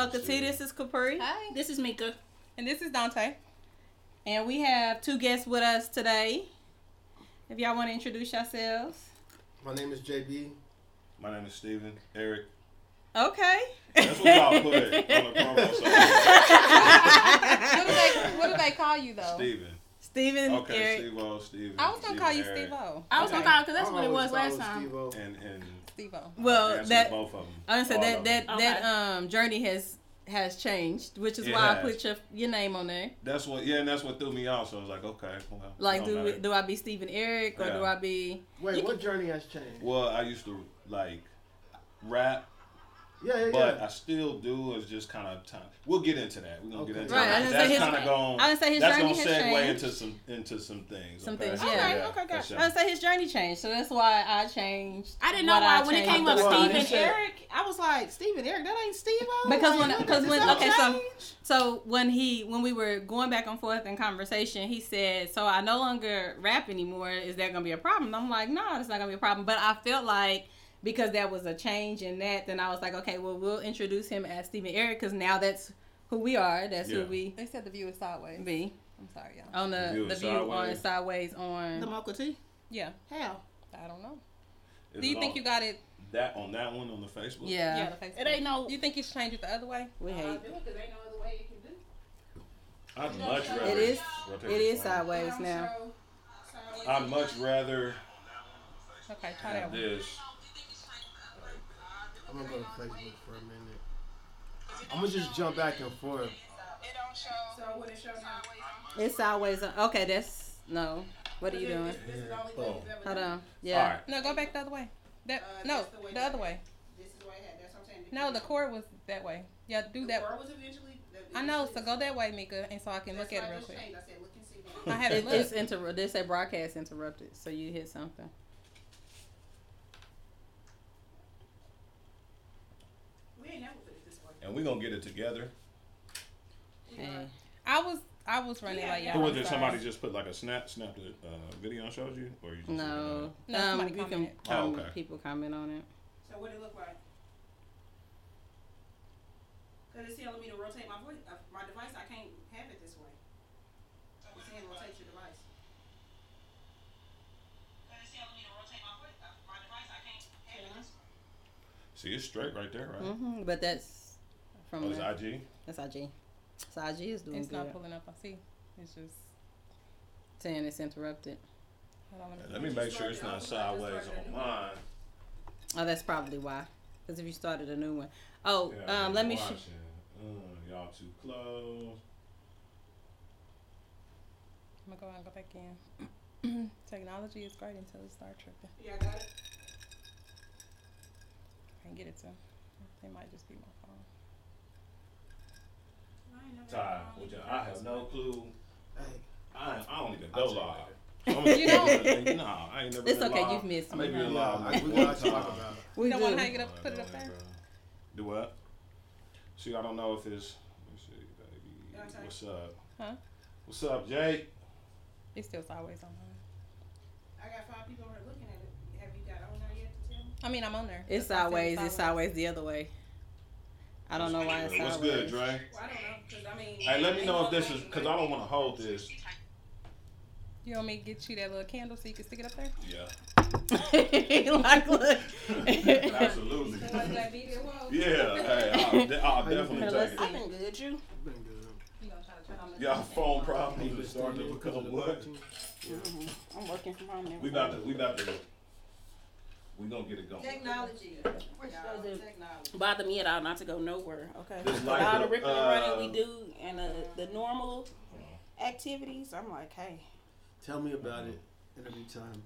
Yeah, this is T. This is Capri. Hi, this is Mika. And this is Dante. And we have two guests with us today. If y'all want to introduce yourselves. My name is JB. My name is Steven. Eric. Okay. That's what y'all put on the promo. What do they What do they call you though? Steven. Steven, Okay, Eric. Steve O, Steven. I was going to call you Eric, Steve O. I was Okay. gonna call because that's what it was last time. Steve-O. And, and Steve O. Well, answer that both of them. I was All that that them. that um journey has has changed, which is It why I put your your name on there. That's what, yeah, and that's what threw me off. So I was like, okay, well. Like, don't do matter. do I be Stephen Eric or do I be? Wait, what journey has changed? Well, I used to like rap, Yeah, yeah, but yeah. I still do. It's just kind of time. We'll get into that. We're gonna get into Right, that. That's kind of going. I didn't say his that's journey gonna segue changed. into some into some things. Some okay? things, So, yeah. Okay, okay, for gotcha. I would say his journey changed, so that's why I changed. I didn't know why I when it came up Well, Stephen you said- Eric, I was like Stephen Eric. That ain't Steve O. Because when- because when- that okay, so- So when he when we were going back and forth in conversation, he said, "So I no longer rap anymore. Is that gonna be a problem?" I'm like, "No, it's not gonna be a problem." But I felt like because that was a change in that, then I was like, "Okay, well, we'll introduce him as Stephen Eric because now that's who we are. That's who Yeah. we they said the view is sideways. be I'm sorry, y'all. on the The View the is view on Sideways. sideways on The Mocha T. yeah. How? I don't know. Is Do you think on- you got it? that on that one on the Facebook? Yeah. Yeah, the Facebook. It ain't no. You think you should change it the other way? We hate. do it because ain't no other way you can do. I'd much rather. It is. rotate It the is phone. sideways now. I'd much rather Okay, try that one. this. I'm gonna go to Facebook for a minute. I'm gonna just jump back and forth. So what it show now? It's always on- Okay, that's no. What are you doing? This is the only thing that's ever Hold on. Yeah. Alright. No, go back the other way. That Uh, no, the way the other way. This is what I had. That's what I'm saying. No, the cord was that way. Yeah, do that. Where was eventually? I know. So go that way, Mika, and so I can look at it I real quick. changed. I said, look and see. I haven't It- looked. It's inter. They say broadcast interrupted. So you hit something. We ain't never put it this way. And we're gonna get it together. Hey. I was I was running like y'all. Who was it? Somebody just put like a snap, snap the uh, video and showed you, or you just No. No, um, somebody you can commented. Oh, okay. people comment on it. So what it look like? Cause it's telling me to rotate my voice, uh, my device. I can't have it this way. It's saying rotate your device. Cause it's telling me to rotate my voice, uh, my device. I can't have it this way. See, it's straight right there, right? hmm But that's from Oh, it's IG. that's IG. So IG is doing It's good. not pulling up. I see. It's just. Saying it's interrupted. Hold on, let me Let me make sure it's not sideways on mine. Oh, that's probably why. Because if you started a new one. Oh, Yeah, um, let me. Sh- watching. Uh, y'all too close. I'm gonna go out and go back in. Technology is great until it starts tripping. Yeah, I got it. I can't get it to. It might just be my phone. I ain't never Ty, had a which. I have no clue. Hey, I, I don't even I'll go check live. You don't? No, I ain't never. It's been okay, live. you've missed I may me. be No, live. Like we one gotta talk about it. we don't want do. to hang it up, put it up there? Do what? See, I don't know if it's. Let me see, baby. What's up? Huh? What's up, Jake? It's still sideways on mine. I got five people over there looking at it. Have you got on there yet to tell me? I mean, I'm on there. It's That's why I said sideways. It's sideways the other way. I don't know why it's sideways. What's good, Dre? Well, I don't know, cause I mean. Hey, let me know if this is because I don't want to hold this. You want me to get you that little candle so you can stick it up there? Yeah, like, look. absolutely. So what, that video was? Yeah, hey, I'll, de- I'll definitely take it. I've been good, you? Been good. You gonna try to turn on the. Y'all phone problems are starting to become what? Mm-hmm. I'm working from home. We about to, we about to, we gonna get it going. Technology. Y'all, technology. bother me at all not to go nowhere. Okay. Just like all the, the ripping and uh, running we do and uh, the normal activities, I'm like, hey, Tell me about it. Interview time.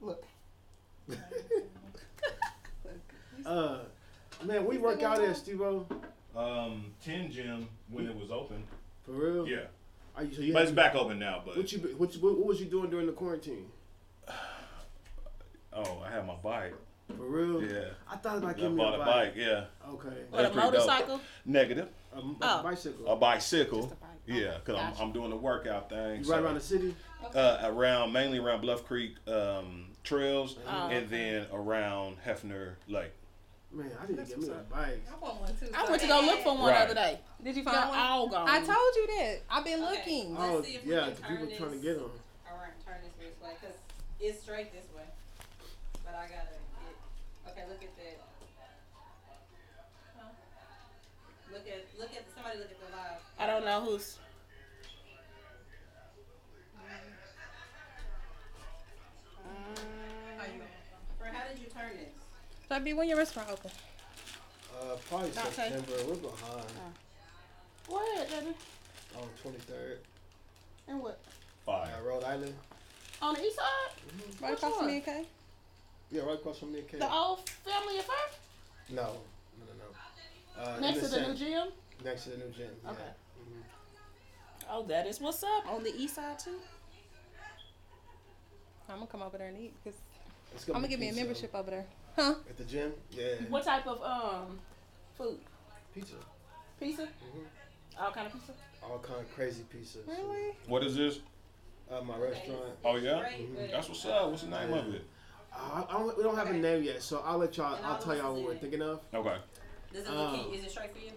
Look. Uh, man, we work out at Steve Um, Ten Gym when it was open. For real? Yeah, Are you, so you but it's had- back open now. But What you be- what, you- what, what was you doing during the quarantine? Oh, I had my bike. For real? Yeah, I thought about I getting me bought a a bike. bike. Yeah, Okay. What, a That's pretty dope. motorcycle? negative. A, m- Oh. a bicycle. A bicycle. Just a bike. Yeah, because Gotcha. I'm, I'm doing the workout thing. you so- ride around the city? uh, around mainly around Bluff Creek um, trails, Oh, and then around Hefner Lake. Man, I need to get me a bike. I want one too. I so went to go look for one the Right. other day. Did you They're find one? all gone. I told you that. I've been Okay. looking. Let's Oh, see if we yeah, can 'cause turn people trying to this. get them. Alright, turn this this way, cause it's straight this way. But I gotta get, okay, look at that. Huh? Look at, look at, somebody look at the live. I don't know who's. Fred, how did you turn this? Baby, when your restaurant open? Uh, probably Okay. September. We're behind. What, baby? Oh, 23rd. And what? Fire. Uh, Rhode Island. On the east side? Right Which across one? from me and Kay? Yeah, right across from me and Kate. The old family affair? No, no, no, no. Uh, Next to the center. new gym? Next to the new gym. Yeah. Okay. Mhm. Oh, that is what's up. On the east side, too? I'm gonna come over there and eat because I'm gonna be give me a membership over there. Huh? At the gym? Yeah. What type of um food? Pizza. Pizza? Mhm. All kind of pizza? All kind of crazy pizza. Really? What is this? Uh, my restaurant. Oh yeah, Straight, but that's what's up. What's the name of it? Uh, I, I don't, we don't have a name yet, so I'll let y'all. And I'll tell y'all what we're in. thinking of. Okay. Does it look, can- is it straight for you?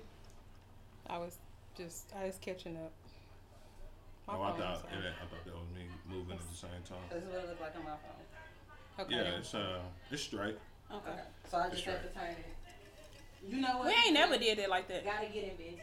I was just, I was catching up. My Oh, I phone, thought yeah, I thought that was me moving at the same time. This is what it looked like on my phone. Okay. Yeah, it's uh, it's straight. Okay. Okay, so I just have to turn it. You know what? We ain't never did it like that. Gotta get in, bitch.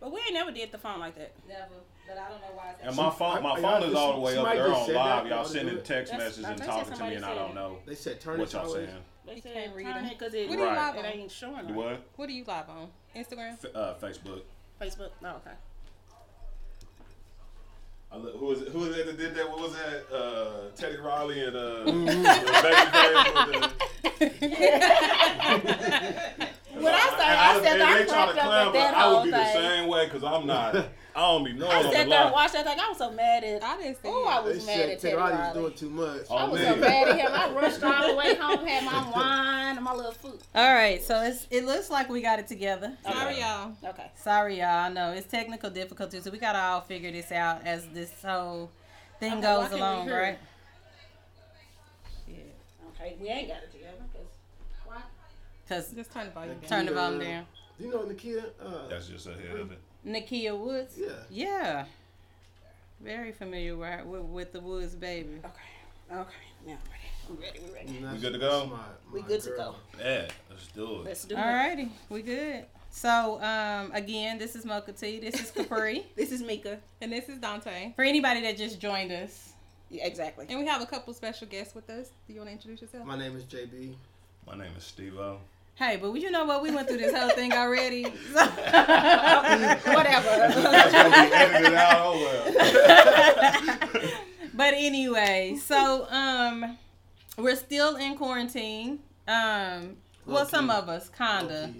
But we ain't never did the phone like that. Never. But I don't know why it's And my phone, my I- I phone got is this- all the way up somebody there on live. Y'all y'all sending text messages and talking to me, and I don't know They said turn what y'all saying. They said can't read turn it. it because it, What do you Right. live it ain't showing You right. what? What do you live on? Instagram? F- uh, Facebook. Facebook? No, okay. I look, who is it? Who was it that did that? What was that? Uh, Teddy Riley and uh, the Babyface with the. When I say, I, said and I they try cracked to up clown, at I would be the same way because I'm not. I don't be knowing I on sat there and watched that thing. I was so mad at. I didn't see Oh, I was They mad at Ted Teddy Riley was doing too much. Oh, I was man. so mad at him. I rushed all the way home, had my wine and my little food. All right, so it's it looks like we got it together. Sorry, y'all. Okay. Sorry, y'all. I know it's technical difficulties, so we gotta all figure this out as this whole thing Okay, why goes along, right? Yeah. Okay, we ain't got it together because Why? Cause Just turn the volume down. turn the Nikia, volume down. Do you know Nikia? Uh, That's just ahead of it. Nakia Woods. yeah. Yeah. Very familiar with, with, with the Woods baby. Okay. Okay. Now I'm ready. I'm ready. We ready. That's- good to go? my- We my good to go. Yeah, let's do it. Let's do it. Alrighty, we good. So, um, again, this is Mocha T. This is Capri. This is Mika. And this is Dante. For anybody that just joined us, Yeah, exactly. And we have a couple special guests with us. Do you want to introduce yourself? My name is JB. My name is Steve O. hey, but you know what? We went through this whole thing already. Whatever. That's gonna be edited out. Oh well. but anyway, so um, we're still in quarantine. Um, well, Low-key. some of us, kinda,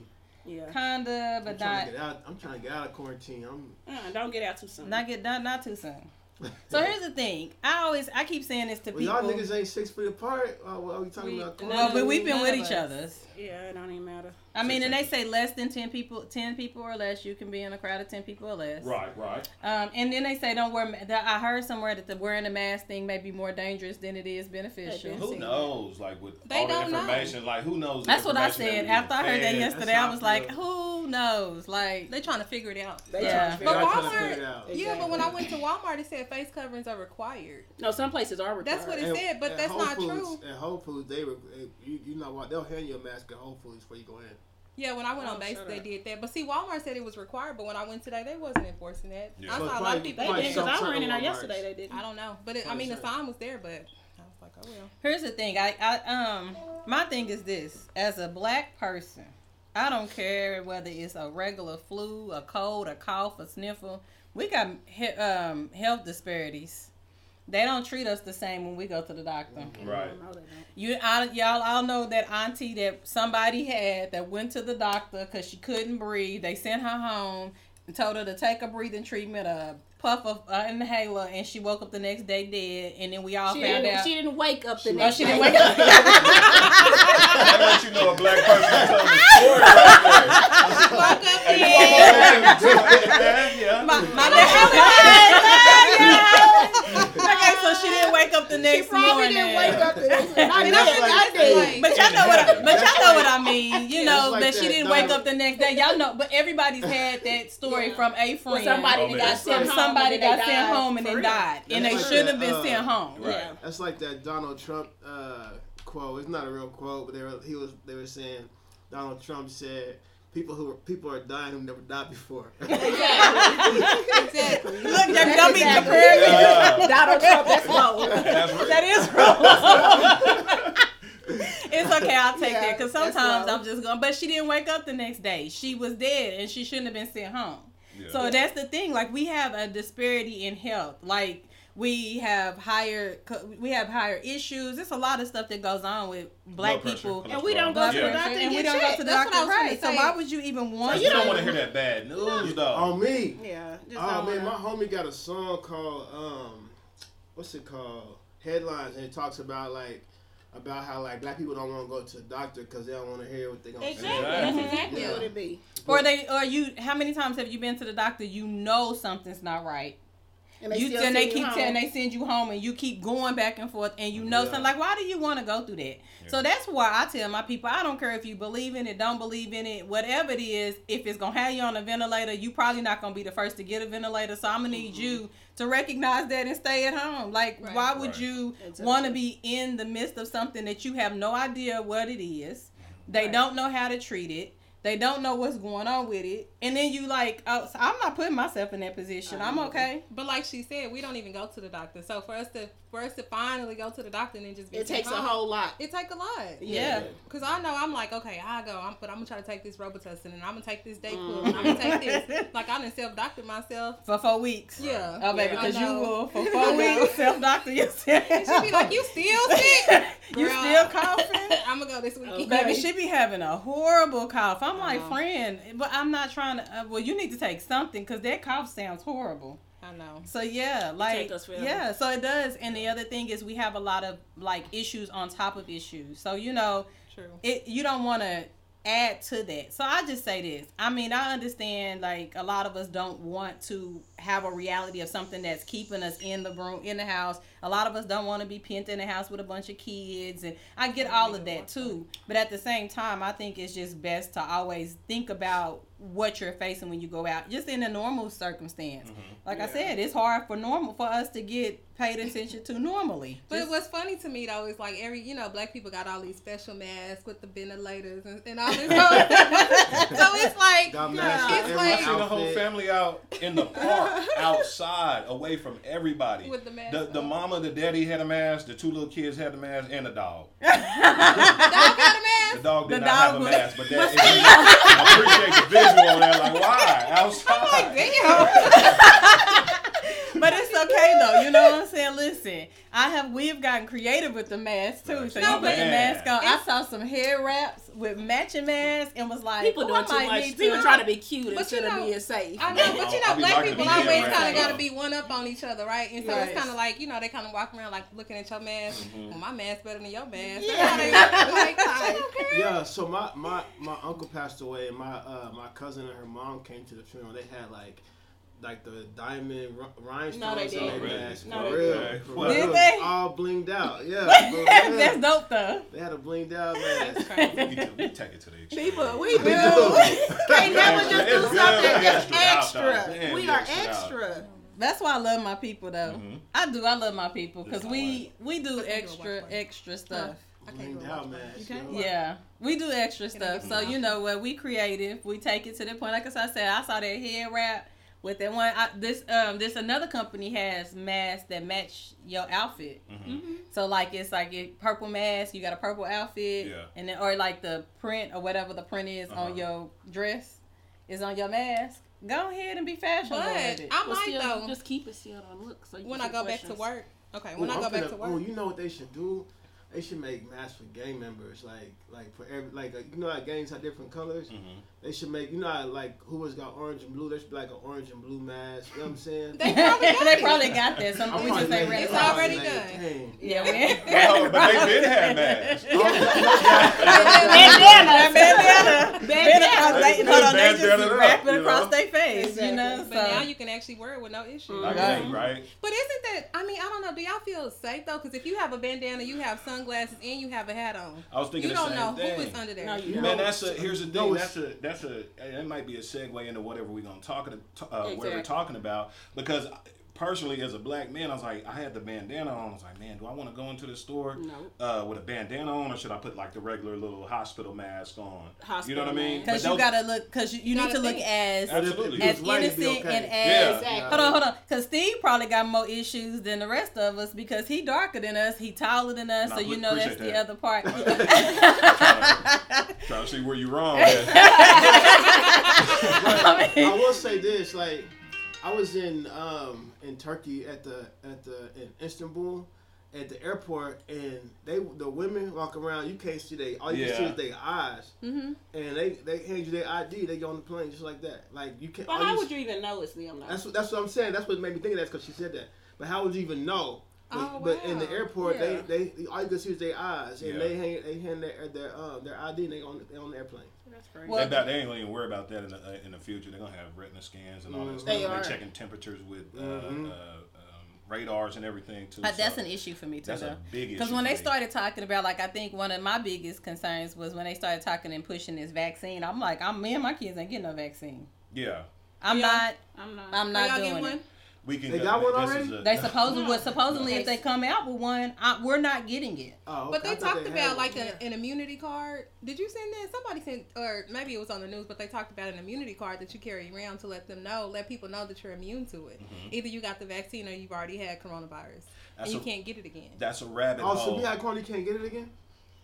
yeah. kinda, I'm but trying not to get out. I'm trying to get out of quarantine. I'm. Uh, don't get out too soon. not get not not too soon. So here's the thing. I always I keep saying this to Well, people. y'all niggas ain't six feet apart. Uh, what are we talking We- about? no, no, but we've been with each us. Other's. yeah, it don't even matter. I mean, and they say less than ten people, ten people or less, you can be in a crowd of ten people or less. right, right. Um, and then they say don't wear. ma- that- I heard somewhere that the wearing a mask thing may be more dangerous than it is beneficial. Who knows? Like with They all the don't know. information, like who knows? That's what I said. After I heard that yesterday, I I was like, feel. who knows? Like, They trying to figure it out. They Yeah. trying to But figure Y'all trying to Walmart- figure it out. Yeah, but when I went to Walmart, it said face coverings are required. No, some places are required. That's what it And- said, but and that's Whole not Foods, true. At Whole Foods, they were eh, you, you know what? They'll hand you a mask at Whole Foods before you go in. Yeah, when I went Oh, on base, they up. did that. But see, Walmart said it was required, but when I went today, they wasn't enforcing that. Yeah. I So saw a lot of people. They Probably did because I some went in there yesterday. Walmarts. They didn't. I don't know, but it, I mean the sign was there, but I was like, oh well. here's the thing. I, I, um, my thing is this: as a black person, I don't care whether it's a regular flu, a cold, a cough, a sniffle. We got he- um, health disparities. They don't treat us the same when we go to the doctor. Right. No, they don't. You, I, y'all all know that auntie that somebody had that went to the doctor because she couldn't breathe. They sent her home and told her to take a breathing treatment, a puff of uh, inhaler, and she woke up the next day dead. And then we all She found didn't, out. she didn't wake up the Oh, next she didn't wake up. That lets you know a black person is telling the story right there. yeah. my, my bad. okay, so she didn't wake up the She next probably morning. didn't wake up the next day. I And know that's that like- I did. But y'all know what I, but y'all know what I mean. You know it's like that she didn't wake up the next day. Y'all know, but everybody's had that story Yeah. from a friend. somebody Oh, that got sent home. somebody and then got they sent died. home and then died, and they should that, have been uh, sent home. Right. That's like that Donald Trump uh, quote. It's not a real quote, but they were he was they were saying Donald Trump said people who are, people are dying who never died before. Exactly. Look, y'all don't Exactly. comparing me. Yeah. Donald Trump, that's low. That's real. That is wrong. it's okay, I'll take Yeah, that because sometimes. I'm just going. But she didn't wake up the next day. She was dead, and she shouldn't have been sent home. Yeah. So that's the thing. Like we have a disparity in health. Like we have higher, we have higher issues. There's a lot of stuff that goes on with black Blood pressure, people. And we don't go Blood to the doctor and we don't go to the That's what doctor, I was right? So why would you even want? you to? don't want to hear that bad news, though. On me. Yeah. Just Oh man, my wanna- homie got a song called um, what's it called? Headlines, and it talks about like about how like black people don't want to go to the doctor because they don't want to hear what they gonna Exactly. say. That's Exactly. exactly Yeah. what it be. Or they, or you. How many times have you been to the doctor? You know something's not right. And you still and they send keep home. telling they send you home and you keep going back and forth and you know Yeah. something like why do you want to go through that so that's why i tell my people i don't care if you believe in it don't believe in it whatever it is if it's gonna have you on a ventilator you probably not gonna be the first to get a ventilator so i'm gonna need mm-hmm. you to recognize that and stay at home like Right. why would Right. you want to be in the midst of something that you have no idea what it is they Right. don't know how to treat it they don't know what's going on with it. And then you like oh so i'm not putting myself in that position. I'm okay. But like she said, we don't even go to the doctor. So for us to for us to finally go to the doctor and then just be It sent takes a whole lot. It takes a lot. yeah. Cause I know I'm like, okay, I go, I'm, but I'm gonna try to take this Robitussin and I'm gonna take this Dayquil and I'm gonna take this. Like I done self doctored myself. for four weeks. Yeah. Oh, baby, because I you will for four weeks self doctor yourself. And she be like, you still sick? you still coughing? I'm gonna go this weekend. Baby, she be having a horrible cough. I'm like, know. friend, but I'm not trying to. Uh, well, you need to take something because that cough sounds horrible. I know. So yeah, like take us forever. yeah, so it does. And the other thing is we have a lot of like issues on top of issues. So you know, True. it you don't want to add to that. So I just say this. I mean, I understand like a lot of us don't want to have a reality of something that's keeping us in the room in the house. A lot of us don't want to be pent in the house with a bunch of kids and I get all of that too. But at the same time, I think it's just best to always think about what you're facing when you go out just in a normal circumstance. Like I said, it's hard for normal for us to get paid attention to normally. But Just- what's funny to me though is like every you know black people got all these special masks with the ventilators and, and all this. so it's like Got masks it's every like the whole family out in the park, outside, away from everybody. With the mask The, the mama, the daddy had a mask. The two little kids had a mask, and the dog. dog got a mask. The dog did The not dog have a mask, but that I appreciate the visual on that. Like, why outside? but it's okay though. You know what I'm saying? Listen, I have we've gotten creative with the mask too. So you No, put the man. mask on. I saw some hair wraps with matching masks and was like, People "Oh, doing too much. People to." trying to be cute But instead you know- of being safe. I know, but you know, black people always kind of got to be one up on each other, right? And so Right. it's kind of like you know they kind of walk around like looking at your mask. Mm-hmm. Well, my mask better than your mask. Yeah. They like, like, Yeah, so my, my, my uncle passed away, and my uh, my cousin and her mom came to the funeral. They had like like the diamond r- rhinestones No, they on their didn't. mask. No, for they real, didn't. for What? real. Did they? All blinged out. Yeah, for real. That's dope though. They had a blinged out mask. We, t- we take it to the extreme. People, we do. We. Can't never just do something that's Extra out, extra. We are extra extra. That's why I love my people though. Mhm. I do. I love my people because Just we we do I can't do a extra extra stuff. I can't Blinged do out it. can't? Yeah, we do extra stuff. So you know what? We creative. We take it to the point. Like I said, I saw that head wrap with that one. I, this um this another company has masks that match your outfit. Mhm. So like it's like a purple mask. You got a purple outfit, Yeah. and then or like the print or whatever the print is Uh-huh. on your dress is on your mask. Go ahead and be fashionable But with it. I might still, though just keep it still on look. So you when I go get back to work. Okay, when Ooh, I I'm go back finna- to work. Oh, you know what they should do? They should make masks for gang members, like like for every like uh, you know how gangs have different colors. Mhm. They should make you know how, like who has got orange and blue. There should be like an orange and blue mask. You know what I'm saying? They probably got they probably got that. Some I'm we just ain't ready. It's already like, done. dang. Yeah, man. But they did have masks. bandana, bandana, bandana. They they- Hold on, they just up, wrap it across their face, you know. But now you can actually wear it with no issue. I Right. think, right? But isn't that? I mean, I don't know. Do y'all feel safe though? Because if you have a bandana, you have sunglasses, and you have a hat on, I was thinking you the don't same know thing. who is under there. No, you You Man, that's a here's the no, thing. That's a that's a that might be a segue into whatever we're gonna talk uh, what we're talking about because personally as a black man, I was like I had the bandana on. I was like, man, do I want to go into the store No. uh, with a bandana on, or should I put like the regular little hospital mask on? you know what I mean? because you gotta look, because you, you need Gotta to look think. as Absolutely. as If it was white, it'd be innocent okay. and Yeah. as Exactly. hold on, hold on, because Steve probably got more issues than the rest of us because he darker than us, he taller than us, Nah, so you know that's appreciate the other part. Trying to see where you're wrong. at. I mean- I will say this, like I was in um in Turkey at the at the in Istanbul at the airport and they the women walk around you can't see they all you can see is their eyes Mm-hmm. and they they hand you their ID they go on the plane just like that like you can't But how you would you even know it's them? though? that's what that's what I'm saying that's what made me think of that because she said that but how would you even know but, Oh, but in the airport Yeah. they they all you can see is their eyes and Yeah. they hand they hand their their um their ID and they on they on the airplane That's crazy. Well, they, about, they ain't gonna even worry about that in the, uh, in the future. They're gonna have retina scans and all that Mhm. stuff. They They are. are checking temperatures with uh, Mhm. uh, um, radars and everything too. Uh, that's so an issue for me too, That's though. a big issue. Because when they me. started talking about, like, I think one of my biggest concerns was when they started talking and pushing this vaccine. I'm like, I'm me and my kids ain't getting no vaccine. yeah, I'm Yeah. not. I'm not. I'm not doing getting it. One? we can. They go- got one already? a- They supposedly, No. well, supposedly, if they come out with one, I, we're not getting it. oh But they talked had about like a, an immunity card. Did you send that? Somebody sent, or maybe it was on the news, but they talked about an immunity card that you carry around to let them know, let people know that you're immune to it. Mhm. Either you got the vaccine or you've already had coronavirus, That's and you a- can't get it again. That's a rabbit Oh, so hole. if you had corona, can't get it again?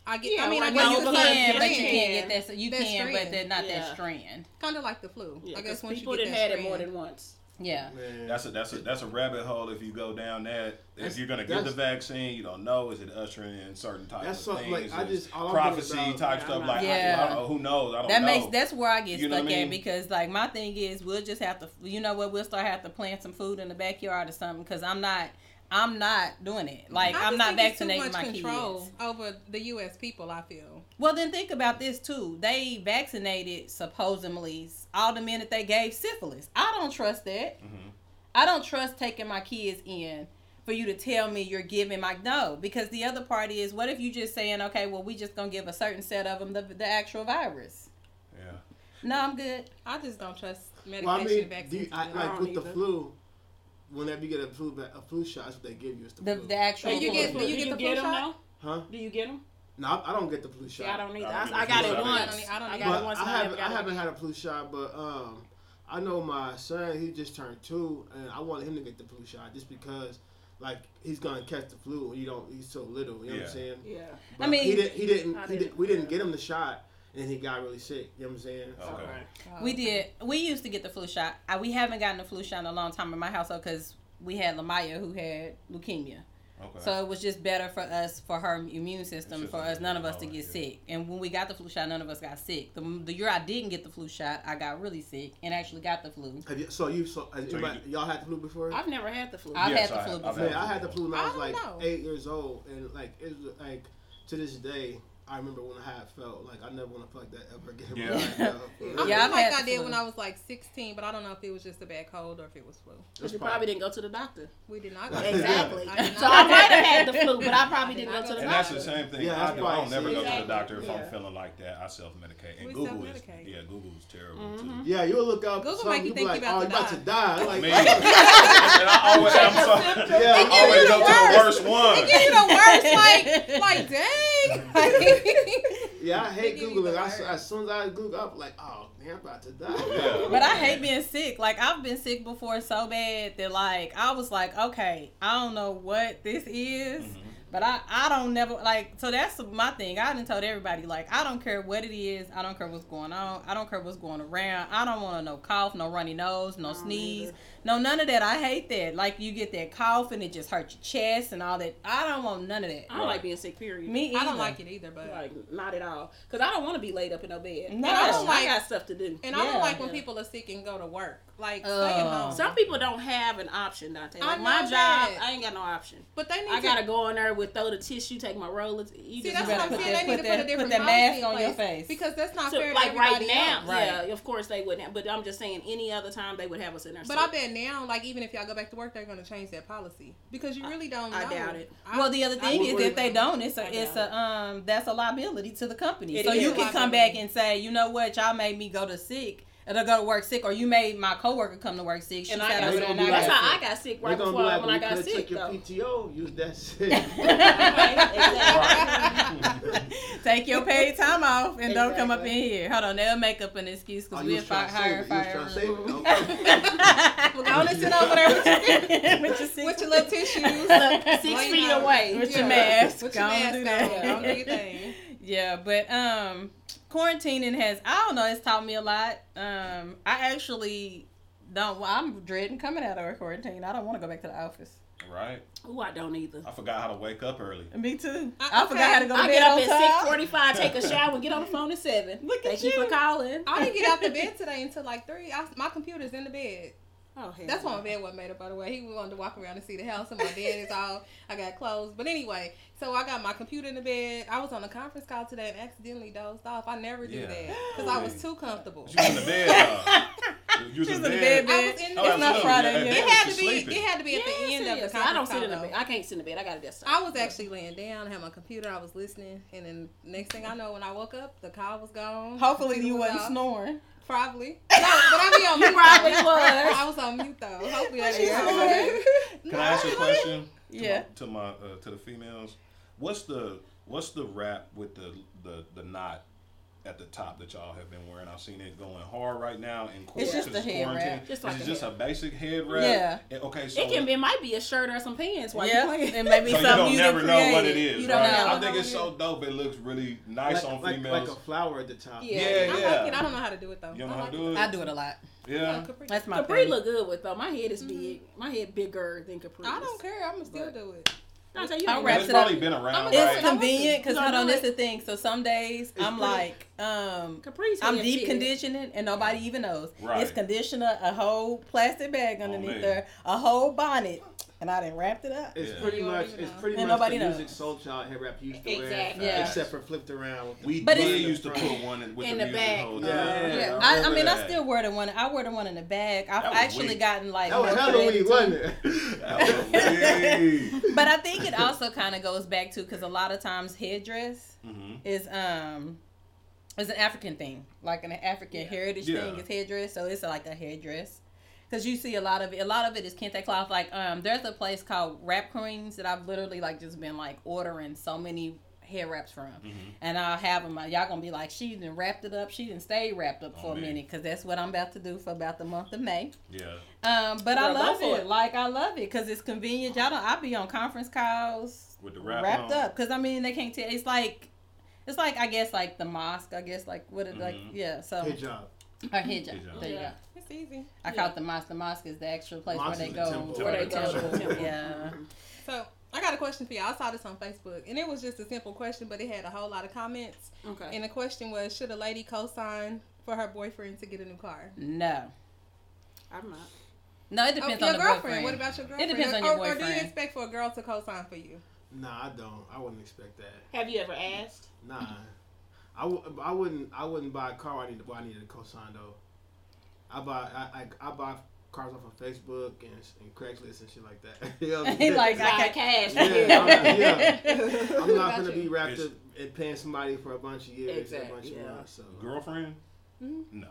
I get. Yeah, I mean, I like guess Well, you you can can, but you can't get that. So you That can, but they're not Yeah. that strand. Kind of like the flu. Yeah, I guess 'cause once people you get done that had it strand. more than once. Yeah. Man. That's a that's a that's a rabbit hole. If you go down that, if you're gonna get the vaccine, you don't know. Is it ushering in certain types That's of things? like, I Is just- all prophecy about- type stuff. I'm Like, not- I, I Yeah. don't know. Who knows? I don't That know. makes that's where I get You know stuck what I at because like my thing is we'll just have to you know what we'll start have to plant some food in the backyard or something because I'm not I'm not doing it like I I'm not think too vaccinating much my control kids. over the U.S. people. I feel. Well then think about this too. They vaccinated supposedly all the men that they gave syphilis. I don't trust that. Mhm. I don't trust taking my kids in for you to tell me you're giving my no because the other party is what if you just saying okay well we just gonna give a certain set of them the, the actual virus. Yeah. No, I'm good. I just don't trust medication Well, I mean, do vaccines. you, I, in I like don't with the flu, whenever you get a flu, a flu shot, that's what they give you. Is the, The flu. the actual. Do you get- flu. do you get the flu them shot? huh? Do you get them? No, I, I don't get the flu shot. Yeah, I don't either. I don't I, I got it flu shot. once. I don't- I don't I got But it once. I haven't, I haven't had a flu shot, but um, I know my son. He just turned two, and I wanted him to get the flu shot just because, like, he's gonna catch the flu. and You don't. He's so little. You know what I'm saying? Yeah. But mean- he didn't. He didn't. I He did, didn't. we didn't get him the shot, and he got really sick. You know what I'm saying? Okay. Okay. We did. We used to get the flu shot. I, we haven't gotten the flu shot in a long time in my household because we had Lamaya who had leukemia. Okay. So it was just better for us, for her immune system, for just us, none of us to get it. sick. And when we got the flu shot, none of us got sick. The, the year I didn't get the flu shot, I got really sick and actually got the flu. Have you, so you so, has So you anybody, y'all had the flu before? I've never had the flu. I've Yes, had the I flu have. I've before. Man, I had the flu when I I was don't like know. eight years old, and like it was like to this day, I remember when I had felt like I never want to feel like that ever again. in my Yeah. life, yo, for real. I Yeah, feel I've like I did flu. when I was like 16, but I don't know if it was just a bad cold or if it was flu. Because you probably didn't go to the doctor. We did not go. Exactly. I did so I might have had the flu, but I probably I did didn't go to the And doctor. that's the same thing Yeah, I do. I don't never go to the doctor if I'm feeling like that. I self medicate. And We Google is self-medicate. yeah, Google's terrible Mhm. too. Yeah, you'll look up Google something, make you you'll think like, you oh, about you about to to die. Like, Me. and I always, I'm so, yeah, I I'm always you go the to the worst. worst one. They give you the worst, like, like, dang. yeah, I hate They give you Google. the I, as soon as I Google I'm like, oh, man, I'm about to die. Yeah. But I hate being sick. Like I've been sick before so bad that like I was like, okay, I don't know what this is, Mhm. But I, I don't never like so that's my thing. I done told everybody like I don't care what it is. I don't care what's going on. I don't care what's going around. I don't want to no cough, no runny nose, no sneeze, no none of that. I hate that. Like you get that cough and it just hurts your chest and all that. I don't want none of that. I don't like being sick. Period. Me either. I don't like it either, but Like not at all. Cause I don't want to be laid up in no bed. No. I, I got, don't I got stuff to do. and I don't like when Yeah. people are sick and go to work. Like stay at home. Some people don't have an option, Dante. Like know my job, that. I ain't got no option. but they need I to. gotta go in there with throw the tissue, take my rollers. You See, just that's what I'm put saying. that- They need put to put that- a different put that mask on your face. because that's not So, fair. like to right now, else. Right. yeah, of course they wouldn't. But I'm just saying, any other time they would have us in there. But I bet now, like even if y'all go back to work, they're gonna change that policy because you really don't. I know. doubt it. I- Well, the other thing I is really if they don't, it's a it's a um that's a liability to the company. It so you can come back and say, you know what, y'all made me go to sick or to go to work sick, or you made my coworker come to work sick. She And sat I over got there sick. and I That's how I got sick They're right gonna before like, when I got could have sick. took your though. PTO. Use that shit. Take your paid time off and don't come up in here. Hold on, they'll make up an excuse Oh, because you we'll was trying fire, to save hire, it. You was to save it. Okay. Well, go on and sit over there with your, with your, six, with your little tissues. Six feet away. with your mask. With Go your mask do on. that. Don't do your thing. Yeah, but um, quarantining has I don't know. It's taught me a lot. Um, I actually don't. well, I'm dreading coming out of quarantine. I don't want to go back to the office. Right? Oh, I don't either. I forgot how to wake up early. Me too. I- I, forgot how to go to I bed get up on at time. six forty-five, take a shower, and get on the phone at seven. Look at Thank you you. for calling. I didn't get out the bed today until like three. I, my computer's in the bed. Oh, hell That's why my bed wasn't made up, by the way. He wanted to walk around and see the house, and my bed is all. I got clothes, but anyway, so I got my computer in the bed. I was on a conference call today and accidentally dozed off. I never do Yeah. that because I was too comfortable. You was in the bed. Uh, you was She in was the in the bed. bed, I was in the Oh, it's not. Friday Yeah, yet. It had to be. sleeping. It had to be at the end it of the is. conference I don't sit in the bed. I can't sit in the bed. I gotta just. I was actually laying down, had my computer, I was listening, and then next thing I know, when I woke up, the call was gone. Hopefully you was wasn't off. snoring. Probably. No, but I be on mute. probably though. was. I was on mute though. Hopefully that She didn't happen. Can I ask you a question? To Yeah. My, to my uh, to the females, what's the what's the wrap with the the the knot at the top that y'all have been wearing? I've seen it going hard right now in It's just a head quarantine. wrap. Just like Is it a just head. a basic head wrap? Yeah. And- okay, so It can be. It might be a shirt or some pants while yeah, you playing. and maybe so you don't you never didn't know what it is, You don't right? know. I think it's so dope. It looks really nice like, on like, females. like a flower at the top. Yeah. yeah, I yeah. like it. I don't know how to do it though. You don't I know how to do it? I do it a lot. Yeah. Capri. That's my Capri thing. look good with though. My head is mm-hmm. big. My head bigger than Capri. I don't care. I'm gonna still do it. Dante, you I'll wrap And it's it up. been around, It's right? convenient because You hold on, do that's it? the thing. So some days It's I'm pretty- like, um, Capri's I'm deep big. conditioning and nobody even knows. Right. It's conditioner, a whole plastic bag underneath man. there, a whole bonnet, and I didn't wrap it up. It's Yeah. pretty much it's pretty And much nobody the knows. Musiq Soulchild hair wrap used to wear. Exactly. Yeah. Except for flipped around. With the We But did used to put one in, with In the, the music back. holder. Yeah. Yeah, I, I, I remember mean, I still wear the one. I wear the one in the bag. I've actually weak. gotten like. That was more Halloween, wasn't too. it? That was. But I think it also kind of goes back to because a lot of times headdress Mhm. is um is an African thing, like an African heritage Yeah. thing is headdress. So it's like a headdress. Cause you see a lot of it. A lot of it is kente cloth. Like um, there's a place called Wrap Queens that I've literally like just been like ordering so many hair wraps from, Mm-hmm. and I'll have them. Y'all gonna be like, she didn't wrapped it up. She didn't stay wrapped up for Oh, a minute, cause that's what I'm about to do for about the month of May. Yeah. Um, but I Girl, go love it. it. Like I love it because it's convenient. Y'all don't. I be on conference calls With the wrap wrapped on. up because I mean they can't tell. It's like, it's like I guess like the mosque. I guess like what it like Mhm. yeah. So Hijab. Or hijab. Hijab. There you Yeah. go. It's easy. I call it the mosque. The mosque is the actual place Mosque where they is the go. Where they go to the temple. temple. Yeah. So I got a question for y'all. I saw this on Facebook, and it was just a simple question, but it had a whole lot of comments. Okay. And the question was, should a lady co-sign for her boyfriend to get a new car? No. I'm not. No, it Oh, depends your on the girlfriend. boyfriend. What about your girlfriend? It depends on or, your or do you expect for a girl to co-sign for you? Nah, I don't. I wouldn't expect that. Have you ever asked? Nah. I, w- I wouldn't I wouldn't buy a car I need well, I needed a cosign though. I buy I, I, I buy cars off of Facebook and, and Craigslist and shit like that. You know what I'm He like, I Buy can't- cash. yeah, I'm, yeah. I'm not gonna you? be wrapped It's- up and paying somebody for a bunch of years, a Exactly, bunch yeah. of months. So Girlfriend? Mm-hmm. No.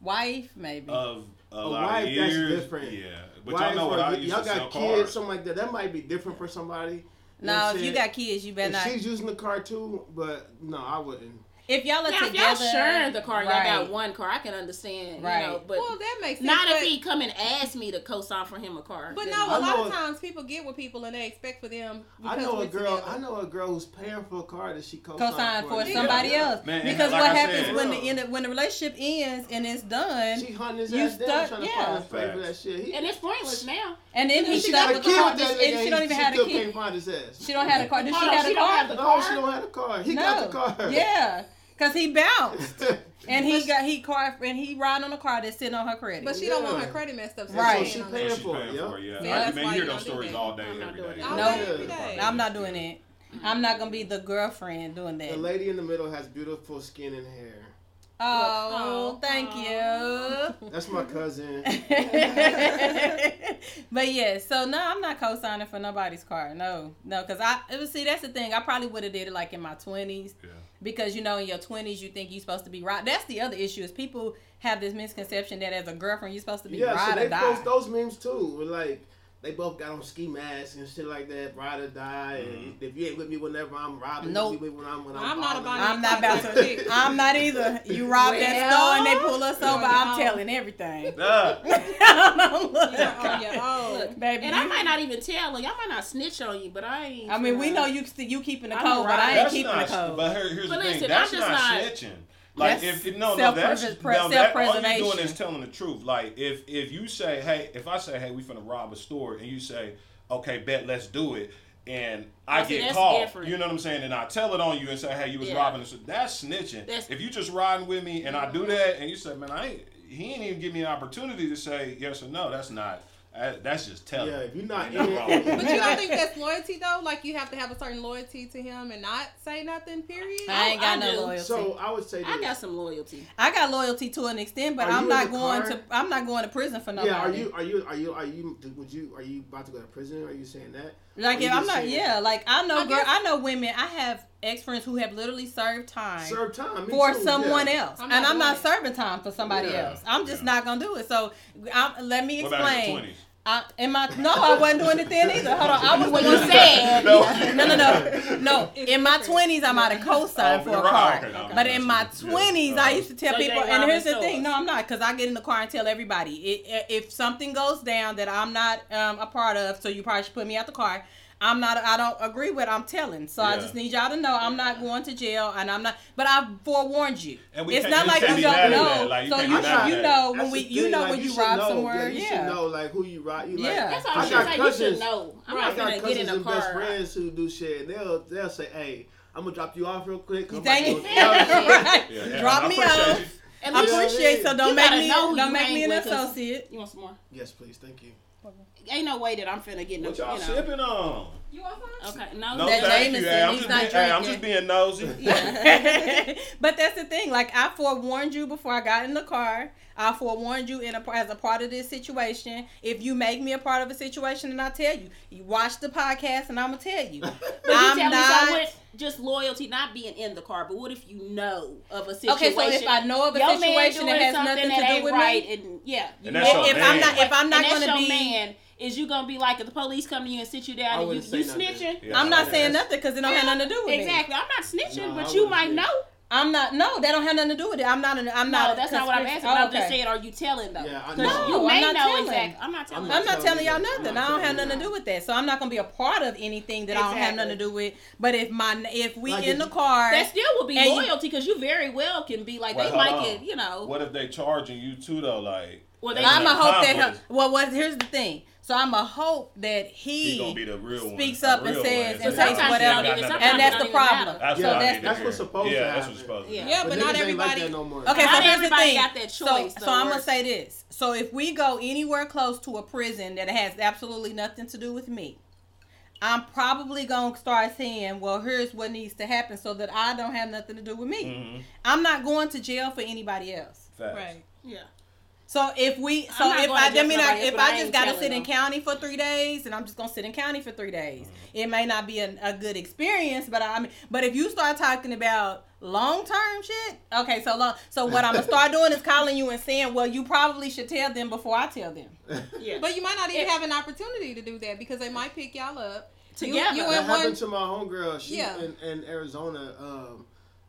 Wife maybe. Of a, A lot wife, of that's years. different. Yeah. But Wives y'all know what or used y'all to sell got cars. kids, something like that. That might be different for somebody. No, if you got kids, you better not. she's using the car too, but no, I wouldn't. If if y'all are Now, if together, y'all sharing the car, y'all right. got one car. I can understand, Right. you know, but well, that makes sense. not but, if he come and ask me to co-sign for him a car. But no, I a lot know- of times people get with people and they expect for them. I know a girl. together. I know a girl who's paying for a car that she co co-sign for Yeah, somebody yeah. else. Man, because like what I happens said- when the end when the relationship ends and it's done, She hunting his You ass down stuck- trying to yeah. find a favor that shit. He, and it's pointless now. and then he stuck got a with the kid car, with that and she don't even have a still kid. can't find his ass. She don't have a car. Does she have a car? No, she don't have a car. He got the car. Yeah, because he bounced and he got he car and he ride on a car that's sitting on her credit. But she don't want her credit messed up. so Right. she So she on paying that. She's for it, paying yeah. for yeah. Yeah, I, that's man, you hear those stories all day, I'm not doing that. No. day, every day. I'm not doing it. I'm not gonna be the girlfriend doing that. The lady in the middle has beautiful skin and hair. Oh, Oh. thank you. That's my cousin. but yeah, so no, I'm not co-signing for nobody's car. No, no, because I it was see that's the thing. I probably would have did it like in my 20s Yeah. because you know in your 20s you think you're supposed to be right. That's the other issue is people have this misconception that as a girlfriend you're supposed to be Yeah, so ride they or die. post those memes too. Like they both got on ski masks and shit like that, ride or die. And if you ain't with me whenever I'm robbing, Nope. you with me when I'm when I'm, I'm not about I'm not about to. I'm not either. You rob that store and they pull us over. I'm telling everything. Ah, Look. You're on your own. Baby, and I might not even tell, like, I might not snitch on you, but I ain't. I mean, we know you you keeping the code, but. I ain't keeping the code. But here, here's the thing. That's I'm just not, not- snitching. Like if, if no no that's self-preserv- no, that, all you're doing is telling the truth. Like if if you say hey if I say hey we finna rob a store and you say okay bet let's do it and I get caught different. you know what I'm saying and I tell it on you and say hey you was Yeah. robbing us that's snitching. That's- if you just riding with me and I do mm-hmm. that and you say man I ain't he ain't even give me an opportunity to say yes or no that's not that's just telling. Yeah, if you're not Ain't in nothing wrong it, But you don't think that's loyalty though? Like you have to have a certain loyalty to him and not say nothing. Period. I ain't got I no do. loyalty. so I would say this. I got some loyalty. I got loyalty to an extent, but Are I'm not going car? to. I'm not going to prison for nobody. yeah, are you are you are you are you would you are you about to go to prison? Are you saying that? Like oh, if I'm not. saying- Yeah, like I know I girl. guess- I know women. I have ex friends who have literally served time. Serve time for too, someone yeah. else, I'm and not I'm not it. serving time for somebody Yeah. else. I'm just Yeah. not gonna do it. So, I'm, let me What about in explain. Your 20s? I, in my no, I wasn't doing it then either. Hold on, I was What you one said. No. No, no, no, no. In my twenties, I might have co-signed Oh, for you're a right. car, Okay, no, but in so- my yeah. twenties, I used to tell So people. And here's the thing: no. I'm not, because I get in the car and tell everybody it, if something goes down that I'm not um, a part of. So you probably should put me out the car. I'm not. I don't agree with. I'm telling. So I just need y'all to know I'm not going to jail, and I'm not. But I forewarned you. And we it's can't- not like you don't know. Like, you so you be mad at you know when we you know like, when you, should rob know, somewhere. Yeah, you should know like who you rob. You like, Yeah. That's all I I'm got saying. You cousins- should know. I'm I not got gonna get cousins in a and best friends who do shit. They'll they'll say, "Hey, I'm gonna drop you off real quick. I'm Thank you. to go- Yeah, right. Yeah, yeah, Drop me off. you. I appreciate so don't make me don't make me an associate. You want some more? Yes, please. Thank you. Ain't no way that I'm finna get no. What y'all you know. sipping on? You want some? Okay, no. No, That thank Jameson, you. Hey, I'm just being, hey, I'm just being nosy. but that's the thing. Like I forewarned you before I got in the car. I forewarned you in a, as a part of this situation. If you make me a part of a situation, and I tell you, you watch the podcast, and I'm gonna tell you. But I'm tell me not. so what? Just loyalty, not being in the car. But what if you know of a situation? Okay, so if I know of a situation that has nothing to do ain't with right, me, and yeah, you And that's know- your if I'm not, if I'm not and gonna be, man, is you gonna be like if the police come to you and sit you I down and you, you snitching? Yeah, I'm not saying nothing because it don't have nothing to do with me. Exactly. I'm not snitching, No, I but you might snitch. know. I'm not. No, that don't have nothing to do with it. I'm not. An, I'm No, not. that's not what I'm asking. But Oh, I'm just saying, are you telling though? Yeah, I 'Cause know. you No, may I'm not know telling. exactly. I'm not telling. I'm you. I'm not telling telling you y'all nothing. not I don't have nothing to do with that. So I'm not gonna be a part of anything that I don't have nothing to do with. But if my if we Like in if the car, That still would be loyalty because you very well can be like Wait, they hold might get you know. What if they charging you too though? Like Well, they- I'm a hope that well, what here's the thing. So I'm a hope that He he, be the real one. speaks the up and says one. and So says whatever, you ain't got nothing and that's the it don't even problem. That's so that's that's what's supposed to yeah, that's happen. what's supposed to Yeah. Yeah, But but not everybody. like that no. Okay, Not so here's the thing. got that so, choice, so I'm gonna say this. So if we go anywhere close to a prison that has absolutely nothing to do with me, I'm probably gonna start saying, "Well, here's what needs to happen so that I don't have nothing to do with me." Mhm. I'm not going to jail for anybody else. Facts. Right. Yeah. So if we, so if I, to I mean, I, if I I just gotta telling sit in county for three days, and I'm just gonna sit in county for three days, it may not be a, a good experience. But I mean, but if you start talking about long term shit, okay, so long. So what I'm gonna start doing is calling you and saying, well, you probably should tell them before I tell them. Yeah. But you might not even It- have an opportunity to do that because they might pick y'all up. Together. you That and one. happened to my homegirl. She Yeah. in, in Arizona. Um,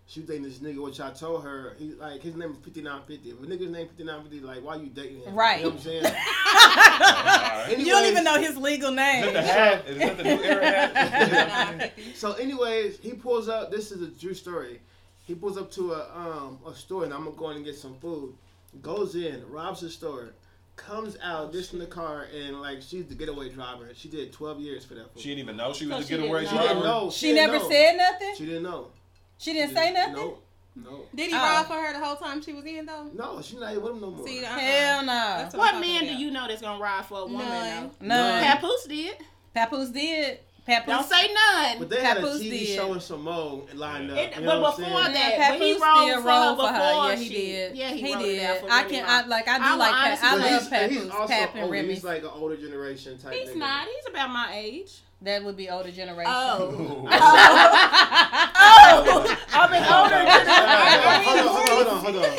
she was dating this nigga, which I told her, he, like, his name is 5950. If a nigga's name 5950, like, why you dating him? Right. You know what I'm saying? Alright. You don't even know his legal Is that name. the hat? Is that the new era hat? So, anyways, he pulls up. This is a true story. He pulls up to a um a store, and I'm gonna go in and get some food. Goes in, robs the store, comes out, gets in the car, and like she's the getaway driver. She did 12 years for that food. She didn't even know she was So the she getaway didn't She didn't driver. know. She didn't never know. said nothing. She didn't know. She didn't say nothing. No, no, Did he Oh. ride for her the whole time she was in though? no. She's not with him no more. See, uh-uh. Hell no. That's What I'm man do you know that's gonna ride for a woman? None. though? None. Papoose did. Papoose did. Papoose. Don't say none. But they had a TV did. show in Samoa lined up. It- you know but what I'm before saying? that, Yeah, when he Papoose rolled did for roll her for her. before Yeah, he she- did. yeah, he he did. for I can. Ma. I like. I do I will like. Pa- honestly- I love he's, and he's Papoose. also Pap and older. Remy. He's like an older generation type. He's nigga. not. He's about my age. That would be older generation. Oh. oh. oh. I'm an older hold on, generation. hold on, hold on, hold on.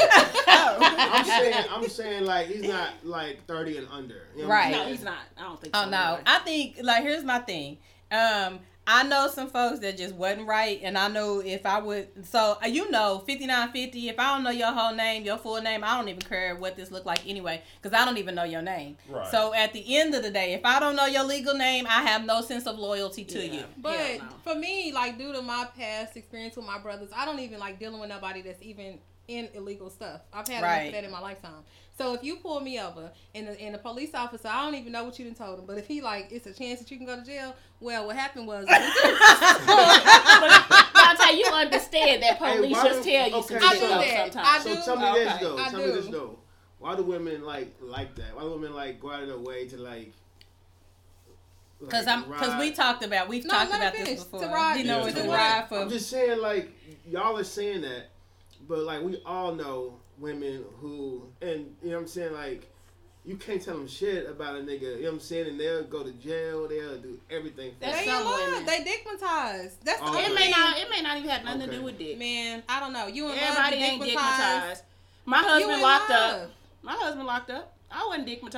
I'm saying, I'm saying, like he's not like 30 and under. You know Right. No, he's not. I don't think Oh so. no, anyway. I think like here's my thing. Um, I know some folks that just wasn't right, and I know if I would. So uh, you know, fifty nine fifty. If I don't know your whole name, your full name, I don't even care what this look like anyway, because I don't even know your name. Right. So at the end of the day, if I don't know your legal name, I have no sense of loyalty to Yeah. you. But Hell no. for me, like due to my past experience with my brothers, I don't even like dealing with nobody that's even in illegal stuff. I've had enough Right. of that in my lifetime. So if you pull me over and the, and the police officer, I don't even know what you done told him, but if he like, it's a chance that you can go to jail. Well, what happened was, I'll tell you, you understand that police why just do- tell you okay, some I shit do so- though that. sometimes. I So do. tell me this though. I tell me this though. Why do women like like that? Why do women like go out of their way to like? Because like, I'm because we talked about we've No, talked let me about this finish. before. To ride- you know, Yeah, it's to ride. ride for I'm just saying like y'all are saying that, but like we all know women who and you know what I'm saying like. You can't tell them shit about a nigga, you know what I'm saying? And they'll go to jail, they'll do everything for That's they you. in some love. women. They digmatized. That's the Oh, only It may thing. not. It may not even have nothing to do with dick. Man, I don't know. You and Everybody ain't dickmatized. My husband locked love. up. My husband locked up. I wasn't dickmatized.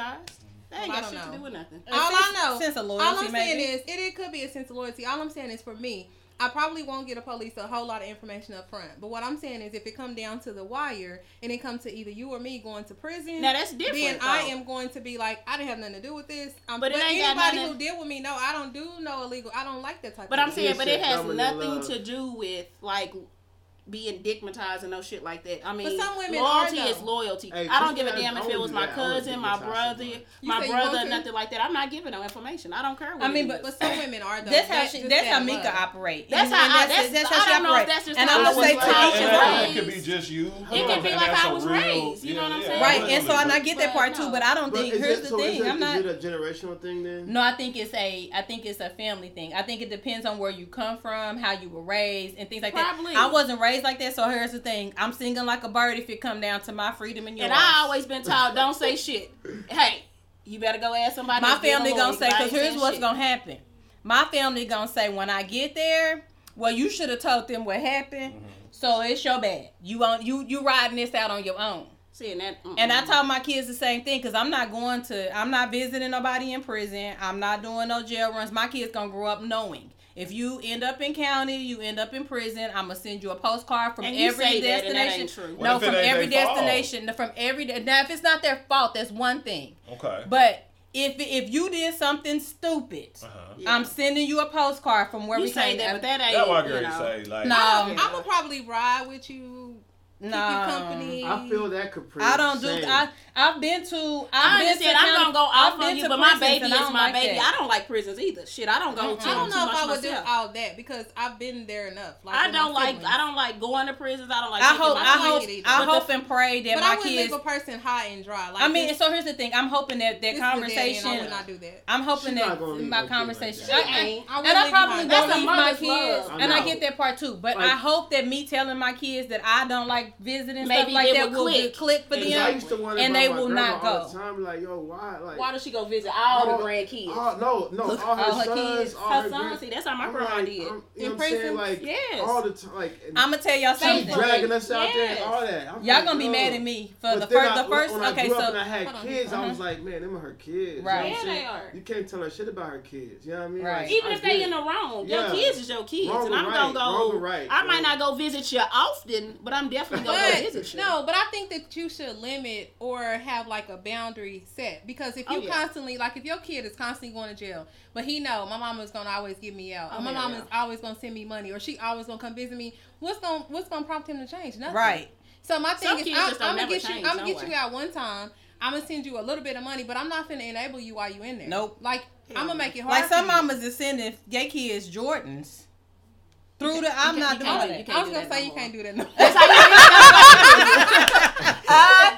That ain't Well, got don't shit to do with nothing. A All sense- I know, sense of loyalty. all I'm maybe. saying is, it, it could be a sense of loyalty. All I'm saying is, for me, I probably won't get a police a whole lot of information up front. But what I'm saying is, if it come down to the wire and it comes to either you or me going to prison, Now that's different. then I am going to be like, I didn't have nothing to do with this. Um, But but it ain't got anybody nothing- who deal with me, no, I don't do no illegal. I don't like that type. But of I'm thing. saying, but it has nothing love. to do with like being dickmatized and no shit like that. I mean, some women loyalty are, is loyalty. Hey, I don't give a damn if it was my do that. I would cousin, my brother, my brother, nothing like that. I'm not giving no information. I don't care what I mean, but- But some women are though. That's how she. That's how Mika love. operate. That's And- how and I- that's- how I she don't know if operate. that's just And I'm gonna say raised. to each his And own. I- It could be just you. It could be like that's I a was raised, you know what I'm saying? Right, and so and I get that part too, but I don't think. Here's the thing. I'm not. Is it a generational thing then? No, I think it's a. I think it's a family thing. I think it depends on where you come from, how you were raised, and things like Probably. that. I wasn't raised like that, so here's the thing: I'm singing like a bird if it come down to my freedom and yours. And I always been taught, don't say shit. Hey, you better go ask somebody. my that's being a family gonna say because here's what's shit. gonna happen. My family gonna say when I get there, well, you should have told them what happened. Mm-hmm. So it's your bad. You on you you riding this out on your own. Seeing that, And I mm-mm. told my kids the same thing because I'm not going to, I'm not visiting nobody in prison. I'm not doing no jail runs. My kids gonna grow up knowing. If you end up in county, you end up in prison. I'm gonna send you a postcard from And you every say that, and that destination. ain't true. No, from every their fault? destination. From every now, if it's not their fault, that's one thing. Okay. But if if you did something stupid, Uh-huh. Yeah. I'm sending you a postcard from where you we say came. that, but that ain't. That's why I you Gary know. say like. No. I'm, I'm gonna probably ride with you. Keep no, you company. I feel that caprice. I don't do. Same. I I've been to. I I've been understand. to I'm gonna go I've off on you, but my baby is I don't my like baby. that. I don't like prisons either. Shit, I don't go Mm-mm. to I don't too know if I would do all that because I've been there enough. Like I don't like. I don't like going to prisons. I don't like. I taking hope. my I hope. like it either. I But the- hope and pray that But my I wouldn't kids. leave a person high and dry. Like I mean, this, so here's the thing. I'm hoping that that this is the day and I conversation. would not do that. I'm hoping that my no kid like conversation. I- ain't. And I probably. That's won't leave my kids, and I I get that part too. But I hope that me telling my kids that I don't like visiting visit stuff like it that will will click. click for them. used to wonder and about they will grandma not all go. the time. Like, yo, why? Like, Why does she go visit all the grandkids? all, no, no, all her, All her sons, kids. all Her her son, grand- see, that's how my I'm grandma like, did. I'm, you In know what prison? Like, Yes. all the time. Like, I'm gonna tell y'all she something. dragging us out there and all that. I'm Y'all like, gonna be mad at me for But the first. The first. Okay, so and I had kids, I Uh-huh. was like, man, them are her kids. Right. You, know what I'm Yeah, they are. you can't tell her shit about her kids. You know what I mean? Right. Even if they get in the wrong, your kids is your kids, and I'm gonna go. wrong right. I might not go visit you often, but I'm definitely gonna go visit you. no, but I think that you should limit or have like a boundary set because if Oh, you yeah. constantly like if your kid is constantly going to jail, but he know my mama's gonna always get me out, Oh, or my yeah, mama's yeah. always gonna send me money, or she always gonna come visit me. What's gonna what's gonna prompt him to change? Nothing. right. So my thing Some is, I'm, I'm gonna get you. I'm gonna get you out one time. I'm gonna send you a little bit of money, but I'm not gonna enable you while you in there. Nope. Like I'm gonna make it hard. Like some mamas is sending gay kids Jordans through the. I'm not doing you that. I was gonna say you can't do that. No. That's how uh,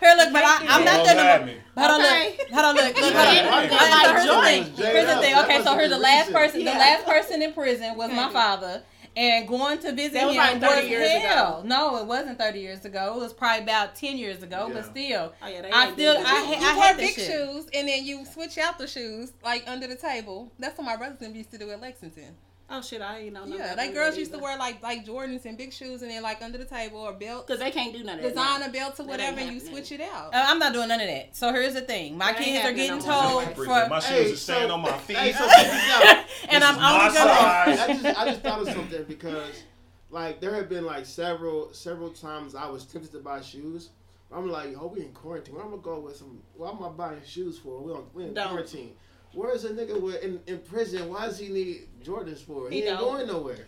Here, look, but I, I'm not Don't doing mad Hold on, Okay. look. Hold on, look. Look, hold on. yeah, Okay, so here's the thing. Here's the thing. Okay, so here's the last person. The last person in prison was my father. And going to visit That was him like 30 was years ago. hell. No, it wasn't 30 years ago. It was probably about 10 years ago, but still. Oh, yeah, I still, I, that. ha- you I wear hate that big shoes and then you switch out the shoes like under the table. That's what my brothers and them used to do at Lexington. Oh shit, I ain't know. Yeah, they girls used to wear like like Jordans and big shoes and then like under the table or belt, because they can't do none of that. now. designer belts or whatever, and you switch it out. Uh, I'm not doing none of that. So here's the thing. My That kids are getting no told Prison. My for, shoes are staying on my feet. Hey, so check this out. and I'm is my only gonna. I just, I just thought of something because, like, there have been like several, several times I was tempted to buy shoes. I'm like, oh, we in quarantine. Where I'm gonna go with some? What am I buying shoes for? We on, we in Don't. quarantine. Where's a nigga with, in, in prison? Why does he need Jordans for? He, He ain't don't. going nowhere.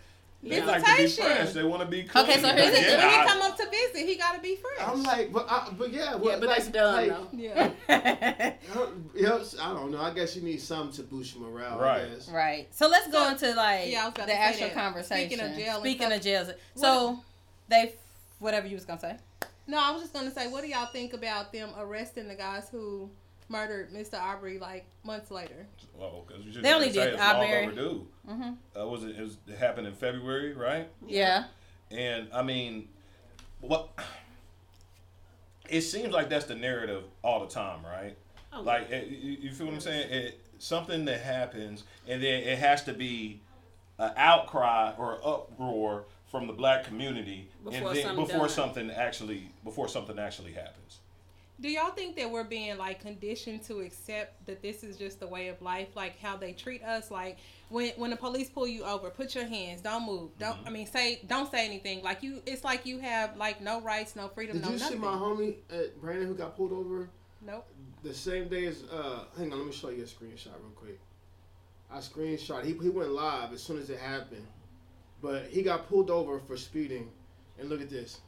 They like to be Visitation. friends. They want to be close. Okay, so here's the yeah, when he come up to visit, he gotta be fresh. I'm like, but I, but yeah, Yeah, but like, that's dumb like, though. yeah. yeah, I don't know. I guess you need something to boost your morale. Right. I guess. right. So let's go So- into like Yeah, I was about the actual that. conversation. Speaking of jail Speaking of jails. So they, whatever you was gonna say. No, I was just gonna say, what do y'all think about them arresting the guys who murdered Mr. Aubrey like months later? Oh, because you should They only say did it's long Aubrey. overdue. hmm Uh, was it, it, was, it happened in February, right? Yeah. And I mean, what? It seems like that's the narrative all the time, right? Oh, Like, it, you, you feel what I'm saying? It something that happens, and then it has to be an outcry or an uproar from the black community, Before and then something before done. something actually before something actually happens. Do y'all think that we're being like conditioned to accept that this is just the way of life, like how they treat us? Like when when the police pull you over, put your hands, don't move, don't. Mm-hmm. I mean, say don't say anything. Like you, it's like you have like no rights, no freedom, Did no you see nothing. my homie uh, Brandon who got pulled over? nope. the same day as uh hang on let me show you a screenshot real quick i screenshot he, he went live as soon as it happened but he got pulled over for speeding and look at this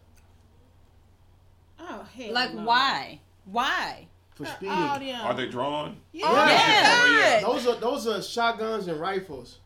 Oh hell. Like no. why? Why? for speeding Oh. Are they drawn? Oh, yeah. Oh, yeah. those are those are shotguns and rifles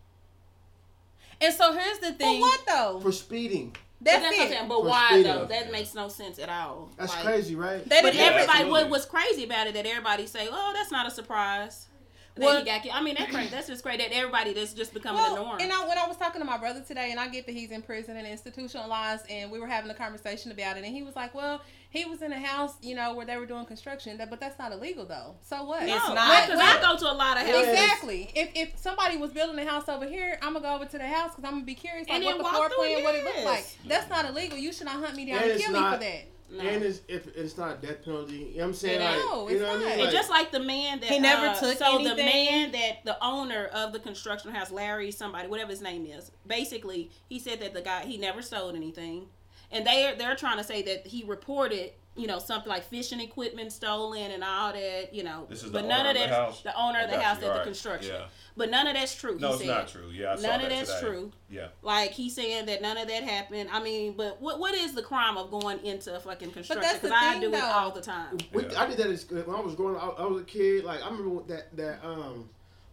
And so here's the thing. For thing. what though? for speeding But That's, that's what I'm it. saying. But For why speeding. though? That makes no sense at all. that's Like, crazy right They But Yeah, everybody, absolutely. what was crazy about it that everybody say, "Oh, that's not a surprise." That Well- he got killed. I mean, that crazy. That's just great that everybody that's just becoming Well, the norm. and I, when I was talking to my brother today, and I get that he's in prison and institutionalized, and we were having a conversation about it, and he was like, "Well, he was in a house, you know, where they were doing construction, that, but that's not illegal, though. So what? no, It's not. because I go to a lot of houses. Exactly. If if somebody was building a house over here, I'm gonna go over to the house because I'm gonna be curious like And what then the walk floor plan, it, what it looks like. That's not illegal. You should not hunt me down And and it's kill me for that. No. and it's if it's not a death penalty you know what i'm saying It like ain't. you It's know what i not. mean And just like the man that He never uh, took so the man that the owner of the construction house, Larry, somebody, whatever his name is, basically he said that the guy he never sold anything, and they are they're trying to say that he reported you know something like fishing equipment stolen and all that you know, This is the but none owner of of the that house? the owner of the house you, at the construction, Yeah. but none of that's true. No, he it's said. not true. Yeah, I saw None that of that's today. true. Yeah. Like he's saying that none of that happened. I mean, but what what is the crime of going into a fucking construction? that's the Because I thing, do it all the time. We, Yeah. I did that as, when I was growing up. I, I was a kid. Like I remember that that um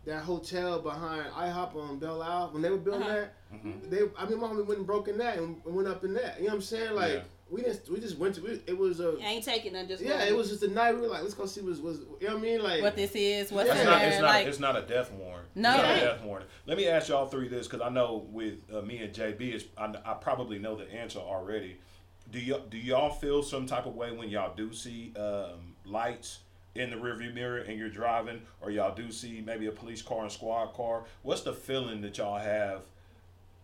that hotel behind IHOP on Belle Isle when they were building Uh-huh. that. Mhm. They, I mean, my mom went and broke in that and went up in that. You know what I'm saying? Like Yeah. we just we just went to. We, it was a You ain't taking none. Just yeah. It was just a night. We were like, let's go see what's was. You know what I mean? Like What this is? What's Yeah. It's not. It's not. like, It's not a death warrant. No. It's not a death warrant. Let me ask y'all three this because I know with uh, me and JB, is I, I probably know the answer already. Do y'all do y'all feel some type of way when y'all do see um, lights in the rearview mirror and you're driving, or y'all do see maybe a police car and squad car? What's the feeling that y'all have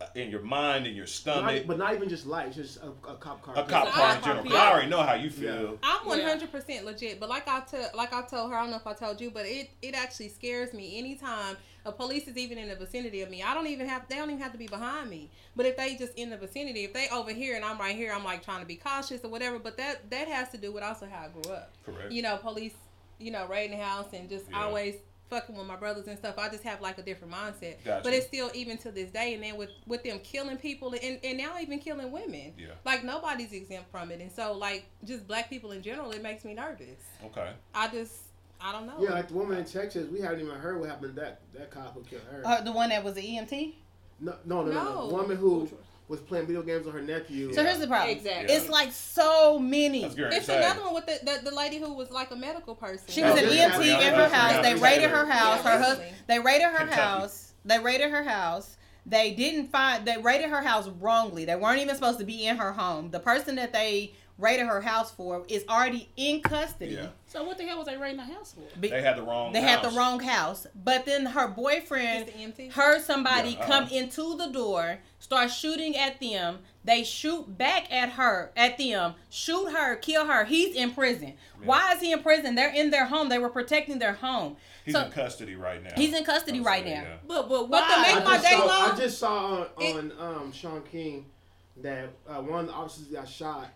uh, in your mind, in your stomach? Not, but not even just lights, just a, a cop car. a cop I- car in I- yeah. I already know how you feel. I'm hundred percent legit, but like I tell, like I told her, I don't know if I told you, but it it actually scares me anytime a police is even in the vicinity of me. I don't even have, they don't even have to be behind me, but if they just in the vicinity, if they over here and I'm right here, I'm like trying to be cautious or whatever. But that that has to do with also how I grew up. Correct. You know, police, you know, raiding the house and just Yeah. always fucking with my brothers and stuff. I just have like a different mindset. Gotcha. But it's still even to this day, and then with with them killing people and and now even killing women. Yeah. Like nobody's exempt from it, and so like just black people in general, it makes me nervous. Okay. I just I don't know. Yeah, like the woman in Texas, we haven't even heard what happened to that that cop who killed her. Uh, the one that was the EMT. no, no, no, no, no. No. The woman who was playing video games with her nephew. So here's the problem. Exactly. It's like so many. That's good. It's Say. another one with the, the the lady who was like a medical person. She was an yeah, EMT in yeah, her house. They raided her house. Her husband. They raided her house. They raided her house. They didn't find. They raided her house wrongly. They weren't even supposed to be in her home. The person that they raided her house for is already in custody. Yeah. So what the hell was they raiding the house for? Be- They had the wrong. they had the house. wrong house. But then her boyfriend the EMT? heard somebody Yeah, uh-huh. come into the door, start shooting at them. They shoot back at her, at them, shoot her, kill her. He's in prison. Why is he in prison? They're in their home. They were protecting their home. He's so in custody right now. he's in custody I'm right saying, now. yeah. But but But to make I my just day saw, long- I just saw on, It- um, Shaun King that uh, one of the officers got shot.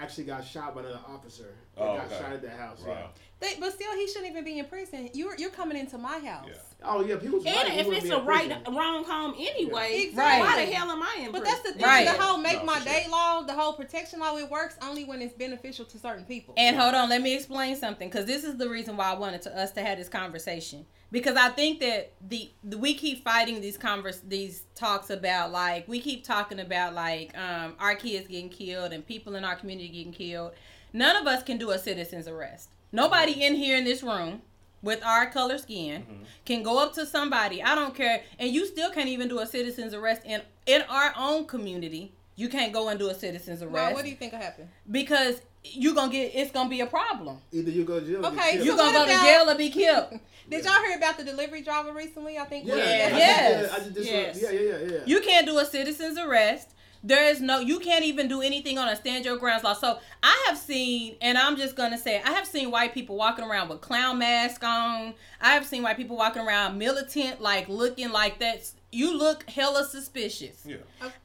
Actually, got shot by another officer. That Oh, got okay. shot at that house. Wow. They, but still, he shouldn't even be in prison. You're you're coming into my house. Yeah. Yeah. Oh yeah, people's right. and He if it's a right wrong home anyway, Exactly. why the hell am I in But prison? that's the thing. Right. The whole make No, my for day sure. law, the whole protection law, it works only when it's beneficial to certain people. And hold on, let me explain something because this is the reason why I wanted to us to have this conversation because I think that the, the we keep fighting these converse these talks about like we keep talking about like um, our kids getting killed and people in our community getting killed. None of us can do a citizen's arrest. Nobody in here in this room with our color skin can go up to somebody. I don't care, and you still can't even do a citizen's arrest in in our own community. You can't go and do a citizen's arrest well, what do you think will happen? because you gonna get it's gonna be a problem. Either you go to jail. or Okay, You killed. So gonna what go to jail or be killed. Did y'all hear about the delivery driver recently? I think. Yeah, Yeah. I just Yes. did- I just did Yes. Yeah, yeah, yeah, yeah. You can't do a citizen's arrest. There is no you can't even do anything on a stand your grounds law. So I have seen and I'm just gonna say I have seen white people walking around with clown masks on. I have seen white people walking around militant, like looking like that. You look hella suspicious. Yeah.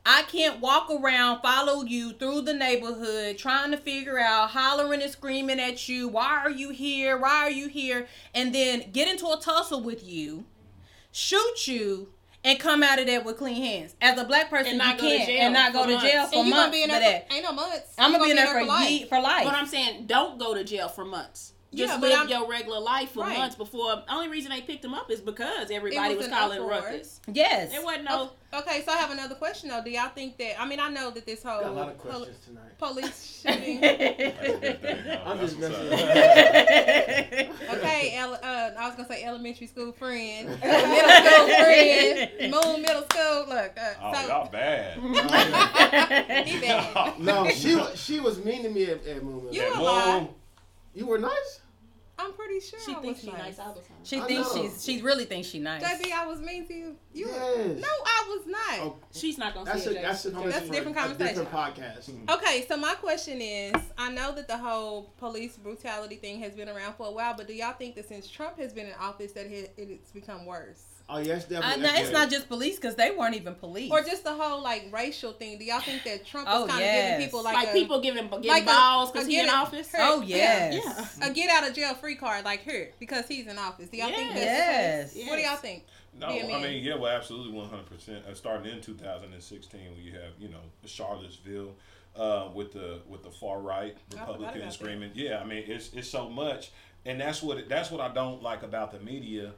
I can't walk around, follow you through the neighborhood, trying to figure out, hollering and screaming at you. Why are you here? Why are you here? And then get into a tussle with you, shoot you, and come out of there with clean hands. As a black person, And not you go to can't jail and not go to jail for And you gonna months be in for that. Ain't no months. I'm You gonna be in there for life. ye- for life. But I'm saying, don't go to jail for months. Just Yeah, live I'm- your regular life for Right. months before. Only reason they picked him up is because everybody was was, calling uproar. ruckus. yes. There wasn't no. Okay, so I have another question though. Do y'all think that? I mean, I know that this whole Got a lot of pol- questions tonight. police shooting. That's a good thing, though. I'm just messing with you. Okay, ele- uh, I was gonna say elementary school friend, middle school friend, Moon Middle School. Look, uh, Oh, so y'all bad. he bad. No, she she was mean to me at, at Movement. You That a moon, You were nice. I'm pretty sure She I thinks was she nice all the time. She I thinks know. she's she really thinks she's nice. JB, I was mean to you. You Yes. no, I was not. Oh, She's not gonna that's see a it. that's a, That's a different for conversation. different podcast. Okay, so my question is, I know that the whole police brutality thing has been around for a while, but do y'all think that since Trump has been in office that it's become worse? Oh yes, Uh, definitely. no, that's it's not just police because they weren't even police. Or just the whole like racial thing? Do y'all think that Trump Oh, is kind of yes. giving people like, Like, a, people giving getting like balls because he's in office. her- oh yeah, yes. Yeah. a get out of jail free card like here because he's in office? Do y'all think that's Yes. the? What do y'all think? No, I man. mean, yeah, well, absolutely, one hundred percent. Starting in two thousand and sixteen, when you have you know Charlottesville uh, with the with the far right Republican screaming. Yeah, I mean, it's it's so much, and that's what it, that's what I don't like about the media.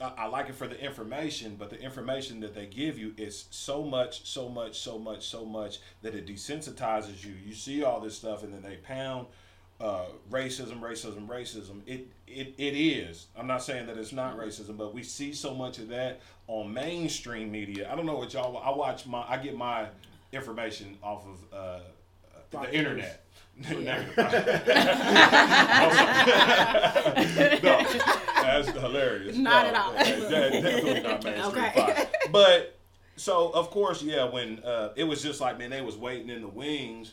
I, I like it for the information, but the information that they give you is so much, so much, so much, so much that it desensitizes you. You see all this stuff, and then they pound uh, racism, racism, racism. It, it it is. I'm not saying that it's not racism, but we see so much of that on mainstream media. I don't know what y'all. I watch my. I get my information off of uh, the Fox internet. no, that's hilarious. Not No, at all. that- that- definitely not mainstream Okay. Fox. But so of course, yeah, when uh, it was just like man, they was waiting in the wings,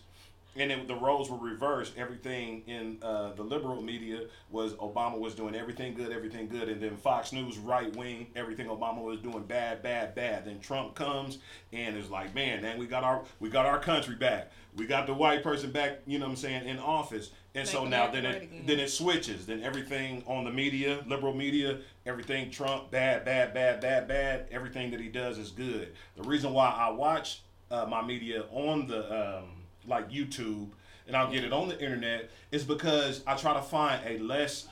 and then the roles were reversed. Everything in uh, the liberal media was Obama was doing everything good, everything good, and then Fox News right wing, everything Obama was doing bad, bad, bad. Then Trump comes and is like, man, then we got our we got our country back. We got the white person back, you know what I'm saying, in office. And Make so now then it again. then it switches. Then everything on the media, liberal media, everything Trump, bad, bad, bad, bad, bad. Everything that he does is good. The reason why I watch uh, my media on the um, like YouTube and I'll get it on the internet is because I try to find a less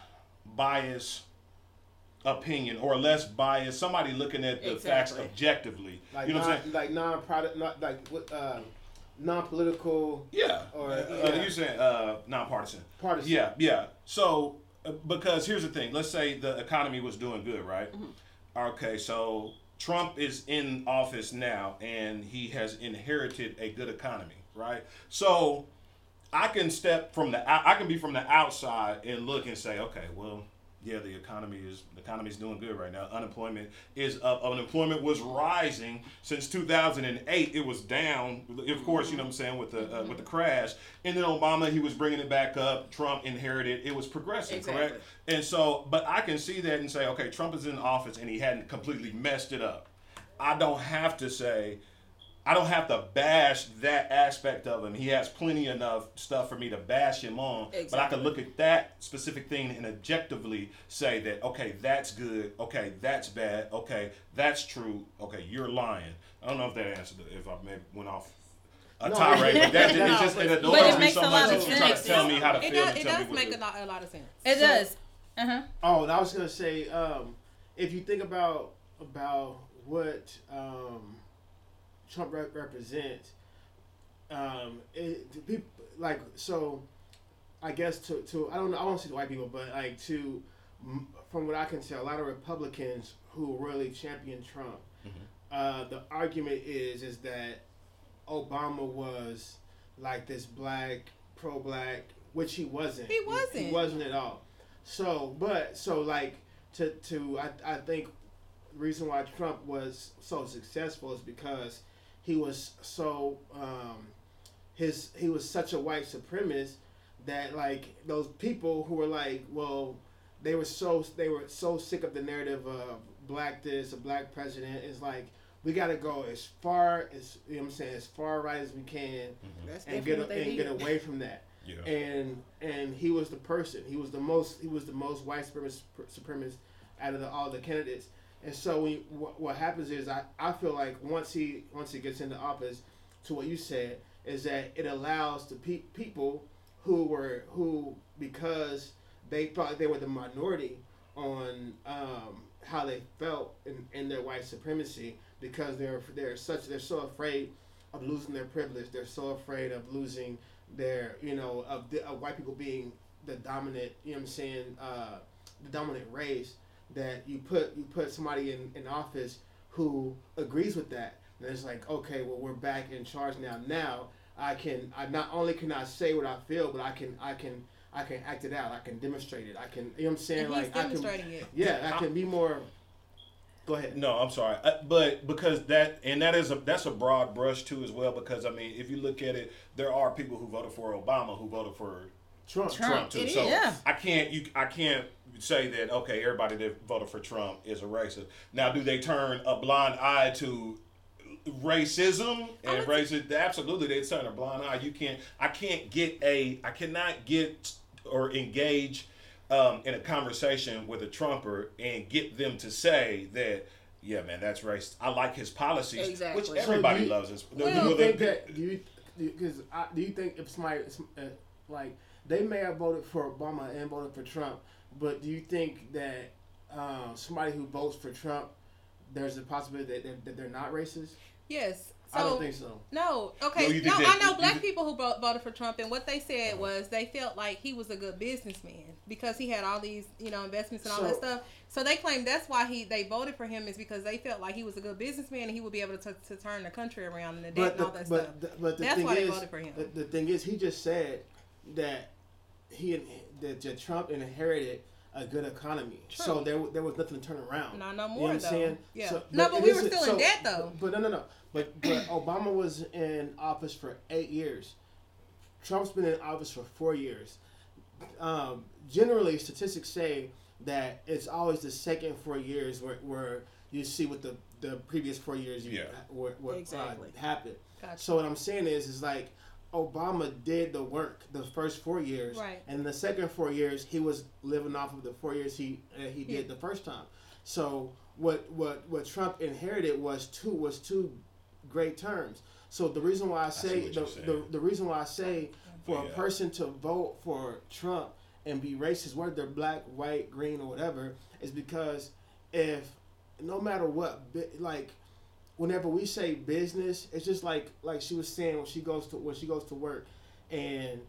biased opinion or less biased somebody looking at the facts objectively. Like you know non, what I'm saying? like non-product, not like what, uh, non-political Yeah. or uh, yeah, you saying uh, nonpartisan. partisan. Yeah, yeah. So, uh, because here's the thing. Let's say the economy was doing good, right? Okay, so Trump is in office now, and he has inherited a good economy, right? So, I can step from the I can be from the outside and look and say, okay, well, yeah, the economy is the economy is doing good right now. Unemployment is up. Unemployment was rising since 2008. It was down, of course. You know what I'm saying with the uh, with the crash. And then Obama, he was bringing it back up. Trump inherited. It was progressive, Exactly. correct? And so, but I can see that and say, okay, Trump is in office and he hadn't completely messed it up. I don't have to say. I don't have to bash that aspect of him. He has plenty enough stuff for me to bash him on. But I can look at that specific thing and objectively say that, okay, that's good. Okay, that's bad. Okay, that's true. Okay, you're lying. I don't know if that answered it, if I maybe went off a No. tirade, but that, No, it's just, it but- annoys but it me so a much lot that of you try to tell me how to It feel does, it does make a lot, a lot of sense. It So- does. Uh huh. Oh, and I was gonna say, um, if you think about about what um, Trump rep- represents, um, it, people like so. I guess to, to I don't know I won't say the white people, but like to from what I can tell, a lot of Republicans who really champion Trump, uh, the argument is is that Obama was like this black pro black, which he wasn't. He wasn't. He wasn't at all. So, but so like to to I I think reason why Trump was so successful is because he was so um his he was such a white supremacist that like those people who were like well they were so they were so sick of the narrative of black this a black president is like we got to go as far as you know what I'm saying as far right as we can That's and get what they and get away from that Yeah. and and he was the person. He was the most. He was the most white supremacist, supremacist out of the, all the candidates. And so we, what, what happens is I, I feel like once he once he gets into office, to what you said is that it allows the pe- people who were who because they thought they were the minority on um, how they felt in, in their white supremacy because they're they're such they're so afraid of losing their privilege. They're so afraid of losing their you know of, the, of white people being the dominant you know what I'm saying uh, the dominant race that you put you put somebody in, in office who agrees with that. And it's like okay well we're back in charge now. Now I can I not only can I say what I feel but I can I can I can act it out. I can demonstrate it. I can you know what I'm saying? And he's like I can it. yeah I can be more go ahead. No, I'm sorry, uh, but because that and that is a that's a broad brush too as well. Because I mean, if you look at it, there are people who voted for Obama who voted for Trump Trump, too. it so is. Yeah. I can't you I can't say that okay, everybody that voted for Trump is a racist. Now, do they turn a blind eye to racism and racist? Absolutely, they turn a blind eye. You can't. I can't get a. I cannot get or engage um, in a conversation with a Trumper and get them to say that. Yeah, man, that's racist. I like his policies, Exactly. which So everybody do you- loves. His, the- Do you think that? Do you because do you think if somebody uh, like they may have voted for Obama and voted for Trump, but do you think that uh, somebody who votes for Trump there's a possibility that they're, that they're not racist? Yes. So I don't think so. No, okay. No, No, you I know you black think- people who vo- voted for Trump, and what they said was they felt like he was a good businessman because he had all these, you know, investments and all that stuff. So they claimed that's why he they voted for him is because they felt like he was a good businessman and he would be able to, to turn the country around and the debt and all that but stuff. the, but the That's thing why they voted for him. The, the thing is, he just said that he that, that Trump inherited a good economy, so there there was nothing to turn around. Not no more You know more what I'm though. saying? Yeah. So- no, but it we were still so- in debt though. But, but no, no, no. But but Obama was in office for eight years. Trump's been in office for four years. Um, generally, statistics say that it's always the second four years where, where you see what the, the previous four years you, Yeah. what, what Exactly. uh, happened. Gotcha. So what I'm saying is, is like Obama did the work the first four years, Right. and the second four years he was living off of the four years he uh, he did Yeah. the first time. So what what what Trump inherited was two was two great terms. So the reason why I say what the, the, the reason why I say for Yeah. a person to vote for Trump and be racist, whether they're black, white, green, or whatever, is because if no matter what, like whenever we say business, it's just like like she was saying when she goes to when she goes to work, and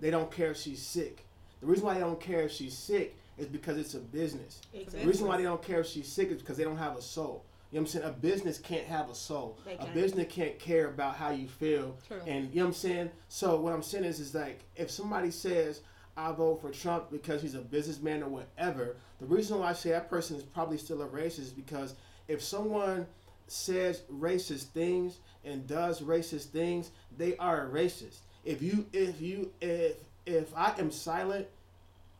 they don't care if she's sick. The reason why they don't care if she's sick is because it's a business. The reason why they don't care if she's sick is because they don't have a soul. You know what I'm saying? A business can't have a soul. A business can't care about how you feel. True. And you know what I'm saying? So what I'm saying is is like if somebody says I vote for Trump because he's a businessman or whatever, the reason why I say that person is probably still a racist is because if someone says racist things and does racist things, they are racist. If you if you if if I am silent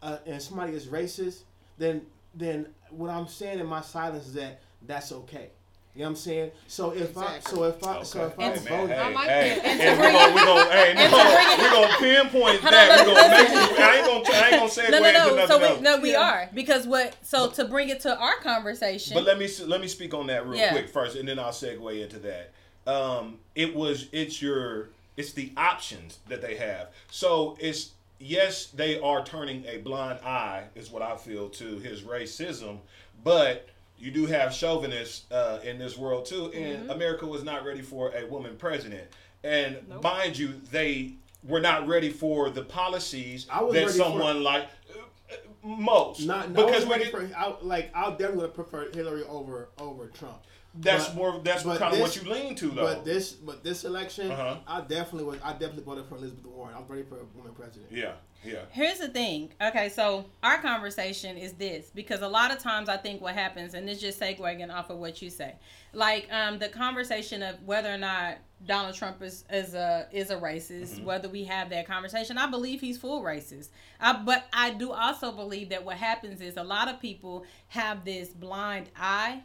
uh, and somebody is racist, then then what I'm saying in my silence is that that's okay. You know what I'm saying? So if I so if I so if I'm Hey, man, voting, hey, like hey, that. hey, we're gonna, we're gonna, hey, no, we're gonna pinpoint that. We're gonna make you, I ain't gonna, I ain't gonna segue No, no, into no. nothing So we, no, we are because what? So to bring it to our conversation. But let me let me speak on that real Yeah. quick first, and then I'll segue into that. Um, it was it's your it's the options that they have. So it's yes, they are turning a blind eye, is what I feel to his racism, but you do have chauvinists uh, in this world too, and Mm-hmm. America was not ready for a woman president. And mind you, they were not ready for the policies I was that ready for- someone like uh, uh, most not, because because we ready get- for I, like I definitely would prefer Hillary over over Trump. That's But- more. That's kind of what this- you lean to, though. But this but this election, Uh-huh. I definitely was I definitely voted for Elizabeth Warren. I was ready for a woman president. yeah, yeah. Here's the thing. Okay, so our conversation is this because a lot of times I think what happens, and it's just segueing off of what you say, like um, the conversation of whether or not Donald Trump is is a is a racist, whether we have that conversation. I believe he's full racist. I, but I do also believe that what happens is a lot of people have this blind eye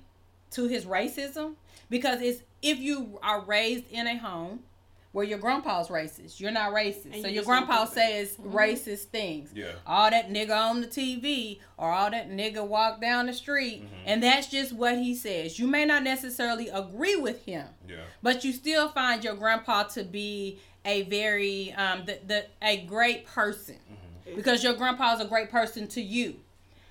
to his racism because it's if you are raised in a home where your grandpa's racist, you're not racist. And so you your grandpa think that. says racist things. Yeah. All that nigga on the TV or all that nigga walk down the street Mm-hmm. and that's just what he says. You may not necessarily agree with him. Yeah. But you still find your grandpa to be a very um the, the a great person. Mm-hmm. Because your grandpa is a great person to you.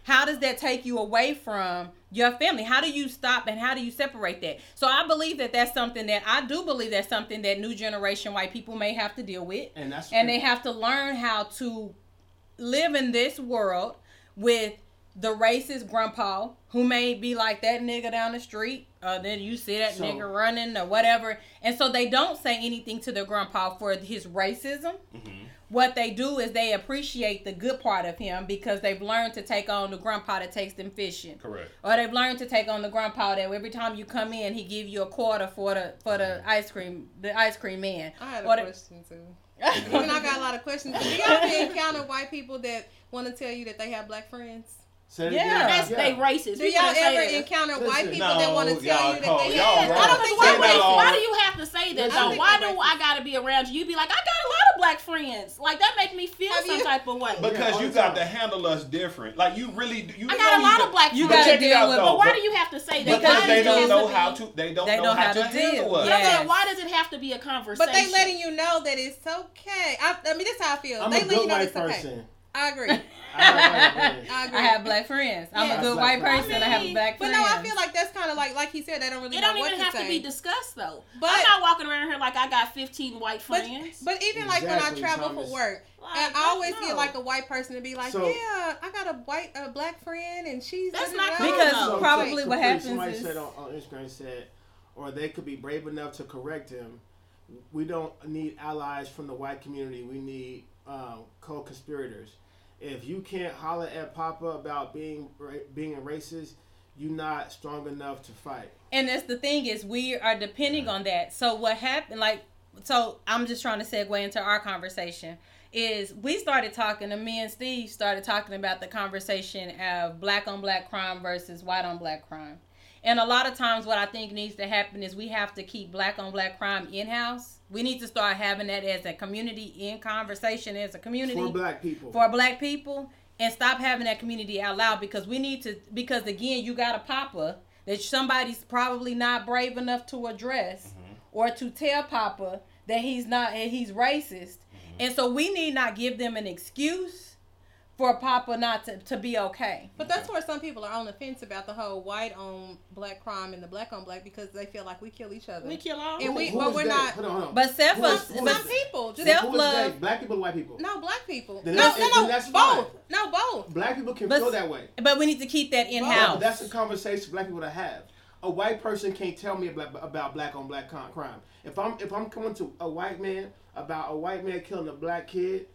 How does that take you away from your family? How do you stop and how do you separate that? So I believe that that's something that I do believe that's something that new generation white people may have to deal with. And that's and they have to learn how to live in this world with the racist grandpa who may be like that nigga down the street, or then you see that So- nigga running or whatever, and so they don't say anything to their grandpa for his racism. Mm-hmm. What they do is they appreciate the good part of him because they've learned to take on the grandpa that takes them fishing. Correct. Or they've learned to take on the grandpa that every time you come in, he give you a quarter for the for the mm-hmm. ice cream the ice cream man. I had Or a the- question too. Even I got a lot of questions. Do y'all ever encounter white people that want to tell you that they have black friends? Say Yeah. That's Yeah. they racist. Do y'all ever that. encounter white Listen. people that want to No, tell y'all that cold. they Y'all have? wrong. I don't think Say why, that why do you have to say that Listen. though? Why do they're I gotta be around you? You be like, I got a lot of black friends. Like that make me feel Have some you- type of way. Because you got to handle us different. Like you really, you. I got a lot got- of black You friends. gotta deal with- though. But why do you have to say that? Because they don't know how to. They don't know know how how to to deal. handle us. No, Yes. but why does it have to be a conversation? But they letting you know that it's okay. I, I mean, that's how I feel. I'm they a letting you good know white it's okay. Person. I agree. I, I, I agree. I have black friends. I'm Yes. a good white person. I have I mean, black But friends. no, I feel like that's kind of like like he said. They don't really It know don't what even to have say. to be discussed though. But- I'm not walking around here like I got 15 white friends. but even like when I travel Thomas. for work, Like, and I always no. get like a white person to be like, So- "Yeah, I got a white, a black friend, and she's That's not da- da." cool, Because though. probably so what Capri, happens somebody is- said on, on Instagram said, or they could be brave enough to correct him. We don't need allies from the white community. We need um, co-conspirators. If you can't holler at Papa about being being a racist, you're not strong enough to fight. And that's the thing is we are depending on that. So what happened like so I'm just trying to segue into our conversation is we started talking to me and Steve started talking about the conversation of black on black crime versus white on black crime. And a lot of times what I think needs to happen is we have to keep black on black crime in house. We need to start having that as a community in conversation as a community For black people, for black people. And stop having that community out loud because we need to because again you got a papa that somebody's probably not brave enough to address mm-hmm. or to tell papa that he's not and he's racist. Mm-hmm. And so we need not give them an excuse for papa not to, to be okay But that's where some people are on the fence about the whole white on black crime and the black on black because they feel like we kill each other. we kill all. And we- Who but is we're they? not- Hold on, hold on. but self who is, who is, some people. Just self love. Black people, or white people. no black people. Then no, that's- no, no, that's both. fine. No, both. Black people can But- feel that way. but we need to keep that in Yeah, house that's a conversation black people to have. A white person can't tell me about, about black on black crime. If I'm if I'm coming to a white man about a white man killing a black kid,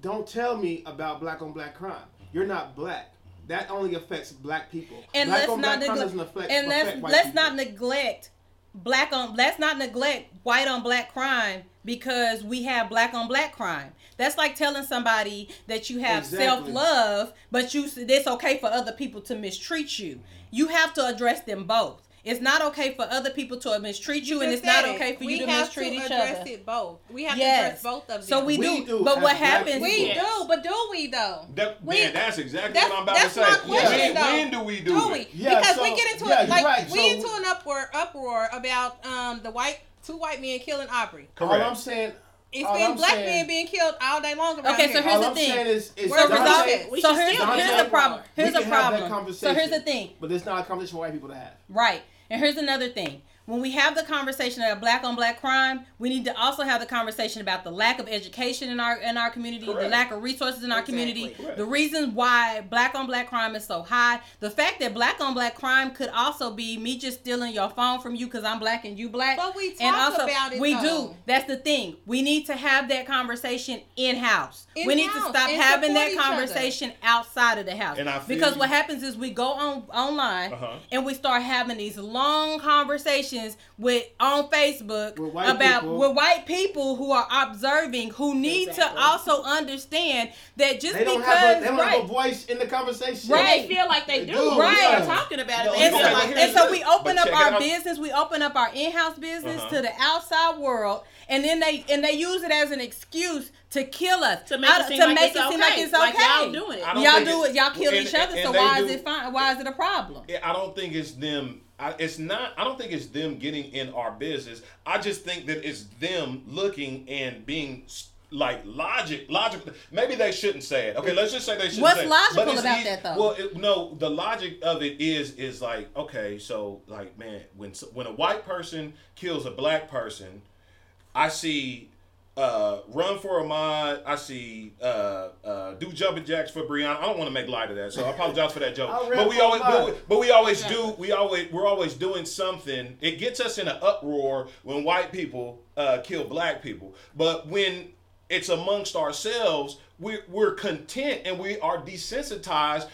don't tell me about black on black crime. You're not black. That only affects black people. and black let's not neglect doesn't affect, and let's white let's people. not neglect black on let's not neglect white on black crime because we have black on black crime that's like telling somebody that you have Exactly. self-love but you it's okay for other people to mistreat you you have to address them both it's not okay for other people to mistreat you, and it's not okay for you to have mistreat to each address other it both. We have Yes. to address both of them. so we, We do, do but what happens. We Yes. do, but do we though? That, We- man, that's exactly that's- what I'm about that's to my say. question, when, though. when do we do, Do it? we? Yeah, because so- we get into yeah, it like right. we So- into an uproar uproar about um the white two white men killing Aubrey. All Correct. I'm saying. It's all been I'm black saying- men being killed all day long around Okay, so here's all the thing. saying is, is so, the Dante- We so here's, still here's have the problem We here's the have that problem so here's the thing But it's not a conversation for white people to have. Right. And here's another thing. When we have the conversation about black on black crime, we need to also have the conversation about the lack of education in our in our community, the lack of resources in our Exactly. community, Correct. the reasons why black on black crime is so high, the fact that black on black crime could also be me just stealing your phone from you because I'm black and you black. But we and talk also about it, we though. do. That's the thing. We need to have that conversation in house. We need to stop having that each other. conversation outside of the house. And I feel because you. what happens is we go on online Uh-huh. and we start having these long conversations with on Facebook With about people. with white people who are observing who need Exactly. to also understand that just They because have a, they don't right have a voice in the conversation. Right. They feel like they They do. do, Right. They're yeah. talking about it. No, They and so, like and so we open up our business, we open up our in-house business Uh-huh. to the outside world, and then they and they use it as an excuse to kill us, To make I- it seem to like make it's it seem like okay. Like y'all doing it. Y'all do it- it. Y'all kill and- each other. and so why do- is it fine? Why is it a problem? I don't think it's them. I, it's not. I don't think it's them getting in our business. I just think that it's them looking and being like logic, logical. Maybe they shouldn't say it. Okay, let's just say they shouldn't. What's say it. logical But about eas- that, though? Well, it, no. The logic of it is is like okay, so like man, when when a white person kills a black person, I see uh, run for Ahmaud. I see uh, uh, do jumping jacks for Breonna. I don't want to make light of that, so I apologize for that joke. But we always, but we, but we always do. We always we're always doing something. It gets us in an uproar when white people uh, kill black people, but when it's amongst ourselves, we're we're content and we are desensitized.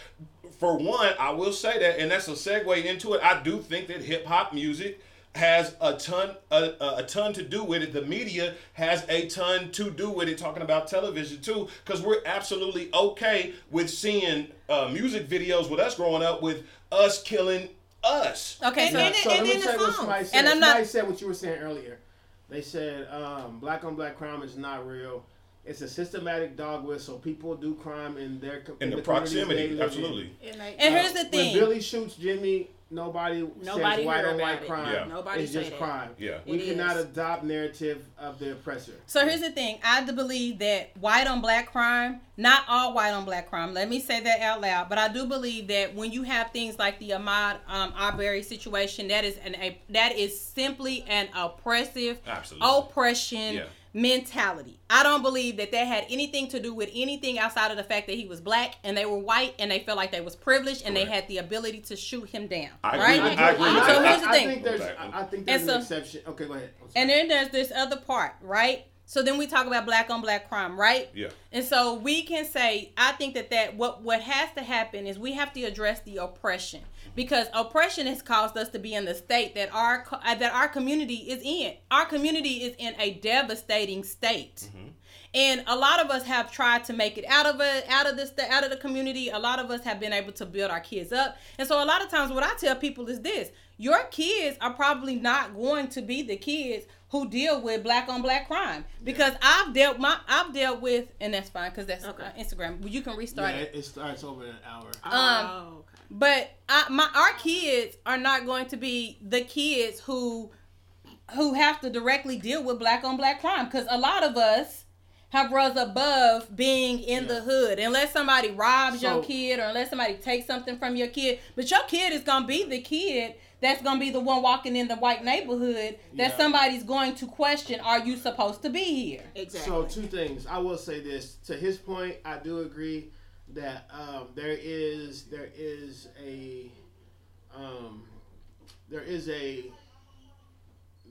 For one, I will say that, and that's a segue into it. I do think that hip hop music has a ton a, a a ton to do with it. The media has a ton to do with it. Talking about television too, because we're absolutely okay with seeing uh, music videos with us growing up with us killing us. Okay, And so then So and let me then tell you what somebody said. And I'm not- somebody said what you were saying earlier. They said um, black on black crime is not real. It's a systematic dog whistle. People do crime in their com- In the communities proximity, they live in. absolutely. and here's the thing: When. Billy shoots Jimmy, nobody, Nobody says white on white it. crime. Yeah. Nobody it's just that. crime. Yeah. We It cannot is. adopt narrative of the oppressor. So here's the thing. I do believe that white on black crime, not all white on black crime. Let me say that out loud. But I do believe that when you have things like the Ahmaud um, Arbery situation, that is an a that is simply an oppressive Absolutely. oppression Yeah. Mentality. I don't believe that that had anything to do with anything outside of the fact that he was black and they were white and they felt like they was privileged and they had the ability to shoot him down. I right? with- I agree so here's the thing. I think there's, Okay. I, I think there's And an exception. Okay, go ahead. And then there's this other part, right? So then we talk about black on black crime, right? Yeah. And so we can say, I think that that what what has to happen is we have to address the oppression because oppression has caused us to be in the state that our uh, that our community is in. Our community is in a devastating state. And a lot of us have tried to make it out of it, out of this, out of the community. A lot of us have been able to build our kids up. And so, a lot of times, what I tell people is this: your kids are probably not going to be the kids who deal with black on black crime because I've dealt my I've dealt with, and that's fine because that's Okay. Instagram. You can restart it. it, it starts over an hour. Um, oh, okay. But I, my our kids are not going to be the kids who who have to directly deal with black on black crime because a lot of us have rose above being in the hood unless somebody robs So- your kid or unless somebody takes something from your kid but your kid is gonna be the kid that's gonna be the one walking in the white neighborhood that Yeah. somebody's going to question are you supposed to be here Exactly. So two things. I will say this. To his point, I do agree that um, there is there is a um, there is a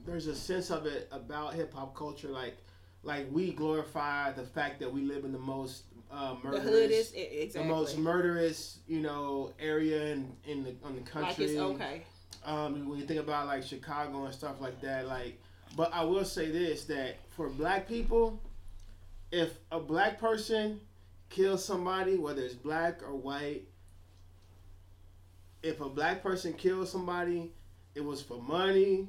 there's a sense of it about hip hop culture like like we glorify the fact that we live in the most uh, murderous hood is e- the most murderous you know area in in the on the country like it's okay. um, when you think about like Chicago and stuff like that, like, but I will say this that for black people, if a black person kills somebody, whether it's black or white, if a black person kills somebody, it was for money,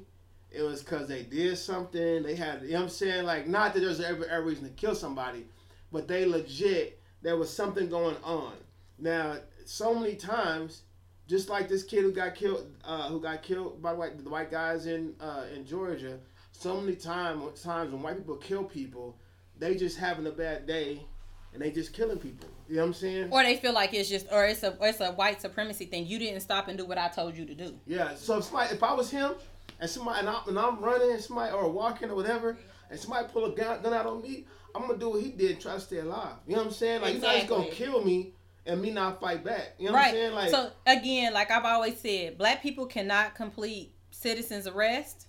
it was because they did something, they had, you know what I'm saying? Like, not that there's ever a reason to kill somebody, but they legit, there was something going on. Now, so many times, just like this kid who got killed, uh, who got killed by white, the white guys in uh, in Georgia. So many time, times when white people kill people, they just having a bad day, and they just killing people. You know what I'm saying? or they feel like it's just or it's a or it's a white supremacy thing you didn't stop and do what i told you to do Yeah. So if somebody, if I was him, and somebody, and, I, and I'm running, and somebody or walking or whatever, and somebody pull a gun, gun out on me, I'm gonna do what he did, and try to stay alive. You know what I'm saying? Like you're not just gonna kill me and me not fight back. You know what I'm saying? Like so again, like I've always said, black people cannot complete citizens arrest.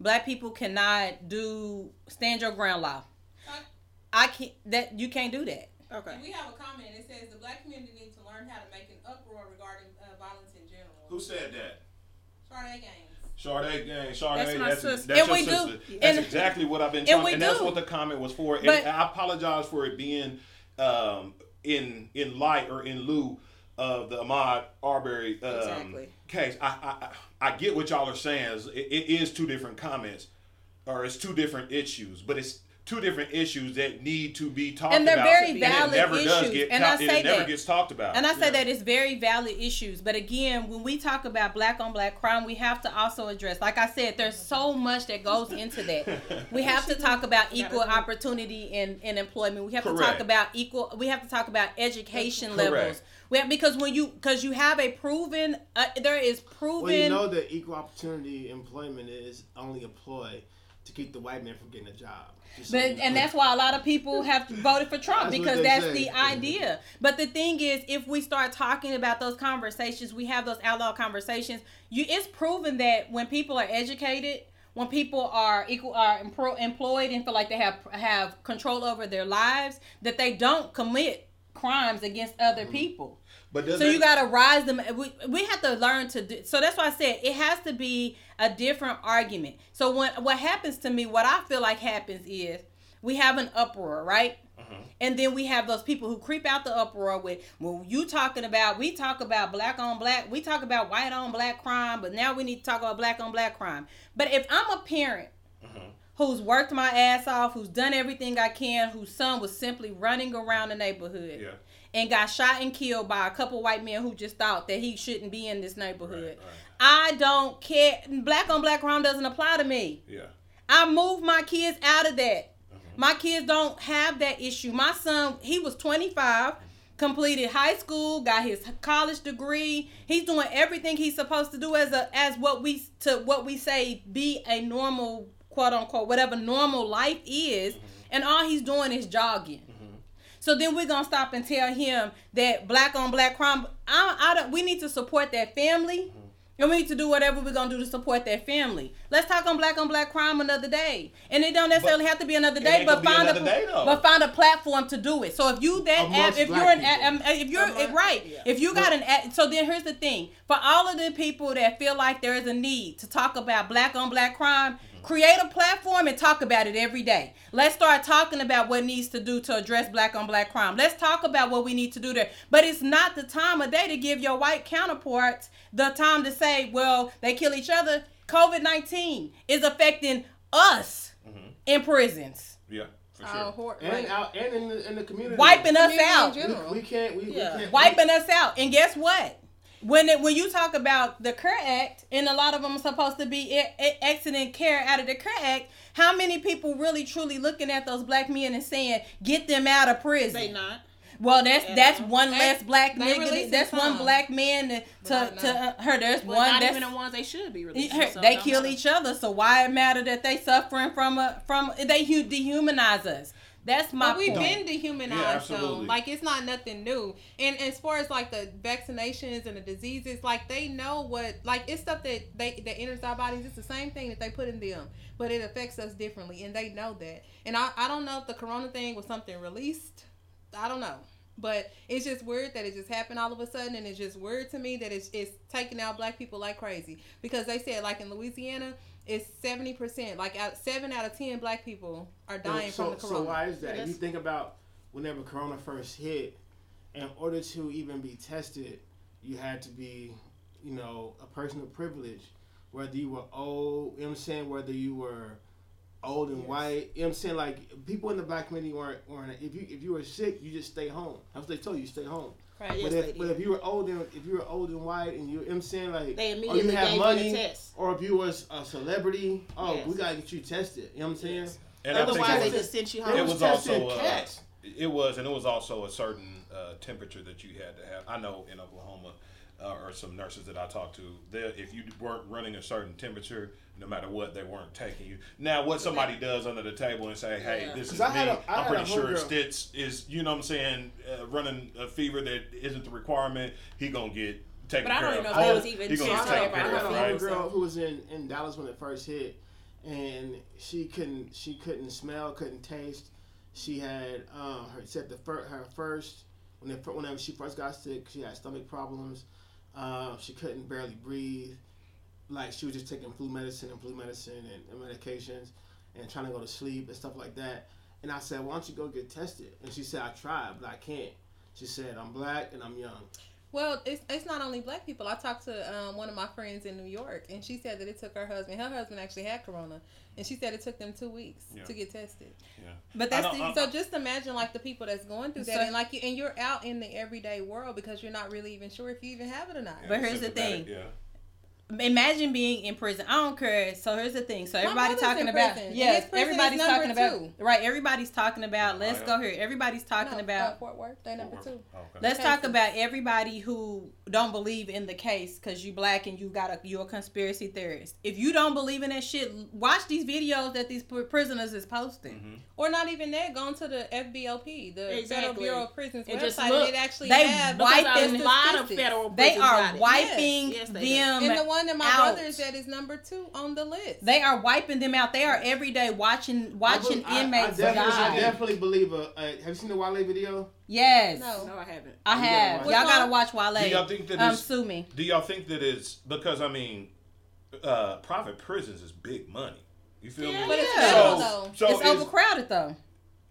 Black people cannot do stand your ground law. I can't. That you can't do that. Okay. We have a comment. It says the black community needs to learn how to make an uproar regarding uh, violence in general. Who said that? Sade Gaines. Sade gang, Sade, That's that's my that's, sister. that's And your we do- That's and- exactly what I've been and trying, we and, that's do. what the comment was for. And I apologize for it being um, in in light or in lieu of the Ahmaud Arbery um, Exactly. case. I, I I I get what y'all are saying. It, it is two different comments, or it's two different issues, but it's two different issues that need to be talked about. And they're about. very and valid it never does issues. get And I talk- say it never that. gets talked about. And I say that it's very valid issues. But again, when we talk about black on black crime, we have to also address, like I said, there's so much that goes into that. We have to talk about equal opportunity in, in employment. We have to talk about equal. We have to talk about education Correct. levels. We have, because when you because you have a proven uh, there is proven Well, you know that equal opportunity employment is only a ploy to keep the white man from getting a job. Just But and that's why a lot of people have voted for Trump That's because that's say. the idea. But the thing is, if we start talking about those conversations, we have those outlaw conversations. You, it's proven that when people are educated, when people are equal are empro- employed and feel like they have have control over their lives, that they don't commit crimes against other Mm-hmm. people. But So you got to rise them. We, we have to learn to do. So that's why I said it has to be a different argument. So when what happens to me, what I feel like happens is we have an uproar, right? Mm-hmm. And then we have those people who creep out the uproar with, well, you talking about, we talk about black on black, we talk about white on black crime, but now we need to talk about black on black crime. But if I'm a parent mm-hmm. who's worked my ass off, who's done everything I can, whose son was simply running around the neighborhood, Yeah. And got shot and killed by a couple white men who just thought that he shouldn't be in this neighborhood. Right, right. I don't care. Black on black crime doesn't apply to me. Yeah. I moved my kids out of that. Uh-huh. My kids don't have that issue. My son, he was 25, completed high school, got his college degree. He's doing everything he's supposed to do as a as what we to what we say be a normal quote unquote whatever normal life is, and all he's doing is jogging. So then we're gonna stop and tell him that black on black crime. I, I don't. We need to support that family, and we need to do whatever we're gonna do to support that family. Let's talk on black on black crime another day, and it don't necessarily have to be another day, but find a day, but find a platform to do it. So if you that Amongst if you're an people. um, if you're Among- right, yeah. if you got an ad- so then here's the thing for all of the people that feel like there is a need to talk about black on black crime. Create a platform and talk about it every day. Let's start talking about what needs to do to address black on black crime. Let's talk about what we need to do there. But it's not the time of day to give your white counterparts the time to say, well, they kill each other. COVID 19 is affecting us mm-hmm. in prisons, Yeah. For sure. Hor- and right. out and in the, in the community. wiping us Community in out. general. We, we can't. We, Yeah. we can't. wiping us out. And guess what? When it, when you talk about the CARE Act, and a lot of them are supposed to be exiting care out of the CARE Act, how many people really truly looking at those black men and saying, "Get them out of prison"? They not. Well, that's Yeah. that's one They- less black nigga. That's one black man to to, to uh, her. There's But one not that's even the ones they should be releasing. her- so they kill matter. each other. So why it matter that they suffering from a from they dehumanize us? That's my But we've point. been dehumanized, Yeah, so like it's not nothing new. And as far as like the vaccinations and the diseases, like they know what, like it's stuff that they that enters our bodies. It's the same thing that they put in them, but it affects us differently, and they know that. And I, I don't know if the corona thing was something released. I don't know. But it's just weird that it just happened all of a sudden, and it's just weird to me that it's, it's taking out black people like crazy. Because they said, like in Louisiana, it's seventy percent, like out, seven out of ten black people are dying so, from the corona. So why is that? If you think about whenever Corona first hit, in order to even be tested, you had to be, you know, a person of privilege. Whether you were old, you know what I'm saying, whether you were old and white, you know what I'm saying, like people in the black community weren't weren't if you if you were sick, you just stay home. That's what they told you, stay home. Right. But they if but if you were old and if you were old and white and you, you know what I'm saying, like They or you have money, test. or if you was a celebrity, oh, Yes. we gotta get you tested. You know what I'm saying? Yes. And Otherwise, they just sent you home. it was was testing also uh, it was, and it was also a certain uh, temperature that you had to have. I know in Oklahoma, uh, or some nurses that I talked to, there if you weren't running a certain temperature, no matter what, they weren't taking you. Now, what somebody does under the table and say, "Hey, Yeah. this is I me," had a- I I'm pretty sure homegirl- Stitz is, you know, what I'm saying, uh, running a fever that isn't the requirement. He gonna get taken But I care don't of. even know if that was even He gonna So get I tested had, I had a for right? fever, homegirl so- who was in, in Dallas when it first hit, and she couldn't she couldn't smell, couldn't taste. She had um, her said the fir- her first when it, whenever she first got sick, she had stomach problems. Um, she couldn't barely breathe. Like she was just taking flu medicine and flu medicine and, and medications, and trying to go to sleep and stuff like that. And I said, "Why don't you go get tested?" And she said, "I tried, but I can't." She said, "I'm black and I'm young." Well, it's, it's not only black people. I talked to um, one of my friends in New York, and she said that it took her husband. Her husband actually had corona, and she said it took them two weeks Yeah. to get tested. Yeah, But that's the, So just imagine like the people that's going through that, So- and like you, and you're out in the everyday world because you're not really even sure if you even have it or not. But here's the sympathetic, thing. Yeah. Imagine being in prison. I don't care. So here's the thing. So everybody's talking about prison, yes, everybody's talking about two. right. Everybody's talking about. Let's yeah. go here. Everybody's talking No, about. uh, Fort Worth. They number two. Okay. Let's talk cases. about everybody who don't believe in the case because you black and you got a you're a conspiracy theorist. If you don't believe in that shit, watch these videos that these prisoners is posting. Mm-hmm. Or not even that. Going to the FBOP, the Federal Bureau of Prisons And website, just look. it actually They have wipe Wiping a lot of statistics. federal They are wiping Yes, they do. them. And the one that my out. brother is is number two on the list. They are wiping them out. They are every day watching watching I, inmates I, I definitely, I definitely believe a, a. Have you seen the Wale video? Yes, No. No, I haven't. I You gotta have. Y'all it. gotta watch Wale. Do y'all think that um, it's- sue me. Do y'all think that it's because I mean, uh, private prisons is big money. You feel Yeah, me? But it's Yeah. So, though. so it's is- overcrowded though.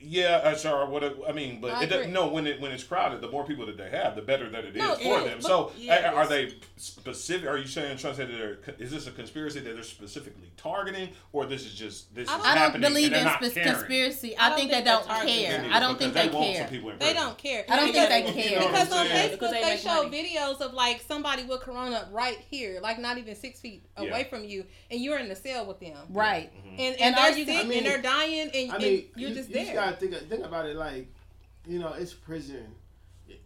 Yeah, uh, sure. What it- I mean, but I it doesn't, agree. no. When it when it's crowded, the more people that they have, the better that it is No, for yeah, them. but- So, yeah, are- are they specific? Are you saying trying to say that they're, is this a conspiracy that they're specifically targeting, or this is just this I is don't- I don't believe in not spec- caring? conspiracy. I I, think think they don't care. They I don't think they, want some care. people in They don't care. I don't think they care. You know what Because on? Facebook Because they they, show money. videos of like somebody with corona right here, like not even six feet Yeah. away from you, and you're in the cell with them. Right. And, and, And they're you- sick and they're dying, and, I and mean, you're just there. Gotta think think about it like, you know, it's prison.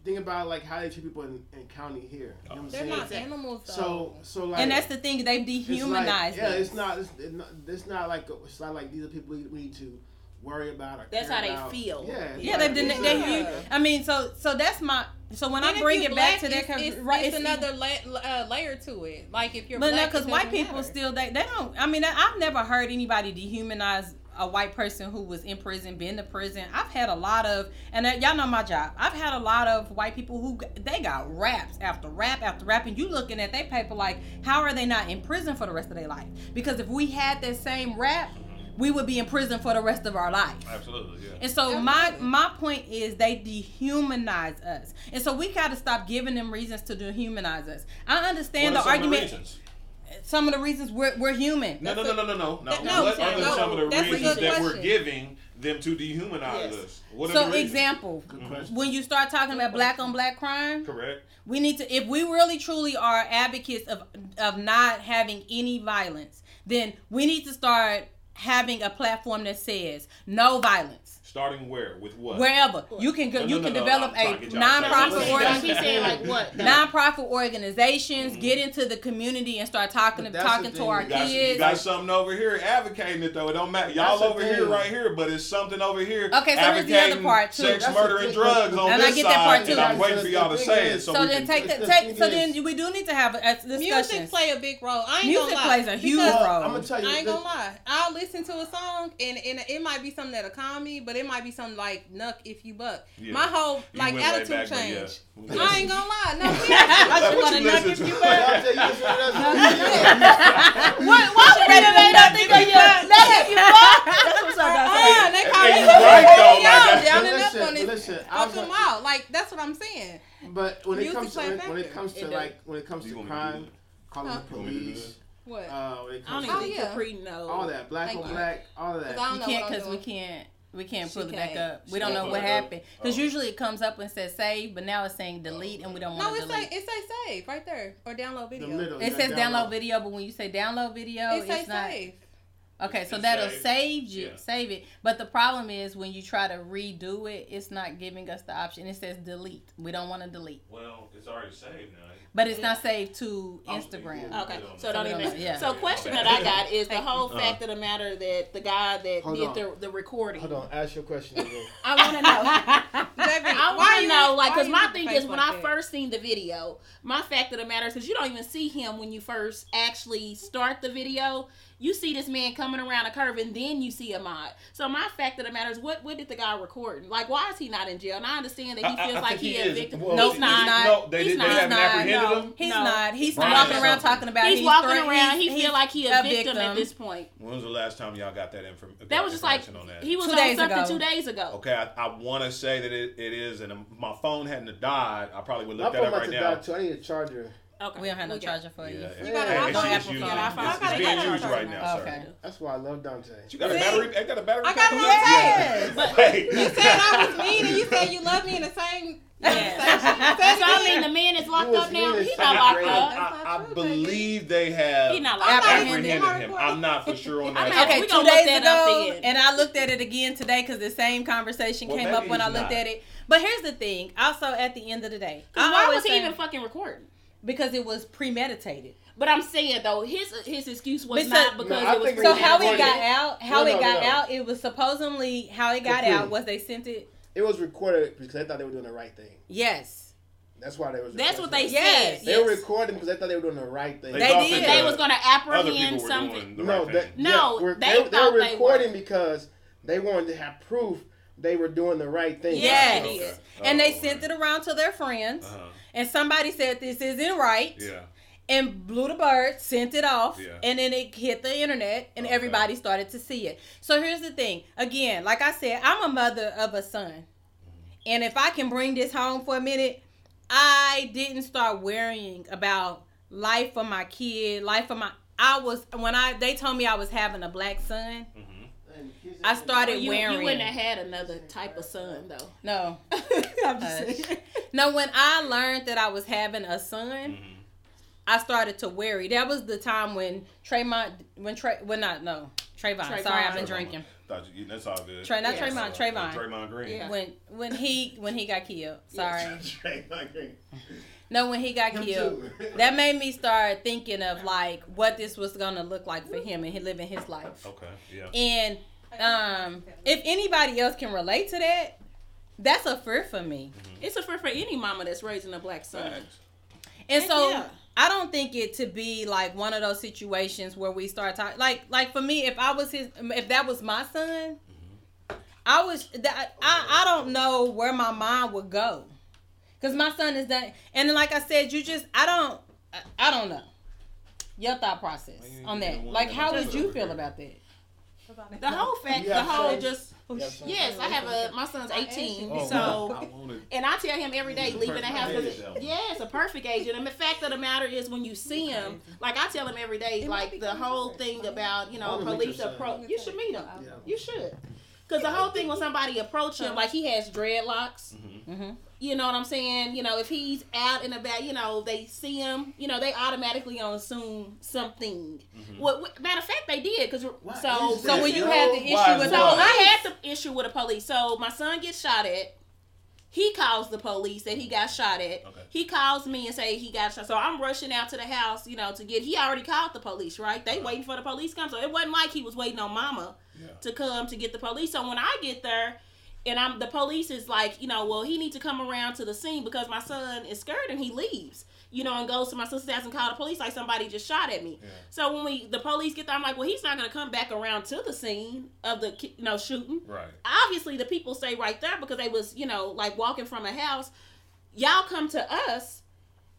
Think about like how they treat people in, in county here. You know what I'm They're saying? not animals though. So so like And that's the thing. They've it's like- yeah, it's not. It's, it's not. It's not like it's not like these are people we, we need to worry about or. That's care how they about. feel. Yeah. Yeah, like, they've it's they, like- they, I mean, so so that's my. So when And I bring you it back to that, it's, it's, right, it's another la- uh, layer to it. Like if you're But no, black, because it white people matter. still they they don't. I mean, I, I've never heard anybody dehumanize a white person who was in prison, been to prison. I've had a lot of, and uh, y'all know my job. I've had a lot of white people who they got raps after rap after rap, and you looking at their paper like, how are they not in prison for the rest of their life? Because if we had that same rap, we would be in prison for the rest of our life. Absolutely, yeah. And so my Absolutely. my point is they dehumanize us, and so we got to stop giving them reasons to dehumanize us. I understand What the are some of argument. Reasons? some of the reasons we're we're human. No, no, no, no, no, no, no. That- no, What are no, some of the reasons that we're giving them to dehumanize Yes. us? What are So the reasons? example, Good mm-hmm. question. when you start talking about black on black crime, Correct. we need to if we really truly are advocates of of not having any violence, then we need to start having a platform that says no violence. Starting where? With what? Wherever you can go, No, no, you no, can no, develop I'm a to get y'all to nonprofit say He's saying, organization. he's saying like what? though? Nonprofit organizations Mm-hmm. get into the community and start talking to talking to our thing. You got, you kids. got something over here advocating it though. It don't matter. Y'all That's over here, right here, but it's something over here. Okay, so here's the other advocating part, too. Sex, That's murder, and thing. drugs on And I this get that side, part, and too. I'm waiting for y'all to say it. So, So then take that. the Take so then we do need to have a, a discussion. Music play a big role. I ain't Music gonna lie. plays a huge role. I'm gonna tell you. I ain't gonna lie. I'll listen to a song and, and it might be something that'll calm me, but it might be something like "Knuck If You Buck." Yeah. My whole like attitude back, but yeah. change. I ain't gonna lie. No, seriously. I What should wanna knock listen if you Y'all were. say you listen to that- What? Why would they made up think of you? Knock if you were. That's what's up. Uh, they call me you right, though, down and up on it. listen, I Fuck was them gonna- out. Like that's what I'm saying. But when it comes to when, when it comes to like when it comes to want me to do crime, calling the You want me to do police, What? uh, when it I don't comes even Oh, to think yeah. Capri knows. all that black Thank on you. black, all of Cause I that. don't You know can't because we can't. We can't She pull it back can't. up. We She don't know what pull it up. happened because Oh. usually it comes up and says save, but now it's saying delete, and we don't want it to say delete. it says save right there or download video. middle. It yeah, says download video, but when you say download video, It it's not. save. Okay, so It's that'll saved. save you, Yeah. save it. But the problem is when you try to redo it, it's not giving us the option. It says delete. We don't want to delete, Well, it's already saved now. But it's not saved to Instagram. Okay, Yeah. so don't even. don't- yeah. So question that I got is the Thank you. whole Uh-huh. fact of the matter that the guy that Hold did on. the the recording. Hold on, ask your question again. I want to know. Baby, I why want to you- know, like, because my thing is when like I that? first seen the video, my fact of the matter is because you don't even see him when you first actually start the video. You see this man coming around a curve, and then you see Ahmaud. So my fact of the matter is, what what did the guy record? Like, why is he not in jail? And I understand that he I- I- feels I like think he, he a is. victim. Well, no, he's he's not. not. No, they, He's did, not. they haven't No. apprehended him. He's No. not. He's Brian walking is around talking about He's he's walking threat- around. he's- He feel like he a, victim, at this point. When was the last time y'all got that information? That was just like he was Two on days something ago. two days ago. Okay, I, I want to say that it, it is, and my phone hadn't died, I probably would My look that phone up must right have now. died too. I need a charger. Okay, We don't have no charger for you. Yeah, You got an it- iPhone? it's, Apple it's, phone. used, I got an it's, iPhone. it's being I got an used iPhone. right now, Okay. sir. That's why I love Dante. You got a See? battery? I got a battery. I got pack on one that? Yes. But Hey. You said I was mean, and you said you love me in the same. Yeah. Say so I mean, the man is locked up now. He's not locked up. I, I believe they have He not locked. Apprehended. apprehended him. I'm not for sure on I'm that. Okay, two days ago, and I looked at it again today because the same conversation Well, came up when I looked not. at it. But here's the thing. Also, at the end of the day, I why was he say- even fucking recording? Because it was premeditated. But I'm saying though, his his excuse was Because- not because No, it was think it So how it got out, how No, it no, got no. out, it was supposedly how it got Capri. out was they sent it. It was recorded because they thought they were doing the right thing. Yes. That's why they was. That's what they recording. Yes. said. They yes. were recording because they thought they were doing the right thing. They, They did. They was gonna apprehend were something. the no, right that. No, yeah, we're- they they, they thought were they recording because they wanted to have proof they were doing the right thing. Yes. it is. Okay. And Oh, they sent it around to their friends, Uh-huh. And somebody said this isn't right. Yeah. and blew the bird, sent it off, Yeah. and then it hit the internet, and Okay. everybody started to see it. So here's the thing. Again, like I said, I'm a mother of a son, mm-hmm. and if I can bring this home for a minute, I didn't start worrying about life for my kid, life for my. I was when I they told me I was having a black son. Mm-hmm. I started You, wearing. you wouldn't have had another type of son though. no, I'm just saying. no. When I learned that I was having a son, Mm-hmm. I started to worry. That was the time when Trayvon, when Trey, well not no Trayvon. Trayvon. Sorry, I've been Trayvon. drinking. Thought you, that's all good. Trey, not Yes. Trayvon, Trayvon. Draymond Green. Yeah. When when he when he got killed. Sorry. Draymond Green. No, when he got Him killed. That made me start thinking of like what this was gonna look like for him and he living his life. Okay. Yeah. And um, if anybody else can relate to that, that's a fear for me. It's a fear for any mama that's raising a black son. Facts. And Heck so yeah. I don't think it to be like one of those situations where we start talking like like for me if I was his if that was my son, I was that I I don't know where my mind would go. Cuz my son is done and like I said you just I don't I, I don't know. Your thought process on that. Like how would you feel about that? The whole fact, the whole sons? just. You? Yes, I have a. My son's 18, Oh, so I. And I tell him every day, He's a leaving the perfect house. 'cause age, it- yeah, it's a perfect age. And the fact of the matter is, when you see him, like I tell him every day, like the whole thing about you know police approach. You should meet him. Yeah. You should. Because the whole thing when somebody approach him, like he has dreadlocks. Mhm. You know what I'm saying? You know, if he's out and about, you know, they see him, you know, they automatically gonna assume something. What, what- matter of fact, they did. Because What so So when you had the issue Why with is so? I had the issue with the police. So my son gets shot at. He calls the police that he got shot at. Okay. He calls me and say he got shot. So I'm rushing out to the house, you know, to get. He already called the police, right? They waiting for the police to come. So it wasn't like he was waiting on Mama Yeah. to come to get the police. So when I get there, and I'm the police is like, you know, well he needs to come around to the scene because my son is scared and he leaves. You know, and goes to my sister's house and call the police like somebody just shot at me. Yeah. So when we the police get there, I'm like, well, he's not gonna come back around to the scene of the you know shooting. Right. Obviously, the people stay right there because they was you know like walking from a house. Y'all come to us,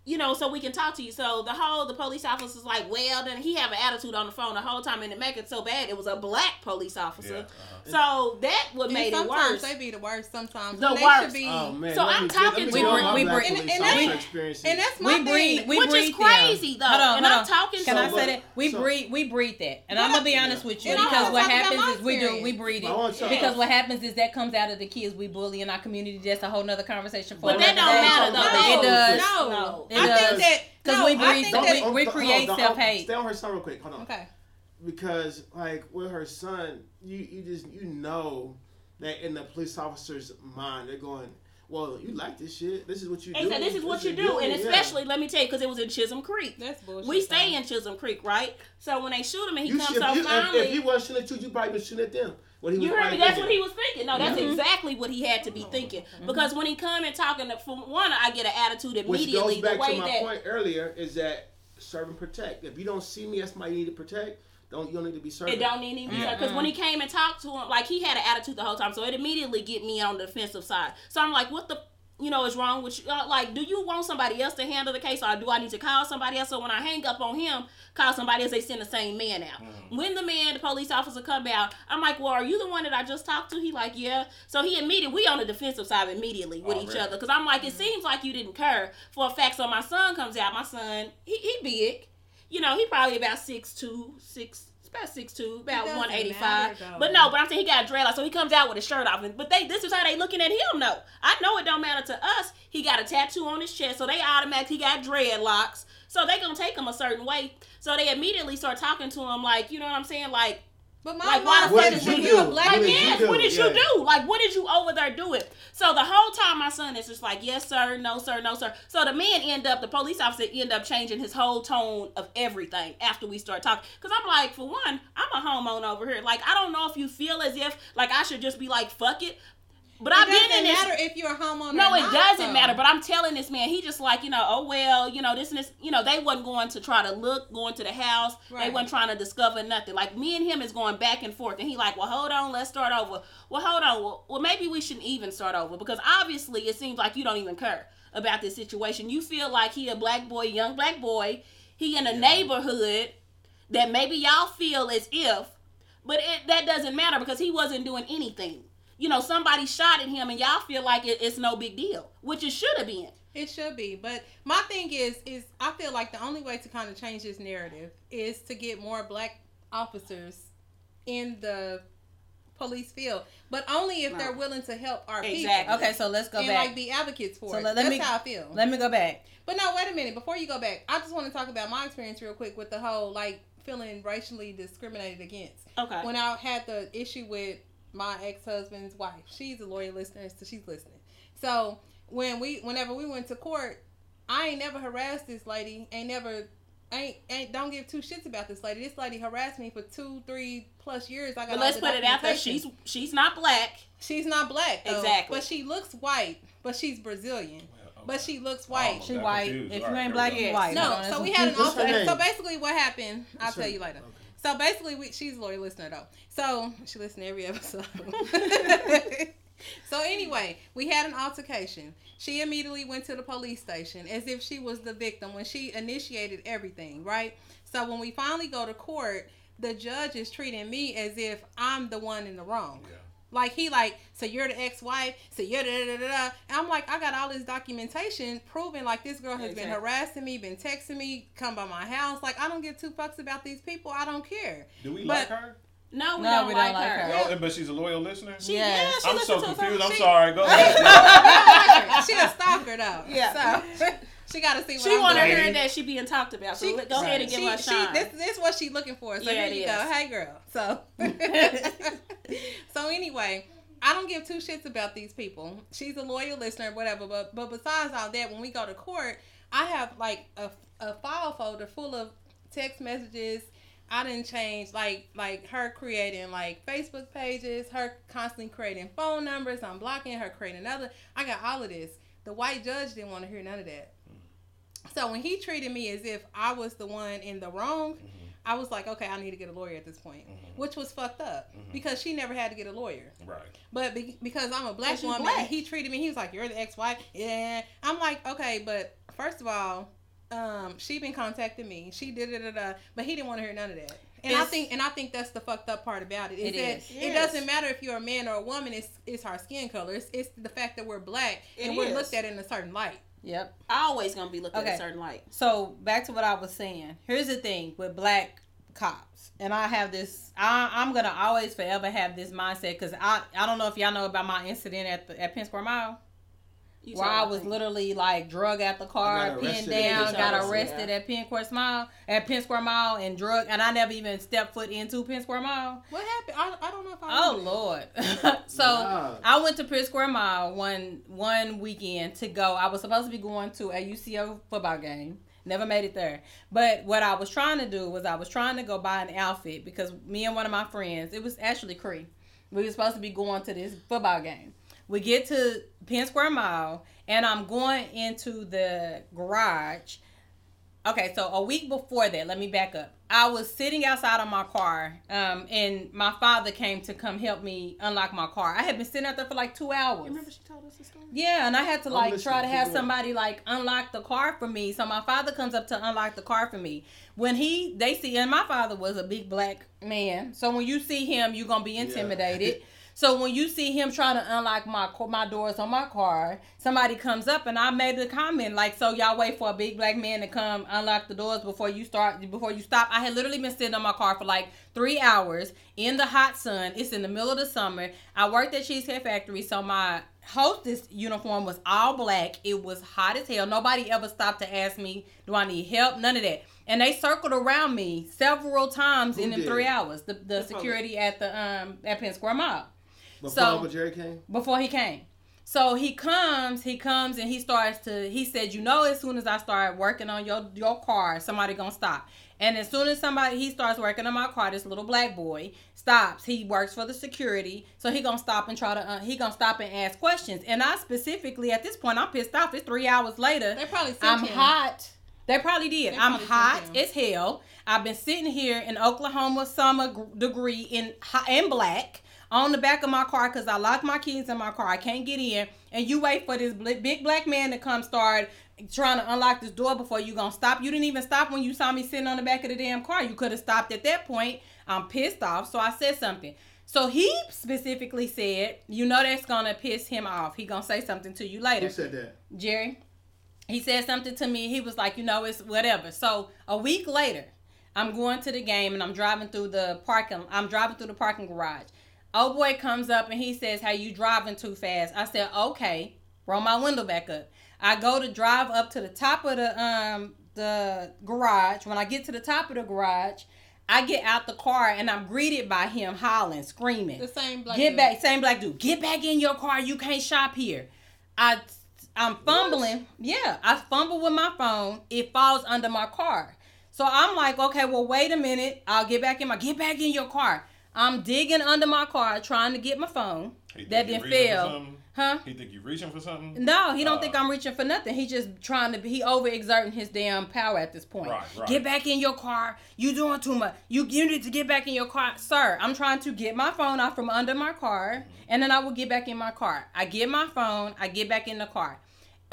you know, so we can talk to you. So the whole the police officer's like, well, then he have an attitude on the phone the whole time, and it make it so bad. It was a black police officer. Yeah. Uh-huh. So that would And made it sometimes worse. they be the worst. Sometimes The they worst. should be. Oh man. So let I'm me- talking to- tell We- my we black bring- and- and that's- and that's my we thing. we which breed is crazy them. though. Hold on, and hold I'm talking Can to I say that we So- breed we breed that, and I'm gonna be honest with you And because what happens is we do we breed it because what happens is that comes out of the kids we bully in our community. That's a whole nother conversation for But that don't matter though. It does. No, No. It I does. think that 'Cause no, we I breed- think don't that, we- Don't- we create don't- self-hate. Stay on her son real quick. Hold on. Okay. Because like with her son, you you just you know that in the police officer's mind they're going, well, you like this shit. This is what you do. They said this is what you do, your and duty." Yeah. especially let me tell you because it was in Chisholm Creek. That's bullshit. We stay though. in Chisholm Creek, right? So when they shoot him and he You comes should, up you, if, finally, if he wasn't shooting at you, you probably been shooting at them. What he was You heard me? That's thinking. what he was thinking. No, that's Mm-hmm. exactly what he had to be thinking. Because when he come and talking, to, for one, I get an attitude Which immediately. goes back the way to my that point earlier is that serve and protect. If you don't see me as somebody you need to protect, don't you don't need to be serving. it don't need him because when he came and talked to him, like he had an attitude the whole time, so it immediately get me on the defensive side. So I'm like, what the. You know, is wrong with you? Uh, like, do you want somebody else to handle the case, or do I need to call somebody else? So when I hang up on him, call somebody else. They send the same man out. When the man, the police officer, come out, I'm like, well, are you the one that I just talked to? He like, yeah. So he immediately, we on the defensive side immediately with each Already. other, because I'm like, it seems like you didn't care for a fact. So my son comes out. My son, he he big, you know, he probably about six two, six. About six two, about one eighty five. But no, but I'm saying he got dreadlocks, so he comes out with his shirt off. And, but they, this is how they looking at him. though. I know it don't matter to us. He got a tattoo on his chest, so they automatically he got dreadlocks. So they gonna take him a certain way. So they immediately start talking to him like, you know what I'm saying, like But my Like, why the What fuck did is you when do? you a What black did you yes, what did Yeah. you do? Like, what did you over there do it? So the whole time my son is just like, yes, sir, no, sir, no, sir. So the man end up, the police officer end up changing his whole tone of everything after we start talking. Cause I'm like, for one, I'm a homeowner over here. Like, I don't know if you feel as if like I should just be like, fuck it. But it I've been doesn't in this matter if you're a homeowner. no, it not, doesn't though. matter. But I'm telling this man, he just like you know, oh well, you know this and this. You know, they wasn't going to try to look, going to the house. They Right. wasn't trying to discover nothing. Like me and him is going back and forth, and he like, well, hold on, let's start over. Well, hold on. Well, well, maybe we shouldn't even start over because obviously it seems like you don't even care about this situation. You feel like he a black boy, young black boy. He in a neighborhood that maybe y'all feel as if, but it, that doesn't matter because he wasn't doing anything. You know, somebody shot at him and y'all feel like it, it's no big deal, which it should have been. It should be, but my thing is, is I feel like the only way to kind of change this narrative is to get more black officers in the police field, but only if they're willing to help our Exactly. people. Okay, so let's go and back. like be advocates for So it. let- let That's me- how I feel. Let me go back. But no, wait a minute. Before you go back, I just want to talk about my experience real quick with the whole like feeling racially discriminated against. Okay. When I had the issue with my ex husband's wife, she's a lawyer listener, so she's listening. So when we, whenever we went to court, I ain't never harassed this lady. Ain't never, ain't ain't don't give two shits about this lady. This lady harassed me for two, three plus years. I got. But let's put it out there. She's she's not black. she's not black though, Exactly. but she looks white. But she's Brazilian. But she looks white. She white. confused. If All you right, ain't black, we you white. No, so we had an What's her alter. name? So basically, what happened? I'll What's tell you later. Okay. So basically, we, she's a loyal listener though. So she listens to every episode. so anyway, we had an altercation. She immediately went to the police station as if she was the victim when she initiated everything, right? So when we finally go to court, the judge is treating me as if I'm the one in the wrong. Yeah. Like he like, so you're the ex-wife, so you're da da da da. And I'm like, I got all this documentation proving like this girl has been harassing me, been texting me, come by my house. Like I don't give two fucks about these people. I don't care. Do we But- like her? No, we No, don't we like don't like her. her. Oh, but she's a loyal listener. She, Yes. yeah, she I'm so to us. confused. I'm She- sorry. Go ahead. I don't like her. She a stalker though. Yeah. So she got to see what She I'm want to doing. hear that she being talked about. So She- go ahead and give she, her a she, this, this is what she's looking for. So Yeah, here you is. go. Hey, girl. So, so anyway, I don't give two shits about these people. She's a loyal listener, whatever. But but besides all that, when we go to court, I have like a, a file folder full of text messages. I didn't change like like her creating like Facebook pages, her constantly creating phone numbers. I'm blocking her, creating another. I got all of this. The white judge didn't want to hear none of that. So when he treated me as if I was the one in the wrong, mm-hmm. I was like, okay, I need to get a lawyer at this point, mm-hmm. which was fucked up mm-hmm. because she never had to get a lawyer. Right. But be- because I'm a black woman, black. he treated me. He was like, "You're the ex-wife." Yeah, I'm like, okay, but first of all, um, she been contacting me. She did it, but he didn't want to hear none of that. And I think, and I think that's the fucked up part about it. Is It that is. it Yes. doesn't matter if you're a man or a woman. It's it's our skin color. It's, it's the fact that we're black and It we're is. looked at in a certain light. Yep. Always gonna be looked at a certain light. So back to what I was saying. Here's the thing with black cops, and I have this. I, I'm gonna always forever have this mindset because I I don't know if y'all know about my incident at the at Penn Square Mall. You where I was literally like drug at the car, pinned down, got arrested at Penn Square Mall, at Penn Square Mall, and drug, and I never even stepped foot into Penn Square Mall. What happened? I, I don't know if I. Oh. Lord! so. I went to Penn Square Mall one one weekend to go. I was supposed to be going to a UCO football game. Never made it there. But what I was trying to do was I was trying to go buy an outfit because me and one of my friends, it was actually Cree. We were supposed to be going to this football game. We get to Penn Square Mall and I'm going into the garage. Okay, so a week before that, let me back up. I was sitting outside of my car, um, and my father came to come help me unlock my car. I had been sitting out there for like two hours. Remember she told us the story? Yeah, and I had to like try to have going. somebody like unlock the car for me. So my father comes up to unlock the car for me. When he they see and my father was a big black man. So when you see him, you're gonna be intimidated. So when you see him trying to unlock my my doors on my car, somebody comes up and I made a comment like, "So y'all wait for a big black man to come unlock the doors before you start before you stop." I had literally been sitting on my car for like three hours in the hot sun. It's in the middle of the summer. I worked at Cheesecake Factory, so my hostess uniform was all black. It was hot as hell. Nobody ever stopped to ask me, "Do I need help?" None of that. And they circled around me several times Who in did? three hours. The the security at the um at Penn Square Mall Before So- Uncle Jerry came? before he came. So he comes, he comes and he starts to he said, "You know as soon as I start working on your your car, somebody going to stop." And as soon as somebody he starts working on my car, this little black boy stops. He works for the security, so he going to stop and try to uh, he going to stop and ask questions. And I specifically at this point I'm pissed off. It's 3 hours later. They probably sent I'm him. hot. They probably did. They I'm probably hot sent him. as hell. I've been sitting here in Oklahoma summer gr- degree in hot and black on the back of my car because I locked my keys in my car. I can't get in. And you wait for this big black man to come start trying to unlock this door before you gonna stop. You didn't even stop when you saw me sitting on the back of the damn car. You could have stopped at that point. I'm pissed off, so I said something. So he specifically said, you know that's gonna piss him off. He gonna say something to you later. Who said that? Jerry, he said something to me. He was like, you know, it's whatever. So a week later, I'm going to the game and I'm driving through the parking. I'm driving through the parking garage. Oh boy comes up and he says, "Hey, you driving too fast?" I said, "Okay." Roll my window back up. I go to drive up to the top of the um the garage. When I get to the top of the garage, I get out the car and I'm greeted by him hollering, screaming. The same black Get dude. back, same black dude. Get back in your car. You can't shop here. I I'm fumbling. Yeah, I fumble with my phone. It falls under my car. So I'm like, okay, well, wait a minute. I'll get back in my get back in your car. I'm digging under my car trying to get my phone. That didn't fail. Huh? He think you reaching for something? No, he don't Uh, think I'm reaching for nothing. He just trying to be he overexerting his damn power at this point. Right, right. Get back in your car. You doing too much. You you need to get back in your car. Sir, I'm trying to get my phone out from under my car and then I will get back in my car. I get my phone, I get back in the car.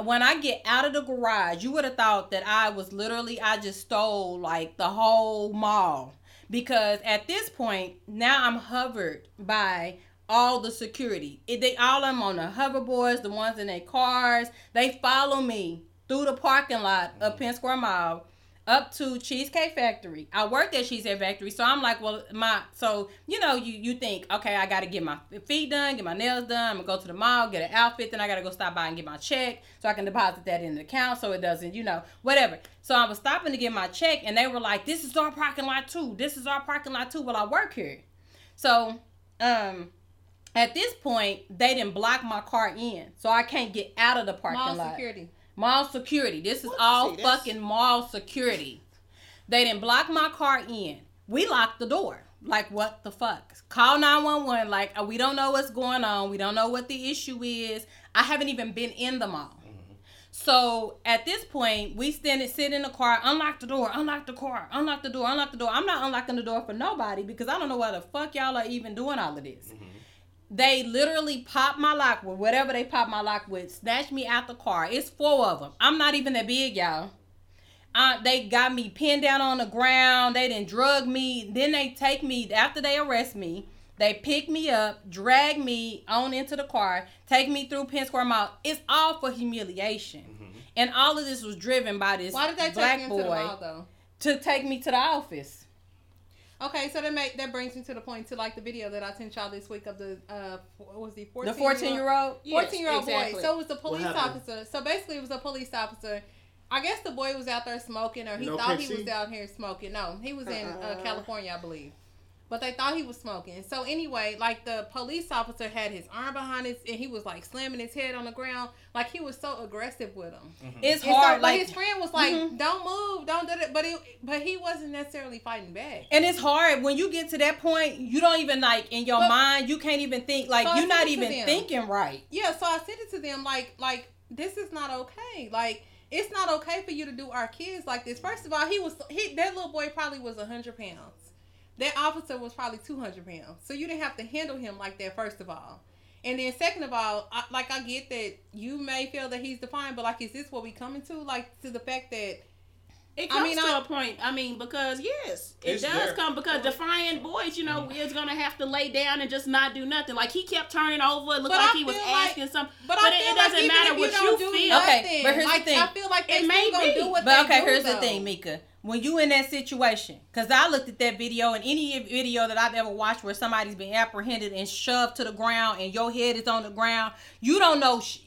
When I get out of the garage, you would have thought that I was literally I just stole like the whole mall. Because at this point, now I'm hovered by all the security. It, they all I'm on the hoverboards, the ones in their cars. They follow me through the parking lot of Penn Square Mall up to Cheesecake Factory. I worked at Cheesecake Factory, so I'm like, well, my so you know, you you think, okay, I got to get my feet done, get my nails done. I'm gonna go to the mall, get an outfit, then I gotta go stop by and get my check so I can deposit that in the account so it doesn't, you know, whatever. So I was stopping to get my check, and they were like, this is our parking lot too. This is our parking lot too. Well, I work here, so um. At this point, they didn't block my car in, so I can't get out of the parking Mall lot. security. Mall security. This is all See, fucking mall security. They didn't block my car in. We locked the door. Like what the fuck? Call 911 like uh, we don't know what's going on. We don't know what the issue is. I haven't even been in the mall. So at this point, we stand and sit in the car, unlock the door, unlock the car, unlock the door, unlock the door. I'm not unlocking the door for nobody because I don't know why the fuck y'all are even doing all of this. They literally popped my lock with whatever they popped my lock with, snatched me out the car. It's four of them. I'm not even that big, y'all. Uh, they got me pinned down on the ground. They didn't drug me. Then they take me after they arrest me. They pick me up, drag me on into the car, take me through Penn Square Mall. It's all for humiliation, and all of this was driven by this Why did they black take you boy into the mall though? to take me to the office. Okay, so that make that brings me to the point to like the video that I sent y'all this week of the uh what was the fourteen The 14 14 year old. Fourteen year old exactly. boy. So it was a police officer. So basically, it was a police officer. I guess the boy was out there smoking, or he No thought he was out here smoking. No, he was in uh, Uh-uh. California, I believe. But they thought he was smoking. So anyway, like the police officer had his arm behind his, and he was like slamming his head on the ground, like he was so aggressive with him. It's And hard, but like his friend was like, Mhm. "Don't move, don't do it." But it, but he wasn't necessarily fighting back. And it's hard when you get to that point. You don't even like in your But- mind. You can't even think like So you're not even them. thinking right. Yeah, so I sent it to them like like this is not okay. Like it's not okay for you to do our kids like this. First of all, he was he that little boy probably was hundred pounds. That officer was probably two hundred pounds. So you didn't have to handle him like that. First of all, and then second of all, I, like I get that you may feel that he's defined, but like is this what we coming to? Like to the fact that It I comes mean, to I- a point. I mean, because yes, it does there. come because defiant boys, you know, mm. is gonna have to lay down and just not do nothing. Like he kept turning over, it looked But like I he was feel like- asking something. But, But, I it, feel it doesn't like matter if what don't you do feel. Okay, but here's the thing. I feel like they It may gonna be. do what But they okay, do, here's the thing, Mika. When you in that situation, because I looked at that video and any video that I've ever watched where somebody's been apprehended and shoved to the ground and your head is on the ground, you don't know. Sh-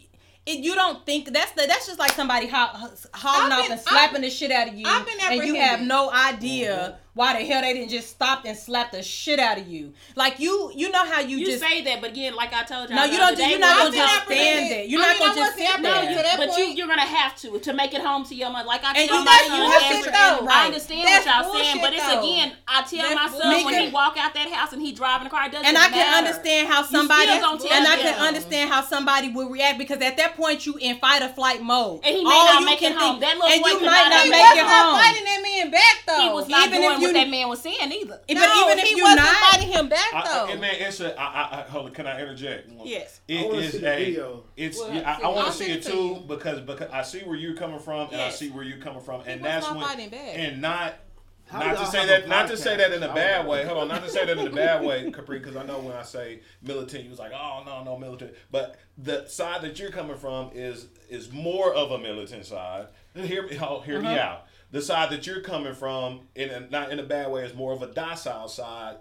it, you don't think that's the, that's just like somebody ho- hauling I've off been- and slapping the shit out of you, I've been and you have no idea mm-hmm. Why the hell they didn't just stop and slap the shit out of you. Like you, you know how you, You just say that, but again, like I told you, no, you don't. You're not I've gonna just stand apprehended. there. You're I not mean, gonna I just wasn't sit No, you, to that but you point- you're gonna have to to make it home to your mother. Like I And tell you my son, you have to every- stand right. I understand That's what y'all saying, but it's though. again, I tell That's my son when he walk out that house and he driving the car, it doesn't and I can matter. understand how somebody gonna and I can understand how somebody would react because at that point you in fight or flight mode. And he may All not make it home. That little and boy you might not not He make make was it not home. fighting that man back though. He was not Even doing if you what you- that man was saying either. But No, even if he you wasn't not, fighting him back I, though. I, man, it's a. I, I, I, hold on, can I interject? Yes. It I wanna is see a. video. It's. Well, yeah, I, I want to see it it to too because because I see where you're coming from and I see where you're coming from and was that's not when fighting back. and not. How not to say that, a not to say that in a bad way. Hold on, not to say that in a bad way, Capri, because I know when I say militant, you was like, oh no, no militant. But the side that you're coming from is is more of a militant side. And hear me, oh, hear me uh-huh. out. The side that you're coming from, in a, not in a bad way, is more of a docile side.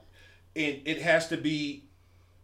And it has to be,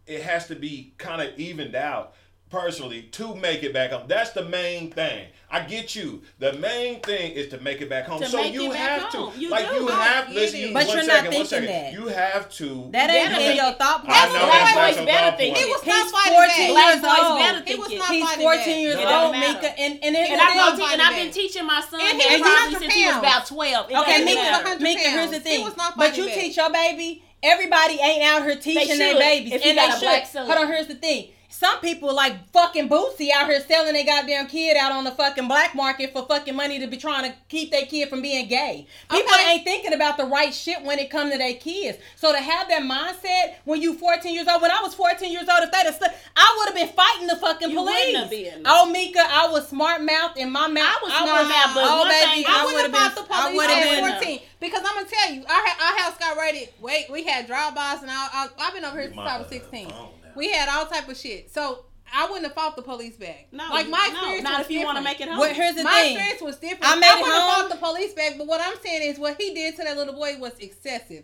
it has to be kind of evened out personally to make it back up. That's the main thing. I get you. The main thing is to make it back home. To so make you it back have home. to, You like do. you I have. get Listen, you, But one you're not second, one thinking second. that. You have to. that ain't Better in your thought I process. know Black that's not boys your better thought think. He was He's not 14 fighting back. years Black boys old. better He was not He's 14 years old. Mika, and and And I've, been and I've been teaching my son And he that probably since he was about 12. Okay, Mika, Mika, here's the thing. But you teach your baby. Everybody ain't out here teaching their should, babies, if you and got they a black should. son. Hold on, here's the thing. Some people like fucking Bootsy out here selling their goddamn kid out on the fucking black market for fucking money to be trying to keep their kid from being gay. People Okay. ain't thinking about the right shit when it comes to their kids. So to have that mindset when you 14 years old, when I was 14 years old, if they'd have, stu- I would have been fighting the fucking You wouldn't police. have been. Oh, Mika, I was smart mouth in my mouth. I was smart mouth, but oh, one baby, thing- I, I wouldn't would have have fought been. the I police would have at been. 14 because I'm gonna tell you, our our house got raided. Wait, we had drive-bys and I, I I've been over here since I was 16. We had all type of shit. So I wouldn't have fought the police back. No, like my no, experience. not was if you want to make it home. Well, here's the my thing. experience was different. I I, made it would have fought the police back, but what I'm saying is what he did to that little boy was excessive.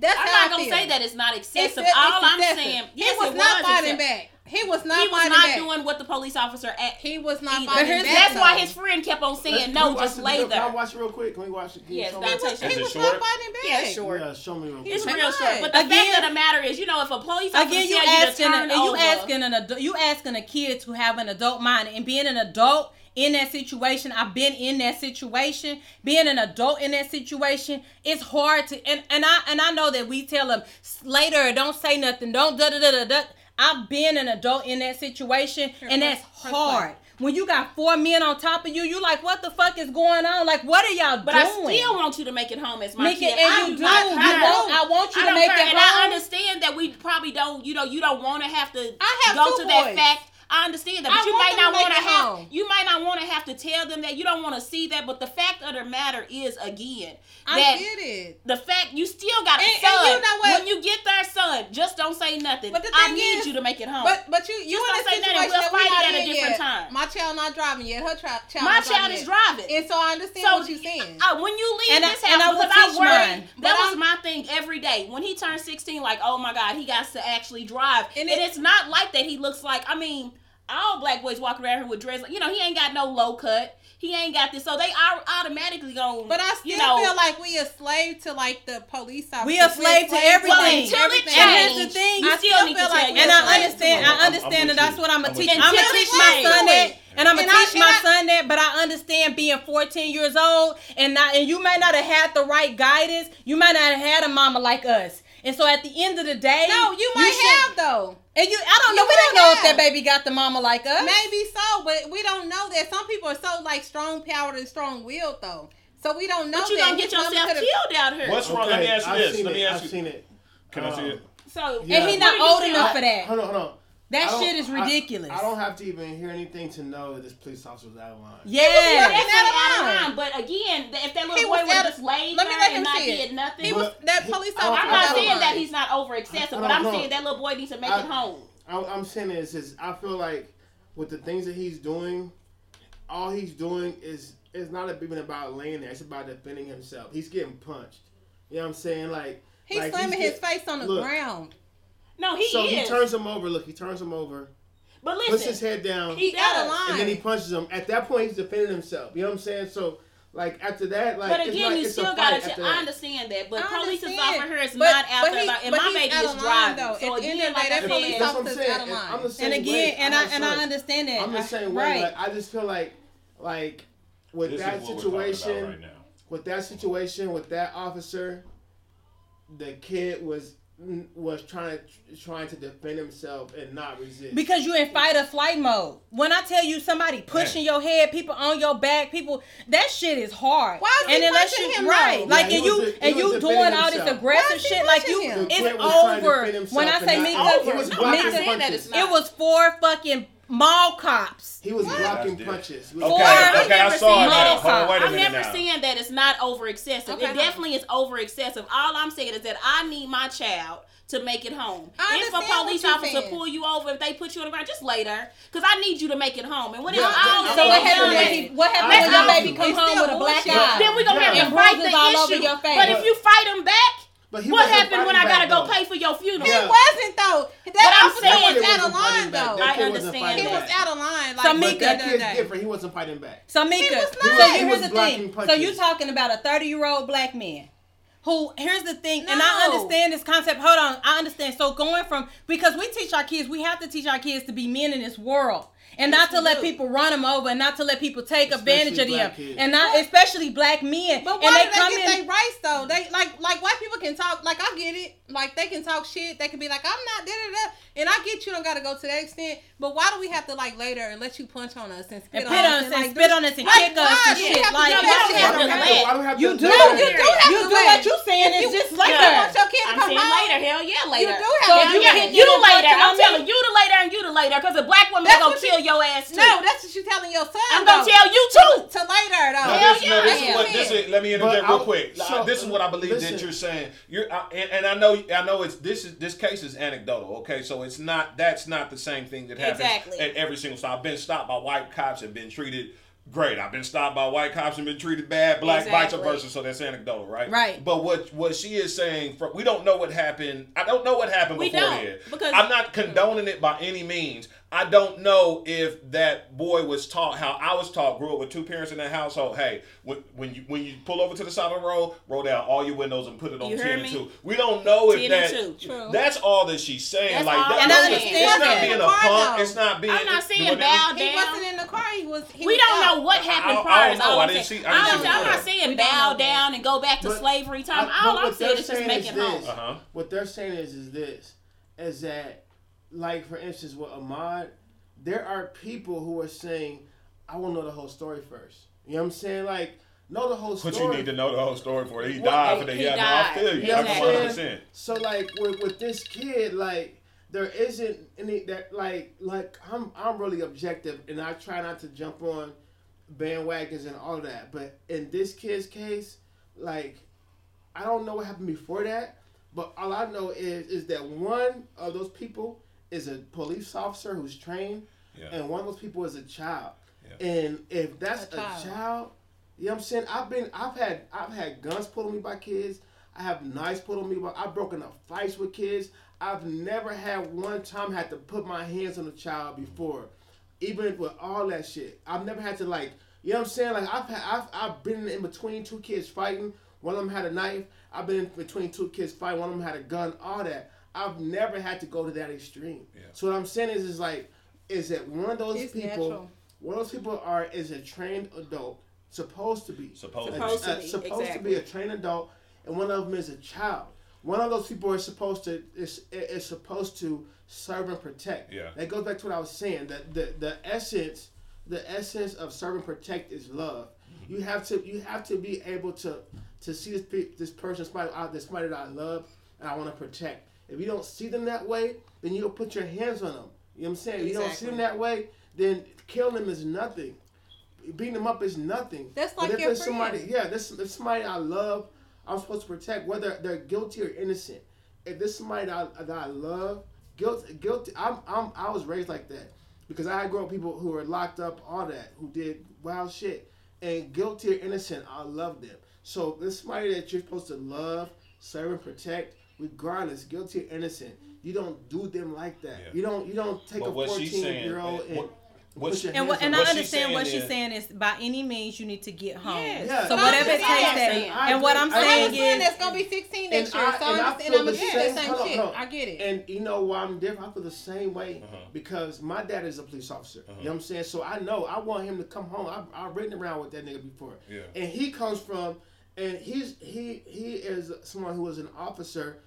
That's I'm not I gonna feel. say that it's not It's- excessive. it's All I'm excessive. saying, yes, he was not was fighting excessive. back. He was not He was not back. doing what the police officer at. he was not either. fighting here's- back. That's why his friend kept on Let's- saying, "No, we watch just the lay video? Can I there." watch it real quick? Can we watch it? Can Yes, show He me? Dante, was, show he was not fighting back. Yeah, short. Yeah, show me real It's quick. real was short. But the Again- fact of the matter is, you know, if a police officer Again, you tell you asking a, you asking an adult, you asking a kid to have an adult mind and being an adult in that situation. I've been in that situation. Being an adult in that situation, it's hard to and and I and I know that we tell them later, don't say nothing, don't da da da da. I've been an adult in that situation, and that's hard. When you got four men on top of you, you like, what the fuck is going on? Like, what are y'all but doing? I still want you to make it home as my Make kid. it, and I you do. not You care. want, I want you I to make care, it and I understand that we probably don't. You know, you don't want to have to I have go to that fact. I understand that, but I you might not want to have. home. You might not want to have to tell them that. You don't want to see that. But the fact of the matter is, again, I that get it. the fact you still got a And- and son. you know what? When you get there, son, just don't say nothing. But the I need is- you to make it home. But but you you Just in a don't say nothing. situation We'll that fight it at a different yet. time. My child not driving yet. Her child. my child is yet. driving. And so I understand So what you're saying. uh, when you leave And I- this and I house, because I worry, that was my thing every day. When he turned 16, like, oh my God, he got to actually drive. And And, it's not like that. He looks like, I mean, all black boys walk around here with dreads. You know, he ain't got no low cut. He ain't got this. So they are automatically going, But I still you know, feel like we a slave to like the police officers. We a slave to everything. Well, until it everything. And here's the thing, you I still still need feel to like tell we your And a I slave understand. I I'm- I'm understand with that. That's what I'm I'm gonna teach. you. I'm gonna teach it's my son that, and I'm gonna And I- teach and my I- son that. But I understand being 14 years old and not, and you may not have had the right guidance. You might not have had a mama like us. And so at the end of the day, No, you might should- have though. And you, I don't know. You We don't might know if that baby got the mama like us. Maybe so, but we don't know that. Some people are so like strong powered and strong willed though. So we don't know but you that. gonna get His yourself killed out here. What's wrong? Let me ask you I've this. Let me it. ask I've you. seen it. Can I see Um, it? So Yeah. And he not What do you old feel? enough for that. Hold on, hold on. That shit is ridiculous. I, don't have to even hear anything to know that this police officer was out of line. yeah. Yeah, working out of out of line. line. But again, if that little boy was would have out of- just laid Let me there let and him not see it. did nothing, He was that police officer. I'm not saying mind. that he's not over excessive, but I'm know. saying that little boy needs to make I- it home. I'm, I'm saying is, is I feel like with the things that he's doing, all he's doing is it's not even about laying there. It's about defending himself. He's getting punched. You know what I'm saying? Like He's like slamming his get- face on the look, ground. No, he is. so is. he turns him over. Look, he turns him over, but listen, puts his head down, he out of line. and then he punches him. At that point, he's defending himself. You know what I'm saying? So like after that, like But it's again, like, you it's still gotta. fight Ch- after I understand that, but I police understand. officer is But- not out but there, he- like, and but my he's baby out is of line, driving. though. So At the end again, of like that police said, That's what I'm saying. out of line. I'm the same And again, way. and I'm I not and I understand that. I'm the I- same way. Right. Like I just feel like, like with This that is what we're talking about situation, right with that situation, with that officer, the kid was was trying to trying to defend himself and not resist. Because you're in fight or flight mode. When I tell you somebody pushing your head, people on your back, people that shit is hard. Why is he unless pushing you him, right, though? like Yeah, and you was de- and you doing defending all this aggressive Why is he shit, like you, him? It's Clint was trying to over. When I say not- Mika, he was Mika- blocking I'm not saying that it's punches. not. it was four fucking mall cops. He was blocking punches. He was Okay, Four- I've okay, I never saw seen it now. that. Hold on, wait a I'm minute never now. saying that it's not over excessive. Okay, it definitely is over excessive. All I'm saying is that I need my child to make it home. I if a police officer saying. pull you over, if they put you on the ground, just later. Because I need you to make it home. And when it's Yeah, all that- So what said happened when he, what happened when your baby come home with a black eye? then we gonna have Yeah. to And fight the all over issue. your face. But if you fight them back, But he what happened when I gotta back, go pay for your funeral? He Yeah. wasn't though. That But I'm saying- was out of wasn't line though. That I kid wasn't understand fighting He was back. out of line. Like So the Mika- But that other kid's day. different. He wasn't fighting back. So Mika, He was so not. He here's was the blocking thing. So punches. you talking about a 30 year old black man who here's the thing, and I understand this concept. Hold on, I understand. So going from because we teach our kids, we have to teach our kids to be men in this world. And not to let do. people run them over, and not to let people take Especially advantage of them, kids. and not especially black men. But and why they do they come get in. their rights though? They like like white people can talk. Like I get it. Like they can talk shit. They can be like I'm not da da da. And I get you don't got to go to that extent. But why do we have to like later and let you punch on us and spit and on spit us on us and like, spit on us and kick us why and do we shit have to like do that y'all shit? have to do I have let. do have You to do, let you do, have you to do let- what you saying is you- just you later. don't want your kid to I'm come saying home. later. Hell yeah, later. do have Hell to yeah. let- You you later, I'm telling you to later and you to later. Because a black woman That's gonna what you- kill your ass too. No, that's what you telling your son. I'm gonna tell you too. to later though. No, Hell this, no, this yeah. is what this is. Let me interject But real quick. this is what I believe that you're saying. You're I, and, and I know I know it's this is this case is anecdotal. Okay, so it's not that's not the same thing that happens Exactly. at every single stop. I've been stopped by white cops and been treated great. I've been stopped by white cops and been treated bad, black, vice versa. So that's anecdotal, right? Right. But what what she is saying, for, we don't know what happened. I don't know what happened We before then. because- I'm not condoning it by any means. I don't know if that boy was taught how I was taught. Grew up with two parents in that household. Hey, when, when you when you pull over to the side of the road, roll down all your windows and put it on You ten heard and me? two. We don't know if that. True. That's all that she's saying. That's like all that, I'm And I it's- it's not being a Car, punk. though. It's not being. I'm not saying what- bow He down. wasn't in the car. He was. He We was don't out. know what happened I- I prior. don't is know. all I I'm didn't saying. see- I didn't I'm, see I'm not saying bow down and go back to slavery time. All I'm saying is just saying make it this. home. Uh-huh. What they're saying is is this, is that, like for instance with Ahmaud, there are people who are saying, I want to know the whole story first. You know what I'm saying? Like, know the whole story. But you need to know the whole story for it. He Well, died he- for that. he Yeah, no, I feel you. You I'm what I'm 100. saying? percent So like with, with this kid, like there isn't any that like like I'm I'm really objective and I try not to jump on bandwagons and all that. But in this kid's case, like I don't know what happened before that, but all I know is is that one of those people is a police officer who's trained, Yeah. and one of those people is a child. Yeah. And if that's A a child. child. you know what I'm saying? I've been I've had I've had guns pulled on me by kids. I have knives pulled on me, but I've broken up fights with kids. I've never had one time had to put my hands on a child before, even with all that shit. I've never had to like, you know what I'm saying? Like I've had, I've I've been in between two kids fighting. One of them had a knife. I've been in between two kids fighting. One of them had a gun. All that. I've never had to go to that extreme. Yeah. So what I'm saying is, is like, is that one of those It's people? natural. One of those people are is a trained adult, supposed to be. Supposed to Supposed be. to Uh, be, supposed to be a trained adult, and one of them is a child. One of those people is supposed to is is supposed to serve and protect. Yeah. That goes back to what I was saying. That the the essence the essence of serve and protect is love. Mm-hmm. You have to you have to be able to to see this pe- this person somebody out this somebody that I love and I want to protect. If you don't see them that way, then you don't put your hands on them. You know what I'm saying? If you don't see them that way, then killing them is nothing. Beating them up is nothing. That's But like if your somebody, friend. yeah, this if somebody I love, I'm supposed to protect, whether they're guilty or innocent. If this somebody that I, that I love, guilty, guilty. I'm, I'm, I was raised like that because I grew up people who were locked up, all that, who did wild shit, and guilty or innocent, I love them. So this somebody that you're supposed to love, serve, and protect, regardless, guilty or innocent. You don't do them like that. Yeah. You don't, you don't take But a 14 saying, year old eh, and. what- and what put your And what, and I What them. she's understand what she's saying is by any means you need to get home. Yes. Yeah. So No, whatever it that's all takes I'm that. saying. I And what. I'm I I saying is that's gonna be 16 next And year, I- so and I I understand. feel I'm the against same- the same hold shit. hold. I get it. And you know why I'm different? I feel the same way Uh-huh. because my dad is a police officer. You know what I'm saying? So I know I want him to come home. I've, I've ridden around with that nigga before. Yeah. And he comes from, and he's he he is someone who is an officer,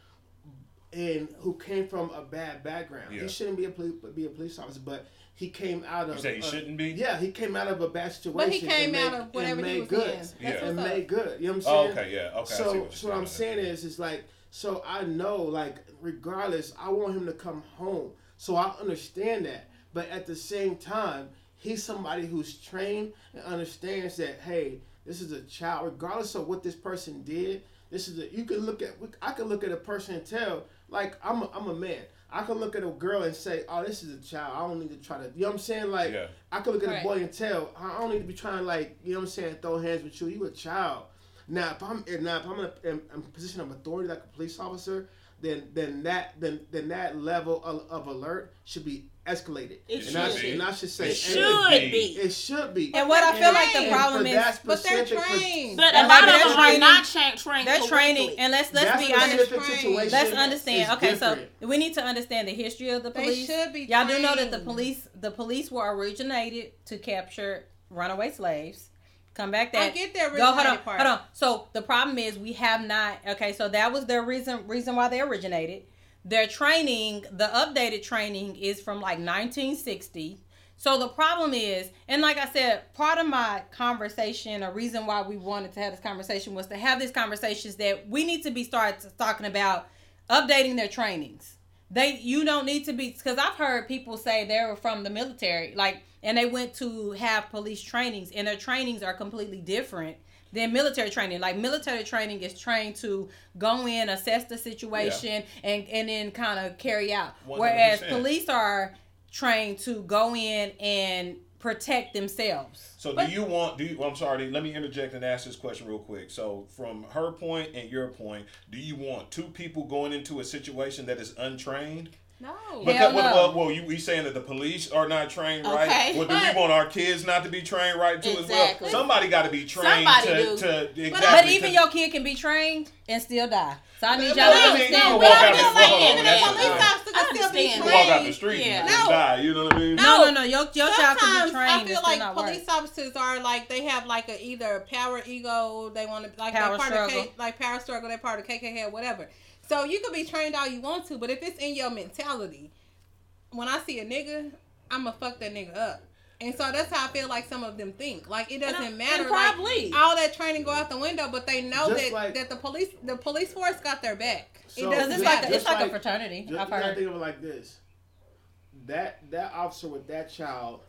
and who came from a bad background. Yeah. He shouldn't be a police be a police officer, but he came out of. You say he a- shouldn't be? Yeah, he came out of a bad situation. But he came and out made- of whatever and he was good. in. That's Yeah. and made good. You know what I'm Oh, saying? okay, yeah, okay. So, what so what I'm saying. saying is, is like, so I know, like, regardless, I want him to come home. So I understand that, but at the same time, he's somebody who's trained and understands that, hey, this is a child, regardless of what this person did. This is a you can look at I can look at a person and tell like I'm a, I'm a man. I can look at a girl and say, oh, this is a child. I don't need to try to. You know what I'm saying? Like Yeah. I could look at Right. a boy and tell I don't need to be trying to like you know what I'm saying throw hands with you. You a child. Now if I'm now if I'm in a, in, in a position of authority like a police officer, then then that then then that level of, of alert should be escalated. It and I should should, be. and I should say It and should be. It should be. And what I feel like the problem is, that But they're trained. But a lot of they're them are not trained. they're training, correctly. and let's let's that be honest. specific Trained. situation Let's understand. Okay, so we need to understand the history of the They police. should be Y'all do know that the police, the police were originated to capture runaway slaves. Come back I that. get that Go hold on, part. hold on. So the problem is we have not. Okay, so that was their reason reason why they originated. Their training, the updated training, is from like 1960. So the problem is, and like I said, part of my conversation, a reason why we wanted to have this conversation was to have these conversations that we need to be start talking about updating their trainings. They you don't need to be because I've heard people say they were from the military, like, and they went to have police trainings, and their trainings are completely different than military training. Like military training is trained to go in, assess the situation, and and then kind of carry out. Whereas 100%. police are trained to go in and protect themselves. So do you want? Do you? well, I'm sorry. Let me interject and ask this question real quick. So from her point and your point, do you want two people going into a situation that is untrained? No. Because Hell well, no. well, well, you we saying that the police are not trained right? Okay, Well, do but- we want our kids not to be trained right too as Exactly. well? Somebody got to be trained Somebody to, do. to exactly. But even to- your kid can be trained and still die. So I need y'all to I mean, understand. you can what walk I'm out the- saying. well, hold on, even a that's police the thing. officer I can still be understand. You walk out the street Yeah. and No. die. You know what I mean? No, no, no. Your, your child can be trained I and feel like police work. officers are like they have like a either a power ego, they want to like Power they're part struggle. of K, like power struggle, they're part of KKK whatever. So you could be trained all you want to, but if it's in your mentality, when I see a nigga, I'ma fuck that nigga up. And so that's how I feel like some of them think. Like it doesn't And matter. probably. Like, all that training go out the window, but they know Just that like- that the police the police force got their back. So- it doesn't it's like a, it's like, like- a fraternity. Just, I've you gotta think of it like this. That that officer with that child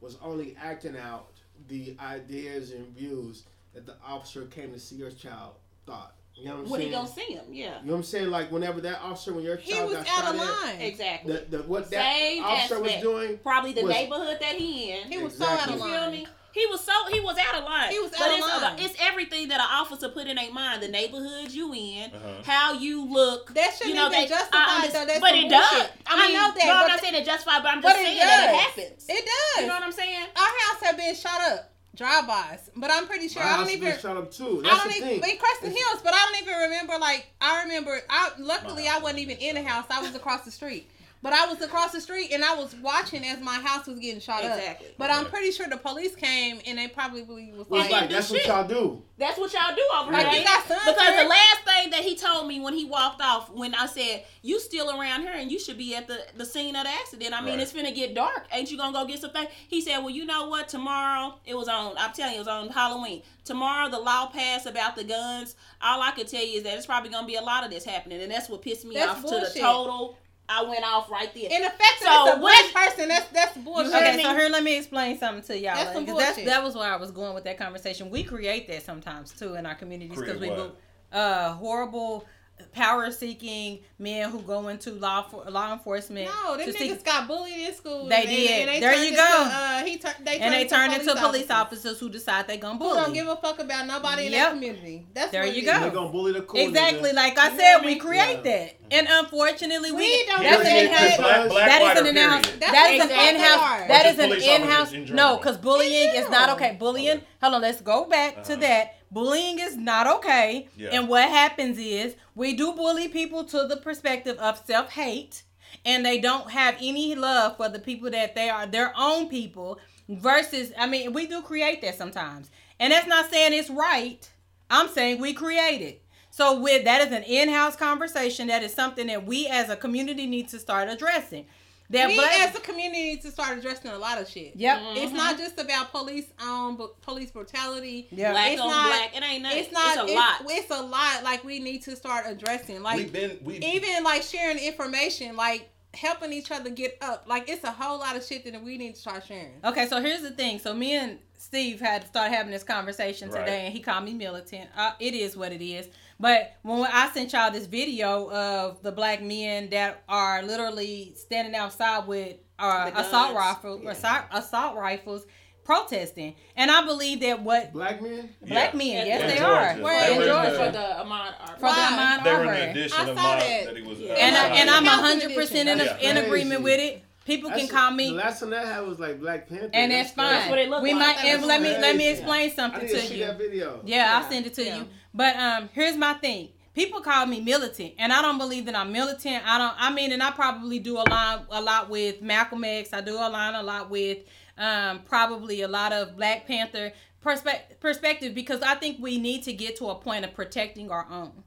was only acting out the ideas and views that the officer came to see your child thought. You know what I'm When he saying? gonna see him, yeah. you know what I'm saying? Like whenever that officer, when your he child was got out shot of at, line. Exactly. the, the, what that Same officer was doing. Probably the was- neighborhood that he in. He was so Exactly. out You of feel line. me? He was so he was out of line. He was but out of it's, line. it's everything that an officer put in their mind. The neighborhood you in, Uh-huh. how you look. That shouldn't you know, even they, justify I it, though. That's but some it does. bullshit. I, I mean, know that, No, I'm not saying it justified, but I'm but just it saying that it happens. It does. You know what I'm saying? Our house had been shot up, drive-bys, but I'm pretty sure My I don't even. been shot up too. I don't the even thing. in Crescent Hills, but I don't even remember. Like I remember, I luckily My I wasn't even in the house. I was across the street. But I was across the street and I was watching as my house was getting shot Exactly. up. But I'm pretty sure the police came and they probably was Well, like, it's like that's what shit. y'all do. That's what y'all do over Like, here. you got it? Because the last thing that he told me when he walked off, when I said, You still around here and you should be at the, the scene of the accident. I mean, Right. it's finna get dark. Ain't you gonna go get some things? He said, Well, you know what? Tomorrow, it was on, I'm telling you, it was on Halloween. Tomorrow, the law passed about the guns. All I could tell you is that it's probably gonna be a lot of this happening. And that's what pissed me That's off to the total. I went off right there. in effect, So it's a what- black person. That's that's bullshit. heard Okay, me? so here, let me explain something to y'all. That's some that's, bullshit. that was where I was going with that conversation. We create that sometimes too in our communities because we what? uh horrible power seeking men who go into law for, law enforcement. No, them niggas seek- got bullied in school. They and- did. And they There turned you into, go. Uh, he tur- they and they turn into police officers. officers who decide they gonna Who bully. don't give a fuck about nobody in Yep. that community. That's There what you go. They're gonna bully the cool Exactly, nigga. like I You said, we me? create Yeah. that, and unfortunately, we, We don't that's an that. in-house. Black, black, That is an or in-house. That's That is exactly an in-house. hard. That Or is just an in-house. in No, because bullying is not okay. Bullying. Hold on, let's go back to Uh-huh. that. Bullying is not okay. Yeah. And what happens is we do bully people to the perspective of self-hate, and they don't have any love for the people that they are their own people. Versus, I mean, we do create that sometimes, and that's not saying it's right. I'm saying we create it. So So with that is an in-house conversation. That is something that we as a community need to start addressing. That we black, as a community need to start addressing a lot of shit. Yep. It's not just about police um bu- police brutality. Yeah. Black It's on not- black. It ain't nothing. It's not It's a lot. It's a lot like we need to start addressing. Like we've been we even like sharing information, like helping each other get up. Like it's a whole lot of shit that we need to start sharing. Okay, so here's the thing. So me and Steve had to start having this conversation Right. today, and he called me militant. Uh, it is what it is. But when I sent y'all this video of the black men that are literally standing outside with uh, assault guns. rifles, assault, assault rifles, protesting, and I believe that what Black men. black Yeah. men, In yes, they Georgia. are, Where They in were Georgia, the- for the Ahmaud for the Why? Ahmaud they were in the Arbery. I of saw my that. that he was. Yeah. and I, and I'm Yeah. hundred percent in, Yeah. in agreement with it. People can That's- call The me, last one that had was like Black Panther. and that's fine. That's what it looked we like. might and let me let me crazy. explain I something need to to see you. that video. Yeah, I'll send it to Yeah. you. But um, here's my thing. People call me militant, and I don't believe that I'm militant. I don't. I mean, and I probably do a lot, a lot with Malcolm X. I do a lot, a lot with um, probably a lot of Black Panther perspe- perspective because I think we need to get to a point of protecting our own.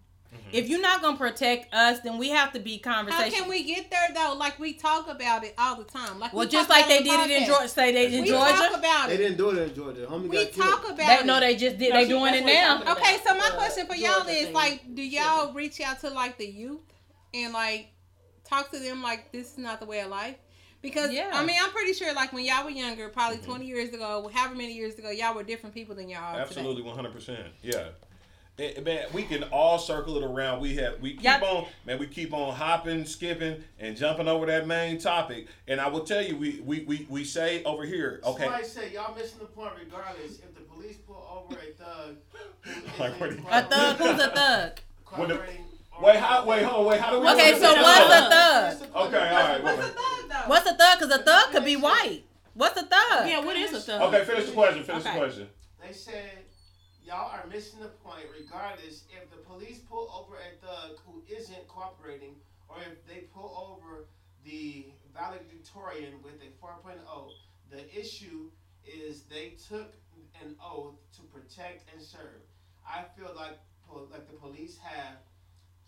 If you're not gonna protect us, then we have to be conversation. How can we get there though? Like we talk about it all the time. Like well, we just like they the did it in. Georgia. Say they in We Georgia. talk about They didn't do it in Georgia. Homie We got talk killed. about They it. no, they just did. No, they she- doing it now. Okay, so my The question for y'all is thing. like, do y'all reach out to like the youth and like talk to them like this is not the way of life? Because Yeah. I mean, I'm pretty sure like when y'all were younger, probably Mm-hmm. 20 years ago, however many years ago, y'all were different people than y'all are Absolutely, one hundred percent. Yeah. Man, we can all circle it around. We have we keep Yep. on man, we keep on hopping, skipping, and jumping over that main topic. And I will tell you, we we we, we say over here, okay. Somebody said y'all missing the point regardless if the police pull over a thug. Like, what do isn't you- A thug? Who's a thug? When the- cooperating or- Wait, how wait, hold on, wait, how do we Okay, so what's a thug? Okay, all right, what's wait, wait. What's a thug? Because a thug could be white. What's a thug? Yeah, what is a thug? Okay, finish the question, finish Okay. the question. They said y'all are missing the point regardless if the police pull over a thug who isn't cooperating or if they pull over the valedictorian with a 4.0. The issue is they took an oath to protect and serve. I feel like like the police have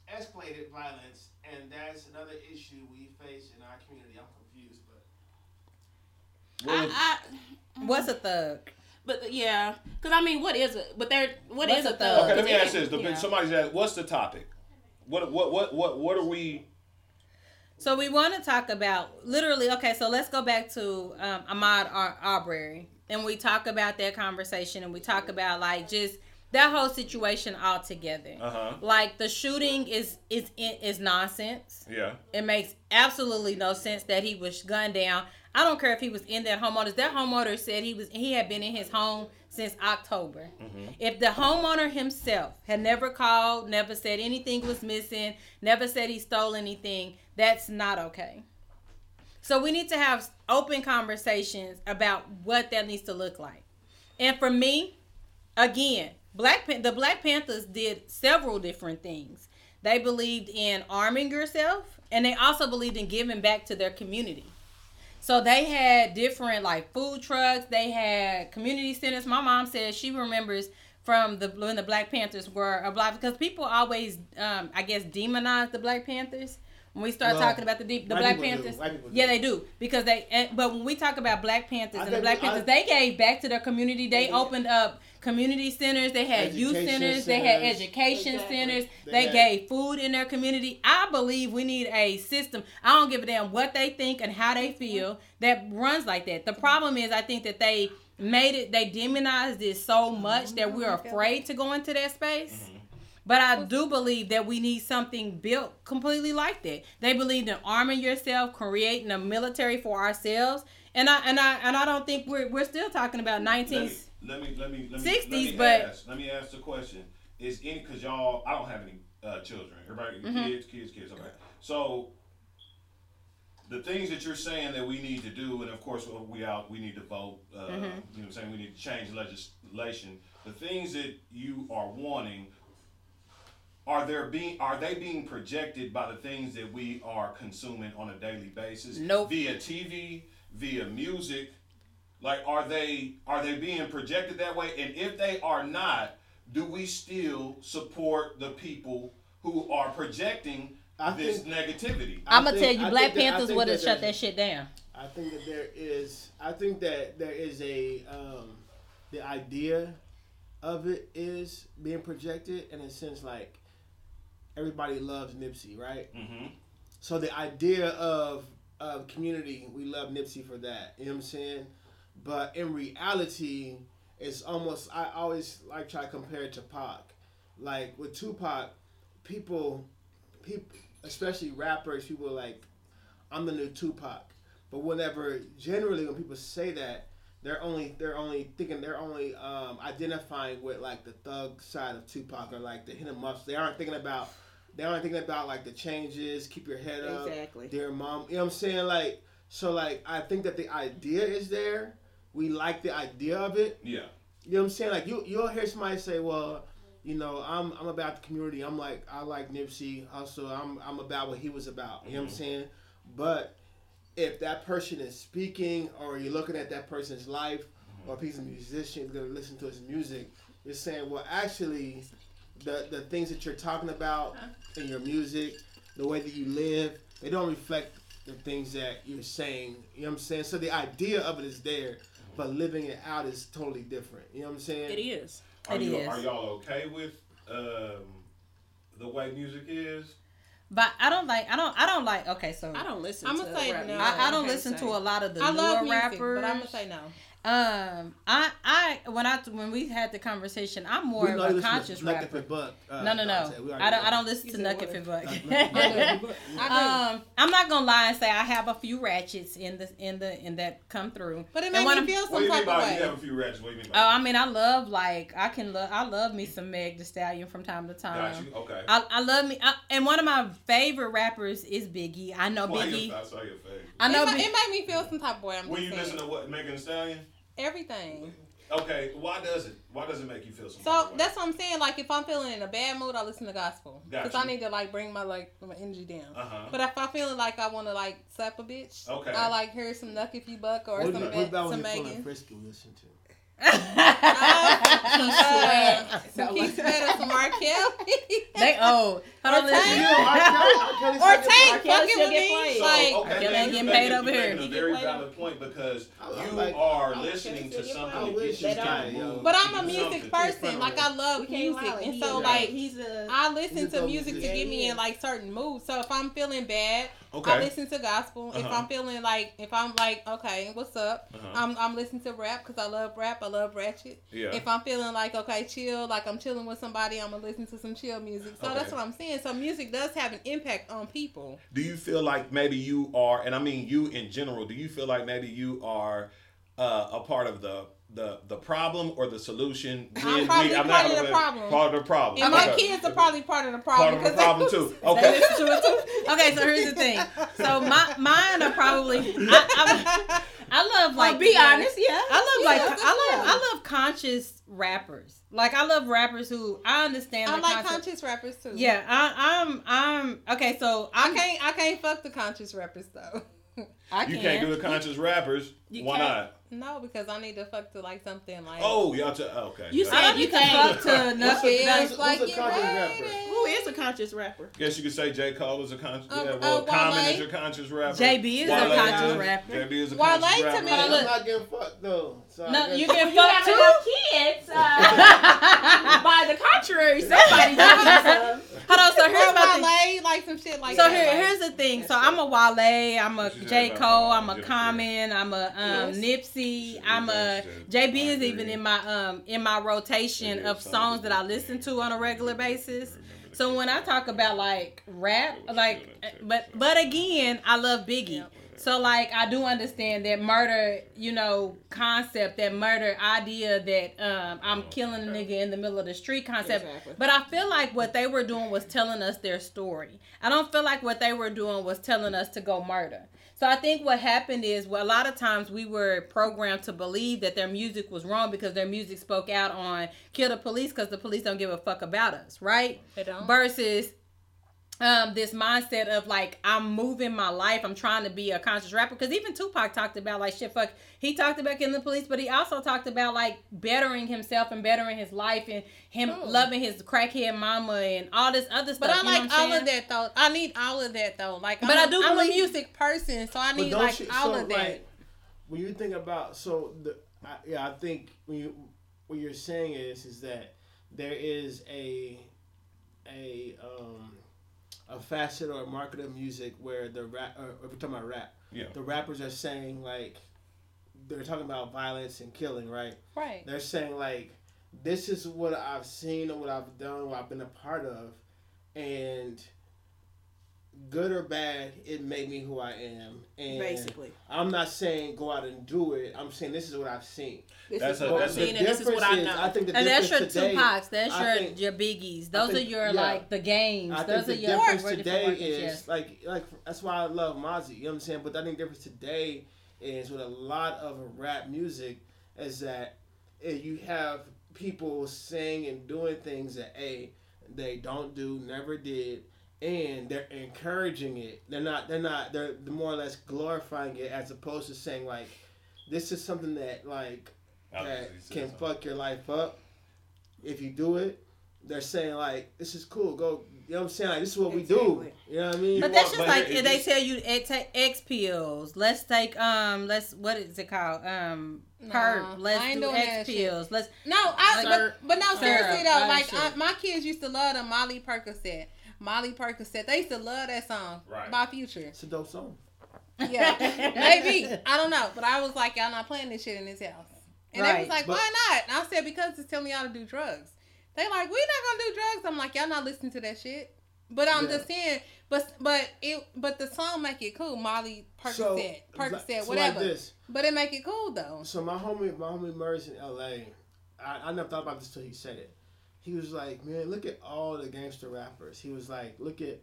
escalated violence and that's another issue we face in our community. I'm confused, but What was- I, mm-hmm. What's a thug? But yeah, because I mean, what is it? But they're what What's is a a thug? thug? okay, let me ask this. The, yeah. Somebody's asked, what's the topic? What what what what what are we? So we want to talk about literally. Okay, so let's go back to um, Ahmaud Ar- Arbery, and we talk about that conversation, and we talk about like just that whole situation altogether. Uh huh. Like the shooting is is is nonsense. Yeah. It makes absolutely no sense that he was gunned down. I don't care if he was in that homeowner. That homeowner said he was he had been in his home since October. Mm-hmm. If the homeowner himself had never called, never said anything was missing, never said he stole anything, that's not okay. So we need to have open conversations about what that needs to look like. And for me, again, Black Pan- the Black Panthers did several different things. They believed in arming yourself, and they also believed in giving back to their community. So they had different like food trucks. They had community centers. My mom said she remembers from the when the Black Panthers were a black because people always, um, I guess, demonize the Black Panthers. When we start Well, talking about the deep, the Black. Panthers, yeah, they do because they. But when we talk about Black Panthers I and the Black I- Panthers, they gave back to their community. They They opened up community centers. They had youth Education centers. They had education Exactly. centers. They They, had- gave food in their community. I believe we need a system. I don't give a damn what they think and how they feel that runs like that. The problem is, I think that they made it. They demonized it so much that we're mm-hmm. afraid to go into that space. Mm-hmm. But I do believe that we need something built completely like that. They believed in arming yourself, creating a military for ourselves, and I and I and I don't think we're we're still talking about 19. Let me let me let me, 60s, let me but- ask, let me ask the question: Is any because y'all I don't have any uh, children. Everybody Mm-hmm. kids, kids, kids. Okay, so the things that you're saying that we need to do, and of course we out we need to vote. Uh, Mm-hmm. You know what I'm saying? We need to change legislation. The things that you are wanting. Are there being are they being projected by the things that we are consuming on a daily basis? Nope. Via TV, via music, like are they are they being projected that way? And if they are not, do we still support the people who are projecting I this think- negativity? I I'm gonna tell you, I Black think that- I Panthers would have shut that shit down. I think that there is. I think that there is a. Um, the idea of it is being projected in a sense like everybody loves Nipsey, right? hmm So the idea of of community, we love Nipsey for that. You know what I'm saying? But in reality, it's almost. I always like try to compare it to Pac. Like with Tupac, people, people, especially rappers, people are like, I'm the new Tupac. But whenever, generally, when people say that, they're only they're only thinking they're only um, identifying with like the thug side of Tupac or like the hit 'em ups. They aren't thinking about they aren't thinking about like the changes, keep your head up, Exactly. dear mom. You know what I'm saying? Like so, like I think that the idea is there. We like the idea of it. Yeah. You know what I'm saying? Like you you'll hear somebody say, well. You know, I'm I'm about the community. I'm like I like Nipsey. Also, I'm I'm about what he was about. You know what I'm mm-hmm. saying? But if that person is speaking or you're looking at that person's life mm-hmm. or if he's a musician, you're gonna listen to his music, you're saying, well, actually, the the things that you're talking about uh-huh. in your music, the way that you live, they don't reflect the things that you're saying. You know what I'm saying? So the idea of it is there, but living it out is totally different. You know what I'm saying? It is. Are, It you, is. are y'all okay with um, the way music is? But I don't like. I don't. I don't like. Okay, so I don't listen I'ma to say rap no. I, I don't can't listen say. to a lot of the I newer love music, rappers. but I'm gonna say no. Um, I, I, when I, when we had the conversation, I'm more We of know a you listen to conscious Knuck rapper. If Buck. Uh, No, no, no. Dante. We already I don't. I don't listen to said Knuck If It Buck. um, I'm not gonna lie and say I have a few ratchets in the in the in that come through. But it And made when me I'm- feel What do some you mean type of by way. you have a few ratchets? What do you mean Oh, I mean, I love like I can love. I love me some Meg Thee Stallion from time to time. Got you. Okay. I, I love me, I, and one of my favorite rappers is Biggie. I know Why Biggie. your- I saw your face. I know. it, ma- Big- it made me feel some type of way. I'm When you listen to what Megan Thee Stallion? Everything. Okay, why does it? Why does it make you feel some? So type that's what I'm saying. Like if I'm feeling in a bad mood, I listen to gospel because Gotcha. I need to like bring my like my energy down. Uh-huh. But if I'm feeling like I want to like slap a bitch, Okay. I like hear some Knuck If You Buck or What some, about, Be- what about some when you're Megan. frisky? Listen to. Uh, some Keith Sweat or some R. Kelly. they old. Hold on, Or listen. Tank. Yo, R. Kelly- or Tank fucking with get me. played. So, Like, okay, Kelly ain't getting making- paid over you here. making a very played valid point because you like- are I listening to something I to wish get you this to guy, the yo. mood. But I'm a music person. Like I love music, and so like he's a I listen to music to get me in like certain moods. So if I'm feeling bad, I listen to gospel. If Uh-huh. I'm feeling like, if I'm like, okay, what's up? Uh-huh. I'm I'm listening to rap because I love rap. I love ratchet. Yeah. If I'm feeling like okay, chill, like I'm chilling with somebody, I'm gonna listen to some chill music. So Okay. that's what I'm saying. So music does have an impact on people. Do you feel like maybe you are, and I mean you in general, do you feel like maybe you are uh, a part of the the the problem or the solution? I'm probably not part of the problem. Part of the problem. And my kids are probably part of the problem. part of the problem too. Okay. to too. Okay, so here's the thing. So my mine are probably. I, I, I love oh, like. Well, be honest, yeah. I love like I love that's I love conscious rappers. Like I love rappers who I understand. I the like concept. conscious rappers too. Yeah, I, I'm I'm okay. So I I'm, can't I can't fuck the conscious rappers though. I You can. can't do the conscious rappers. You Why can't. not? No, because I need to fuck to like something like Oh, y'all. T- okay. You Got said you can fuck to What's nothing. a feels conscious- like who's a conscious rapper? Who is a conscious rapper? Guess you could say J. Cole is a conscious. Uh, yeah, uh, well, Common Wale. is your conscious rapper. JB is a conscious is- rapper. JB is a Wale conscious to rapper. me- Hey, Look. I'm not getting fucked though. So No, you get You have fucked too. enough kids. Uh, by the contrary, somebody does. Hold on. So here's my thing. Wale, like some shit like So that. here, like- here's the thing. So I'm a Wale, I'm a What you said J about Cole, I'm a Common, I'm a um, Nipsey, I'm a JB is even in my um in my rotation of songs that I listen to on a regular basis. So when I talk about like rap, like, but but again, I love Biggie. So like I do understand that murder, you know, concept, that murder idea that um, I'm killing a nigga in the middle of the street concept. Exactly. But I feel like what they were doing was telling us their story. I don't feel like what they were doing was telling us to go murder. So I think what happened is, well, a lot of times we were programmed to believe that their music was wrong because their music spoke out on kill the police because the police don't give a fuck about us, right? They don't. Versus um this mindset of like I'm moving my life. I'm trying to be a conscious rapper because even Tupac talked about like shit. Fuck, he talked about killing the police, but he also talked about like bettering himself and bettering his life and him loving his crackhead mama and all this other stuff. But I like what I'm all of that though. I need all of that though. Like, But I'm, I do I'm a music person, so I need like you- all so, of that. like, when you think about so the I, yeah, I think when you what you're saying is is that there is a a um a facet or a market of music where the rap or we're talking about rap. Yeah. The rappers are saying like they're talking about violence and killing, right? right. They're saying like this is what I've seen and what I've done, what I've been a part of, and good or bad, it made me who I am. And Basically. I'm not saying go out and do it. I'm saying this is what I've seen. This That's is a- what I'm a seeing, and this is what I difference know. I think the And that's your today, Tupacs, that's I your think- your Biggies. Those think- are your yeah. like the games. I Those think are the your difference today is yes. like like that's why I love Mozzy. You know what I'm saying? But I think the difference today is with a lot of rap music is that eh, you have people saying and doing things that a they don't do, never did, and they're encouraging it. They're not. They're not. They're more or less glorifying it as opposed to saying like, this is something that like that can fuck your life up if you do it. They're saying like, this is cool. Go. You know what I'm saying? Like this is what we do. You know what I mean? But You that's want- just but like it- if they it's- tell you it take X pills. Let's take um let's what is it called? Um perp. Nah, Let's I ain't do X pills. Let's No, I Syrup. but, but no seriously though, like. I, my kids used to love the Molly Percocet. Molly Percocet. They used to love that song Right. by Future. It's a dope song. Yeah, maybe I don't know, but I was like, y'all not playing this shit in this house, and they was like, But- why not? And I said because it's telling y'all to do drugs. They like, we not gonna do drugs. I'm like, y'all not listening to that shit. But I'm Yeah. just saying, but but it but the song make it cool. Molly So, Percocet, Percocet, so whatever. Like this. But it make it cool though. So my homie, my homie Murs in L.A. I, I never thought about this till he said it. He was like, "Man, look at all the gangster rappers." He was like, "Look at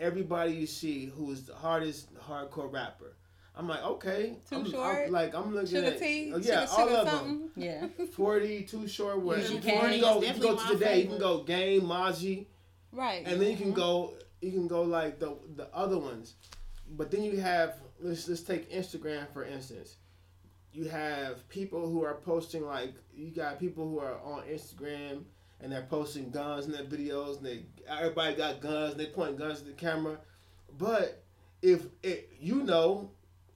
everybody you see who is the hardest hardcore rapper." I'm like, "Okay." Too I'm, short? I'm, like I'm looking Sugar at T, oh, yeah, sugar, all sugar of them. yeah. Forty, too short. Where Easy you can go, you can go to today. You can go Game, Mozzy, Right. and then you can mm-hmm. go you can go like the the other ones but then you have let's let's take instagram for instance you have people who are posting like you got people who are on instagram and they're posting guns in their videos and they everybody got guns and they point guns at the camera. But if it, you know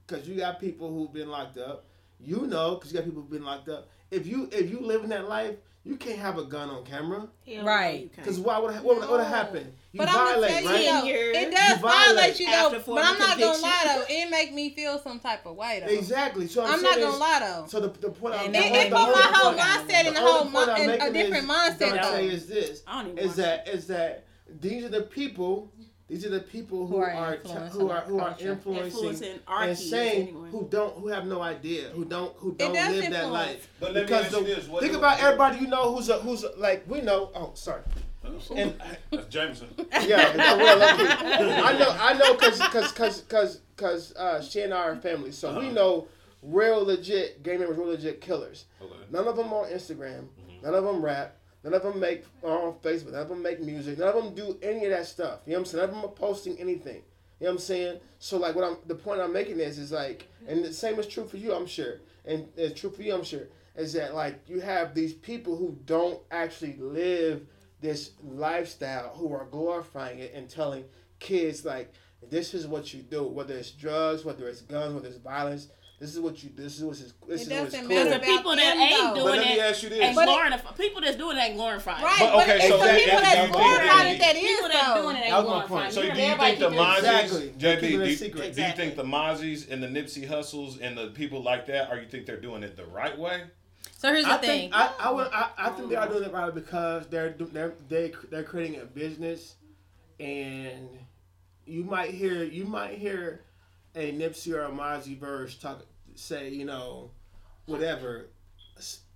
because you got people who've been locked up you know because you got people who've been locked up if you if you live in that life you can't have a gun on camera Hell Right. no, you can't. because why would what would, what would No. happen you But I'm gonna violate tell you right Ten though, it does You violate violate you though. after But I'm not gonna lie though, it make me feel some type of way though. Exactly. So I'm, I'm not gonna lie though. So the, the point I'm And the It, it- only- it the put my whole mindset in the a whole point in a different is, mindset Dante, though. is this: I don't even is that is that these are the people. These are the people who, Who are are, influencing who are who are influencing Influencing our and kids saying anyway. who don't who have no idea who don't who don't does live that life. But let me because ask you the- this, what think do- about everybody you know who's a who's a, like we know. Oh, sorry. And That's Jameson. yeah, no, well, lucky. I know, I know, cause, cause, cause, cause, cause, uh, she and I are family, so we Uh-huh. know real legit game members, real legit killers. Okay. None of them on Instagram. Mm-hmm. None of them rap. None of them make are on Facebook. None of them make music. None of them do any of that stuff. You know what I'm saying? None of them are posting anything. You know what I'm saying? So like, what I'm the point I'm making is is like, and the same is true for you, I'm sure, and it's true for you, I'm sure, is that like you have these people who don't actually live this lifestyle who are glorifying it and telling kids like this is what you do whether it's drugs whether it's guns whether it's violence this is what you this is what's this It is what's doesn't cool. matter the about people that them, ain't though. But doing let me it ask you this. ain't But it- glorifying. People that's doing it ain't glorifying. Right, But, but, okay, it's so the that- people if that's you think glorifying that- it that People is that though. doing it ain't That my glorifying. point. So You do you think the keep their- Exactly. JB, do, a you- do you think the Mozzys and the Nipsey Hussles and the people like that, or you think they're doing it the right way? So here's the I thing. think I, I, would, I, I think they are doing it right because they're they're they, they're creating a business, and you might hear you might hear a Nipsey or a Mozzy verse talk say you know whatever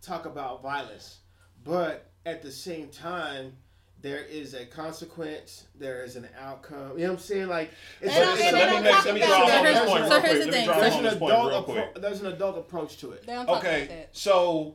talk about violence, but at the same time there is a consequence, there is an outcome. You know what I'm saying? Like it's They don't- it's and a- they let don't me, talk let me about draw that. home this So here's the quick. Let me thing. draw there's an adult appro- there's an adult approach to it. They don't talk about Okay, that. so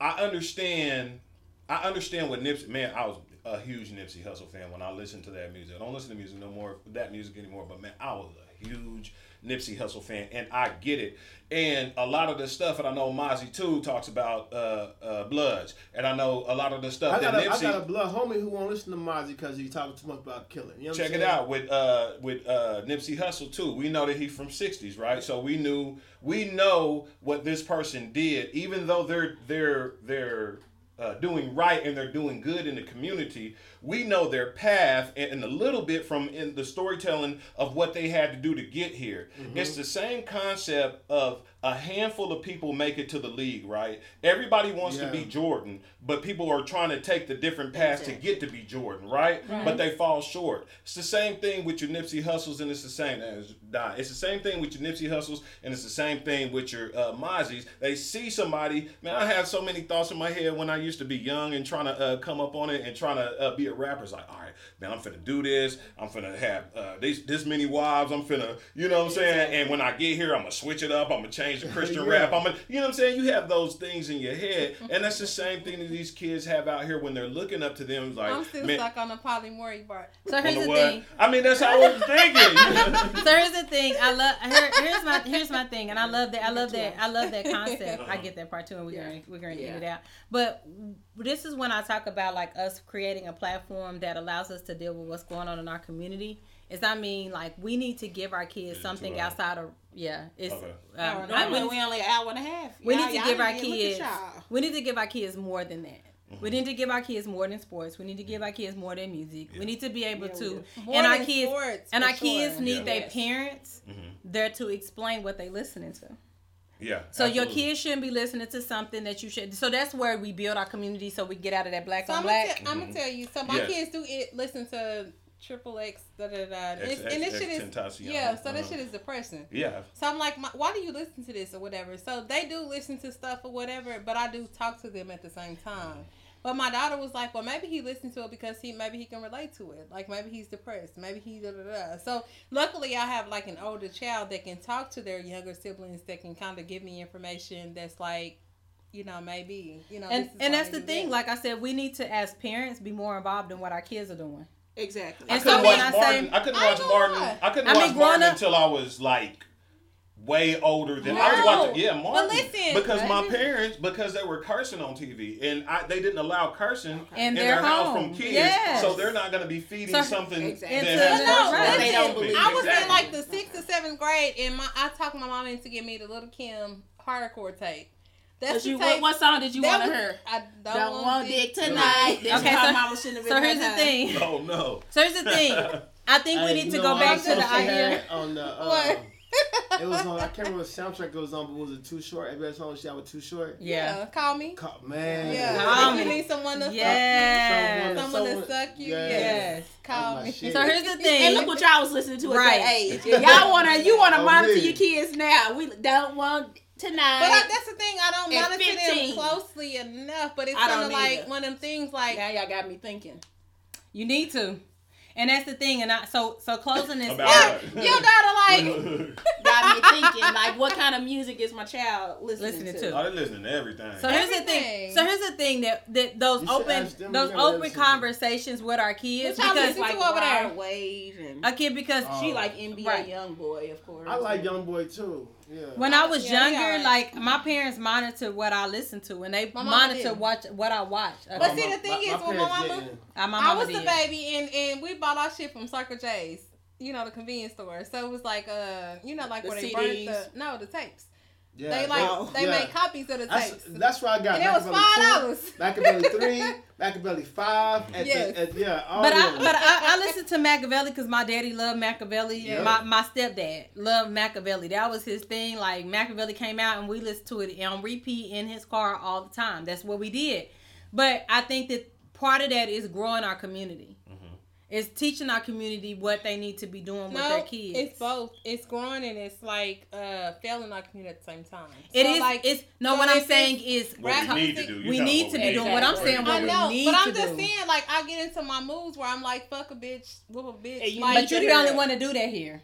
I understand. I understand what Nipsey. Man, I was a huge Nipsey Hussle fan when I listened to that music. I don't listen to music no more, that music anymore. But man, I was a huge Nipsey Hussle fan, and I get it. And a lot of the stuff, and I know Mozzy too talks about uh, uh, Bloods, and I know a lot of the stuff I that a, I Nipsey. got a blood homie who won't listen to Mozzy because he talking too much about killing. You know what Check it out with uh with uh Nipsey Hussle too. We know that he's from '60s, right? So we knew we know what this person did, even though they're they're they're uh, doing right and they're doing good in the community. We know their path and, and a little bit from in the storytelling of what they had to do to get here. It's the same concept of a handful of people make it to the league, right? Everybody wants to be Jordan, but people are trying to take the different paths to get to be Jordan, right? But they fall short. It's the same thing with your Nipsey Hussles, and it's the same. as die. It's the same thing with your Nipsey Hussles, and it's the same thing with your uh, Mozzys. They see somebody. Man, I have so many thoughts in my head when I used to be young and trying to uh, come up on it and trying to uh, be a rapper. It's like, all right, man, I'm finna do this. I'm finna have uh, these this many wives. I'm finna, you know what I'm saying? And when I get here, I'm gonna switch it up. I'm gonna change the Christian Yeah. rap. I'm gonna, you know what I'm saying? You have those things in your head, and that's the same thing that these kids have out here when they're looking up to them. Like, I'm still man, stuck on the polymorph part. So here's the the thing. I mean, that's how I was thinking. so here's the thing. I love here, here's my here's my thing, and I love that. I love that. I love that concept. I get that part too, and we're gonna we're gonna get it out. But this is when I talk about like us creating a platform that allows us to deal with what's going on in our community. Is I mean like we need to give our kids something two outside of yeah. It's Okay. um, I- Normally we- we only an hour and a half. we Y'all- need to give our need to look at kids we need to give our kids more than that mm-hmm. we need to give our kids more than sports we need to give our kids more than music we need to be able Yeah, to. More and our than kids sports, and for our kids need Yeah. their Yes. parents mm-hmm. there to explain what they're listening to yeah. so your kids shouldn't be listening to something that you should so that's where we build our community so we get out of that black So on I'm gonna, black tell, I'm gonna mm-hmm. tell you. So my Yes. kids do it, listen to Triple X, da da da, and, X- it's- and this shit is Tentacion, yeah. So that uh-huh. shit is depressing. Yeah. So I'm like, my, why do you listen to this or whatever? So they do listen to stuff or whatever, but I do talk to them at the same time. But my daughter was like, well, maybe he listened to it because he maybe he can relate to it. Like maybe he's depressed, maybe he da da da. So luckily, I have like an older child that can talk to their younger siblings that can kind of give me information that's like, you know, maybe you know. and and that's the thing that. like i said we need to as parents be more involved in what our kids are doing Exactly. I And couldn't so watch when I Martin. say- I couldn't I watch ain't Martin. lie. I couldn't I watch growing Martin up- until I was like way older than I was No. watching. Yeah, Martin. listen, because my baby. parents, because they were cursing on TV, and I, they didn't allow cursing In in their their house from kids. Yes. So they're not going to be feeding So- something Exactly. that Into has the- cursing Right. They don't believe I was in like the sixth or seventh grade, and my I talked my mom into get me the little Kim hardcore tape. That's the you, tape. what, what song did you want to hear? I don't, Don't want dick tonight. This Okay, is so- mama shouldn't have been so here's the thing Oh no. so here's the thing i think we Hey, need to you go back to the Sophie idea had on the. Uh, What? it was on. I can't remember what soundtrack it was on, but was it Too Short? Every song she had with Too Short. yeah Yeah, call me. Ca- Man. Yeah, Call you me. need someone to Yes. fuck, someone to suck you. Yes. Yes, call me. shit. so here's the thing. And look what y'all was listening to at Right. that age. Y'all wanna you wanna Oh, monitor me. your kids now. We don't want tonight. But I, that's the thing. I don't At monitor 15. them closely enough. But it's kind of like either. one of them things. Like now y'all got me thinking. you need to and that's the thing and I, so so closing this About out what? your daughter, like Got me thinking like what kind of music is my child listening, Listening to? to. Oh, they're listening to everything. So here's the thing. So here's the thing that that those You open those if they ever open conversations with our kids What because listen like to over there? Rod Wave and a kid because Oh. she like NBA Right. young boy, of course. I like Young Boy too. Yeah. when I was Yeah, younger, yeah. like my parents monitored what I listened to and they My mama monitor did. watch what I watched. But see, the thing is, with my parents mama- didn't. Uh, I mama was the baby, and and we bought our shit from Circle J's. You know the convenience store. So it was like uh, you know, like The where they burnt the no the tapes. Yeah. they like Oh. they yeah. made copies of the That's, tapes. that's where I got. and it was Makaveli five two, dollars. Makaveli three, Makaveli five. At Yes. the, at, yeah. All But I them. but I, I listened to Makaveli because my daddy loved Makaveli. Yeah. My my stepdad loved Makaveli. That was his thing. Like Makaveli came out and we listened to it on repeat in his car all the time. That's what we did. But I think that part of that is growing our community. It's teaching our community what they need to be doing with their No, kids. it's both. It's growing and it's like uh failing our community at the same time. It So, is. like it's no. so what I'm saying is what we need to do. We need to be we doing. What I'm saying, what I we know, need but I'm to just do. saying, like I get into my moods where I'm like, fuck a bitch, whoop a bitch. And You like, but you're the only one to do that here.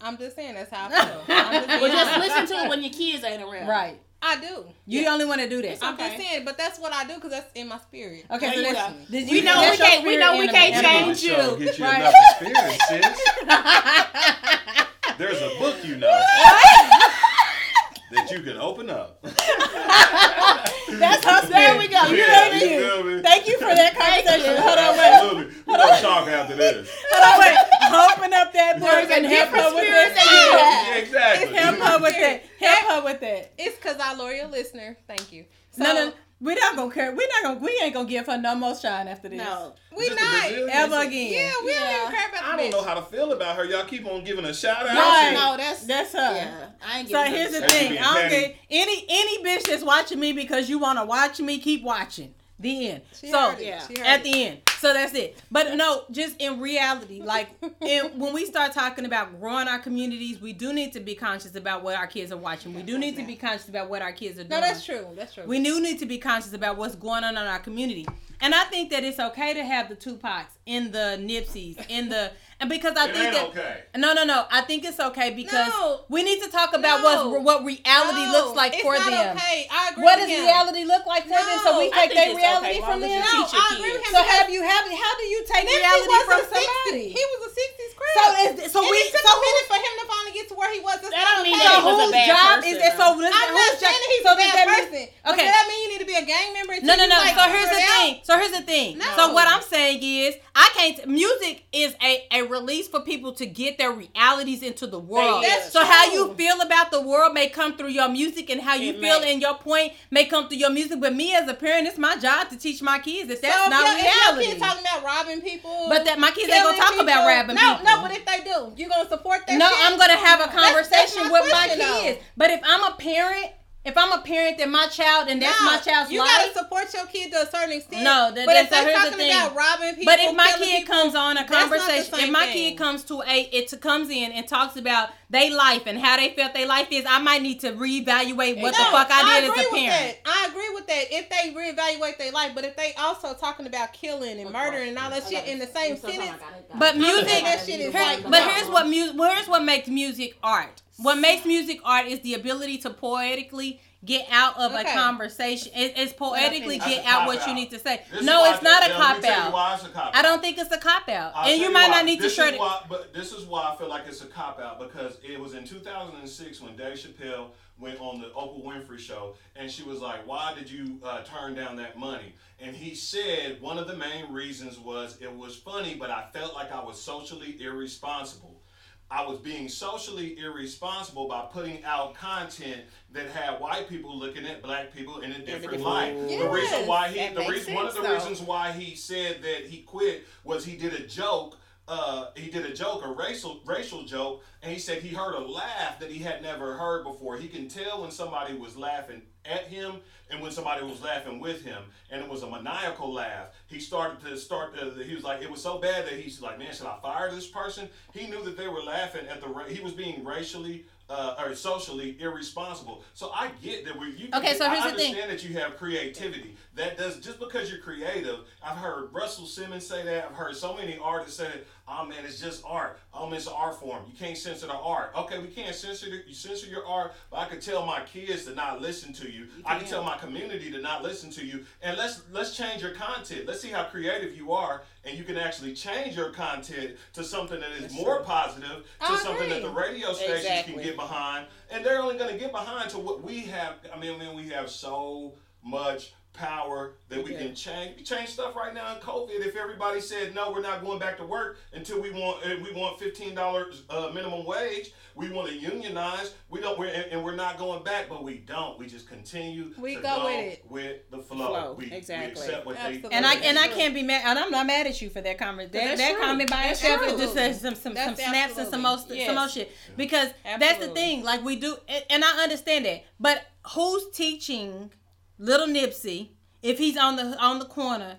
I'm just saying that's how I feel. I'm just Well, just listen to it when your kids ain't around. Right. I do. You the only one to do that. I'm Okay. just saying, but that's what I do because that's in my spirit. Okay, There so you that's, go. did We you- know that's we can't- we spirit know we can't Animal. change you. Get you Right. enough experience, sis. There's a book you know that you can open up. That's her There we go. You Yeah, heard you you. Thank you for that conversation. Hold on, wait. Absolutely. We're gonna talk after this. Hold on, wait. Open up that book There's and help different her with spirit that. that Yeah, exactly. Help her with that. Help her with that. It's because I loyal listener. Thank you. So, No, no, we not gonna care. We not gonna. We ain't gonna give her no more shine after this. No. we Just not. Ever again. Yeah, we don't Yeah. even care about I the don't know how to feel about her. Y'all keep on giving a shout out. Right. No, that's That's her. yeah. I ain't So giving here's the thing. I don't get any any bitch that's watching me because you want to watch me. Keep watching. The end. She so heard it. yeah. She heard at it. the end. So that's it. But no, just in reality, like in, when we start talking about growing our communities, we do need to be conscious about what our kids are watching. We do need to be conscious about what our kids are doing. No, that's true. That's true. We do need to be conscious about what's going on in our community. And I think that it's okay to have the Tupacs in the Nipseys, in the and because I It think ain't that okay. no, no, no. I think it's okay because No. we need to talk about No. what's what reality No, looks like it's for not them. Okay, I agree. What with does him. reality look like for them? So we take think their reality okay, from long as them. No, I agree with him. So have you have how do you take Nipsey reality from a 60. somebody? He was a 60s crib. So is so and we it took so a minute for him to finally get to where he was. That's That don't mean okay. that so a whose job person, is it? So though. listen, I'm whose not saying he's So a does bad that person. Okay. does that mean you need to be a gang member? No, no, until no. so here's the figure it out? thing. So here's the thing. So what I'm saying is, I can't. Music is a a release for people to get their realities into the world. That's so how you feel about the world may come through your music, and how you It feel may. and your point may come through your music. But me as a parent, it's my job to teach my kids that that's so not your, If your kids talking about robbing people, But that my kids ain't gonna talk about robbing no, people. No, no. but if they do, you gonna support that? No, shit? I'm gonna have a That's- that's conversation my with my question, though. kids. But if I'm a parent, if I'm a parent and my child and that's No, my child's you life. gotta support your kid to a certain extent. No, that- but that's- if they're so here's the talking thing. about robbing people, But if my kid people, comes on a that's not the conversation, if my thing. kid comes to a, it comes in and talks about their life and how they felt their life is, I might need to reevaluate what the fuck I did as agree a with parent. That. I agree with that. If they reevaluate their life, but if they also talking about killing and murdering and all that shit in the same sentence, But music, that shit is like, but here's what music. Here's what makes music art. What makes music art is the ability to poetically get out of a conversation. It, it's poetically That's get a out what cop-out. you need to say. This no, it's not a cop me tell you out. a cop-out. I don't think it's a cop out, I'll and you might why. not need to this share is it. why, But this is why I feel like it's a cop out because it was in 2006 when Dave Chappelle went on the Oprah Winfrey show, and she was like, "Why did you uh, turn down that money?" And he said one of the main reasons was it was funny, but I felt like I was socially irresponsible. I was being socially irresponsible by putting out content that had white people looking at black people in a different light. The reason why he, the reason, one of the though. reasons why he said that he quit was he did a joke. Uh, did a joke, a racial racial joke, and he said he heard a laugh that he had never heard before. He can tell when somebody was laughing at him and when somebody was laughing with him, and it was a maniacal laugh. He started to start. Uh, he was like, it was so bad that he's like, man, should I fire this person? He knew that they were laughing at the. Ra- he was being racially. Uh, or socially irresponsible. So I get that we. You, Okay, so I here's the thing. understand that you have creativity. That does just because you're creative. I've heard Russell Simmons say that. I've heard so many artists say, that, "Oh man, it's just art. Oh man, it's an art form. You can't censor the art." Okay, we can't censor the, you censor your art, but I could tell my kids to not listen to you. I can tell my community to not listen to you. And let's let's change your content. Let's see how creative you are, and you can actually change your content to something that is more positive, to I something that the radio stations can get behind, and they're only going to get behind to what we have. I mean, I mean, we have so much power that we can change. We change stuff right now in COVID. If everybody said no, we're not going back to work until we want uh, we want fifteen dollars uh, minimum wage. We want to unionize. We don't. We're, and, and we're not going back, but we don't. We just continue. We to go with it. with the flow. flow, We, exactly. we accept what Absolutely. they. And I and they I can't be mad, and I'm not mad at you for that comment. That, That's that true. comment by That's itself is just uh, some some, some That's snaps and some more absolutely- some more shit. Because that's the thing. Like we do, and, and I understand that. But who's teaching little Nipsey if he's on the on the corner?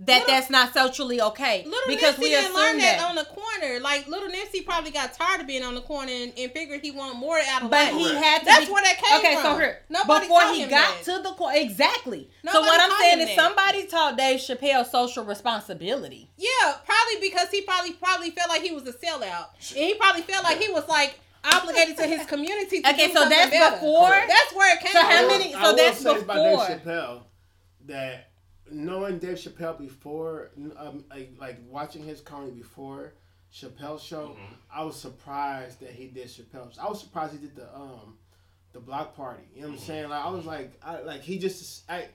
That Little- that's not socially okay Little because Nipsey we didn't learn that. that. on the corner. Like Little Nipsey probably got tired of being on the corner and, and figured he want more out of But life. But he had to. That's be- where that came from. okay, so here Nobody before he got that. to the corner, exactly. so what I'm saying is that. somebody taught Dave Chappelle social responsibility. Yeah, probably because he probably probably felt like he was a sellout, and he probably felt like he was like obligated to his community. To Okay, do so that's better. before? That's where it came So from. how I will- many- I so will that's say about Dave. Chappelle that knowing Dave Chappelle before, um, like, like watching his comedy before Chappelle show, Mm-hmm. I was surprised that he did Chappelle. I was surprised he did the um the block party. You know what I'm Mm-hmm. saying? Like I was like, I like he just I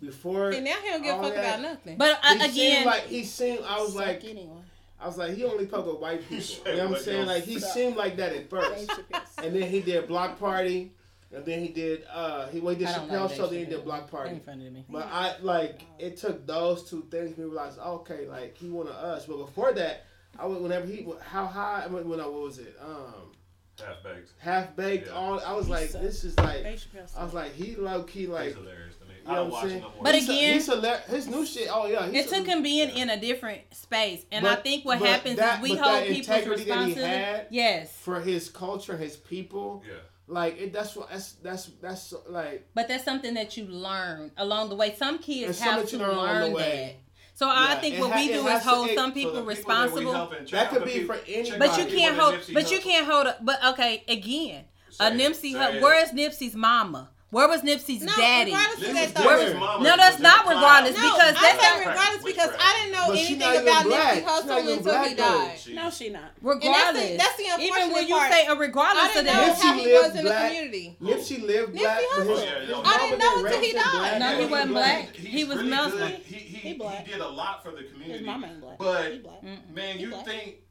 before. And now he don't give a fuck that, about nothing. But uh, He again, seemed like he seemed. I was like, anyone. I was like, he only fuck with white people. You know what what I'm saying? Like he seemed like that at first, and then he did block party, and then he did uh he well, he did Chappelle like show, then he did block party. ain't me. But I like it took those two things to me realize okay, like he one of us. But before that, I would whenever he how high I mean, when I what was it um Half baked. half baked Yeah. all I was like this is like I was like he low key like He's hilarious to me. you know what I'm saying. no. But He's a- again- he's hilar- his new shit. Oh yeah, it took a- him being in a different space, and I think what happens that- is we hold that people's integrity responsibility. Yes, for his culture, his people. yeah. Like it, that's what that's that's that's like but that's something that you learn along the way. Some kids have to you learn the way. that. So I think it what ha- we do is hold some So people the responsible. That could be for anybody. But you can't hold. But you can't hold. A, but okay, again, a Say it, Nipsey. say Hu- it. Where is Nipsey's mama? Where was Nipsey's no, daddy? regardless of that though. Where- mama No, that's not regardless, No, because I that's not- regardless because I didn't know But anything about black. Nipsey She's Hussle until he died. She- No, she not. Regardless, that's the even when unfortunate you part. say a I regardless didn't of know that. Nipsey how he was in the black. community. Nipsey lived Nipsey black, but his, Hussle. Yeah, no, I didn't didn't know until he died. black. No, he wasn't black. He was really Muslim. He, he, He he, did a lot for the community. His mama ain't black. But man, you think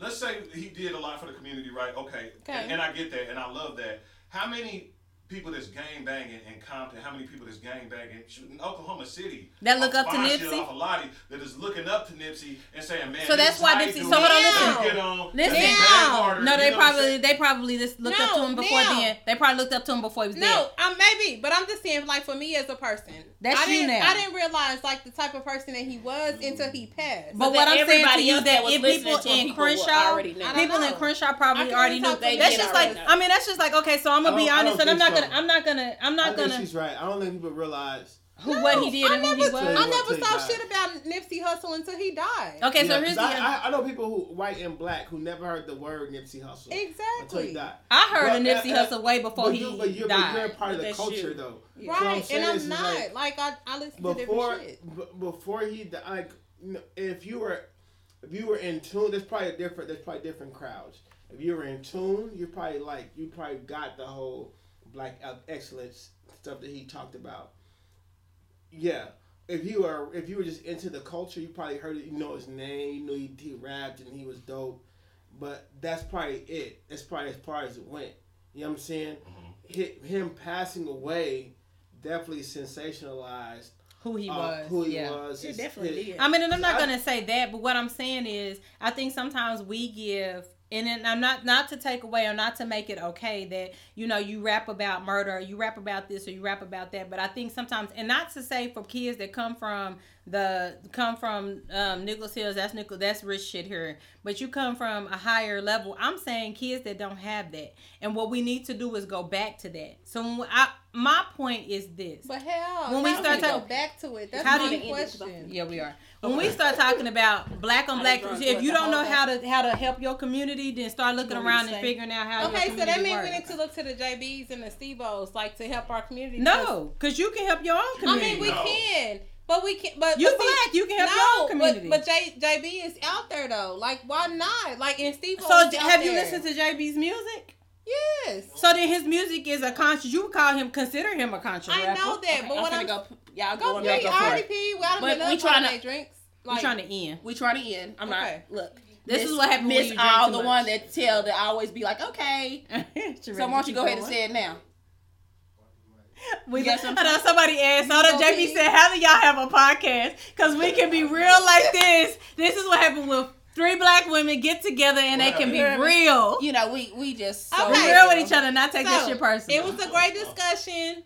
let's say he did a lot for the community, right? Okay. Okay. And, and I get that and I love that. How many people that's gang banging in Compton, how many people that's gang banging shoot, in Oklahoma City That look up to buying shit Nipsey? Off of Lottie that is looking up to Nipsey and saying, man, So that's why how he Nipsey- do so hold on, listen. on. Listen. Now. harder. No, they know what I'm probably they probably just looked up to him before now. then. They probably looked up to him before he was No, dead. um, maybe, but I'm just saying, like for me as a person, That's I you didn't, now. I didn't realize like the type of person that he was until he passed. But But what I'm saying to you that that if people in people Crenshaw, already know. People in know. Crenshaw probably already only knew. talk That's just like I mean, that's just like okay. So I'm gonna be honest, and I'm think not gonna, I'm not gonna, I'm not think gonna she's right. I don't think people realize. who what he did I and who never, he Tell you I never till he saw died. shit about Nipsey Hussle until he died. Okay, so Yeah, here's 'cause the. I, I, I know people who white and black who never heard the word Nipsey Hussle until he Exactly. died. I heard But, of Nipsey uh, Hussle way before but he you, but you're, but you're a died. part of the culture you. though. Right, So I'm and I'm is, is not. like, Like, I, I listen to different shit. b- before he died, like if you were if you were in tune there's probably a different there's probably different crowds if you were in tune you probably like you probably got the whole black ex- excellence stuff that he talked about yeah if you are if you were just into the culture you probably heard it you know his name you knew he, he rapped and he was dope but that's probably it that's probably as far as it went you know what i'm saying Hi- him passing away definitely sensationalized who he uh, was. who he yeah. was. It definitely his- did. I mean, and I'm not I- gonna say that, but what I'm saying is, I think sometimes we give, and then I'm not not to take away or not to make it okay that you know you rap about murder, or you rap about this, or you rap about that. But I think sometimes, and not to say for kids that come from the come from um, Nichols Hills, that's Nickel, that's rich shit here. But you come from a higher level. I'm saying kids that don't have that, and what we need to do is go back to that. So when I, my point is this. But hell, When we start do start go back to it, that's How my do you- question. Yeah, we are. When we start talking about black on black, if you don't know how to how to help your community, then start looking You want me to around and figuring out how. Okay, your so that means we need to look to the JBs and the Steve-O's, like to help our community. No, because you can help your own community. I mean we No. can, but we can. But You but black, you can help your own community. But, but J, JB is out there though. Like why not? Like in Steve. so have you listened to JB's music? Yes. So then his music is a conscious. You would call him, consider him a conscious I rapper. know that, but I'm what I'm go. Y'all go going pee. back I and already forth. pee. Well, I But done we been up tryna- all day drinks. I'm Like, trying to end. We trying to end. I'm Okay. not. Look, This Miss- is what happens when Miss you drink all too the much. one that tell that I always be like, okay. So why don't you go ahead and say it now? We got got something? I know somebody asked. So the go JB pee. said, "How do y'all have a podcast? Because we can be real like this. This is what happened when three black women get together and they can be Whatever. real, You know, we we just so be Okay. real with each other, not take this shit personal. It was a great discussion.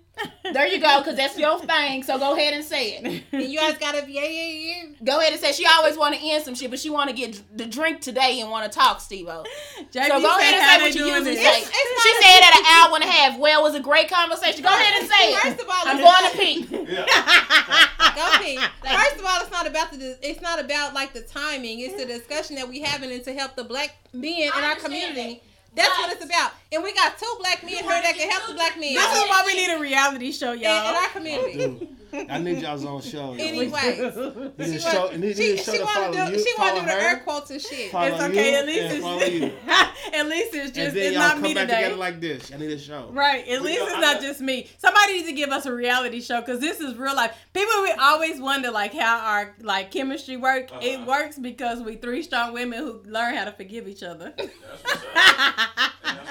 There you go, because that's your thing. So go ahead and say it. And you guys gotta be yeah, yeah, yeah. Go ahead and say she always want to end some shit, but she want to get the drink today and want to talk, Steve-O. So go ahead and say they what you usually this?" say. It's- it's she not a- said at an hour and a half. Well, it was a great conversation. Go ahead and say it. First of all, I'm it's going not- to pee. Yeah. Go pee. First of all, it's not about the. It's not about like the timing. It's the discussion that we having and to help the black men in our understand community That's what it's about. And we got two black men here that can help the black men. This is why we need a reality show, in, in y'all. In our community. Dude, I need y'all's own show. yo. Anyways, she show, want, need she, to she to want to do, you, she want to do the her, air quotes and shit. It's okay. At least it's follow at least it's And just then it's y'all not come me back today. together like this. I need a show. Right. At We least don't- it's I not just me. Somebody needs to give us a reality show because this is real life. People we always wonder like how our like chemistry work. It Uh-huh. works because we three strong women who learn how to forgive each other.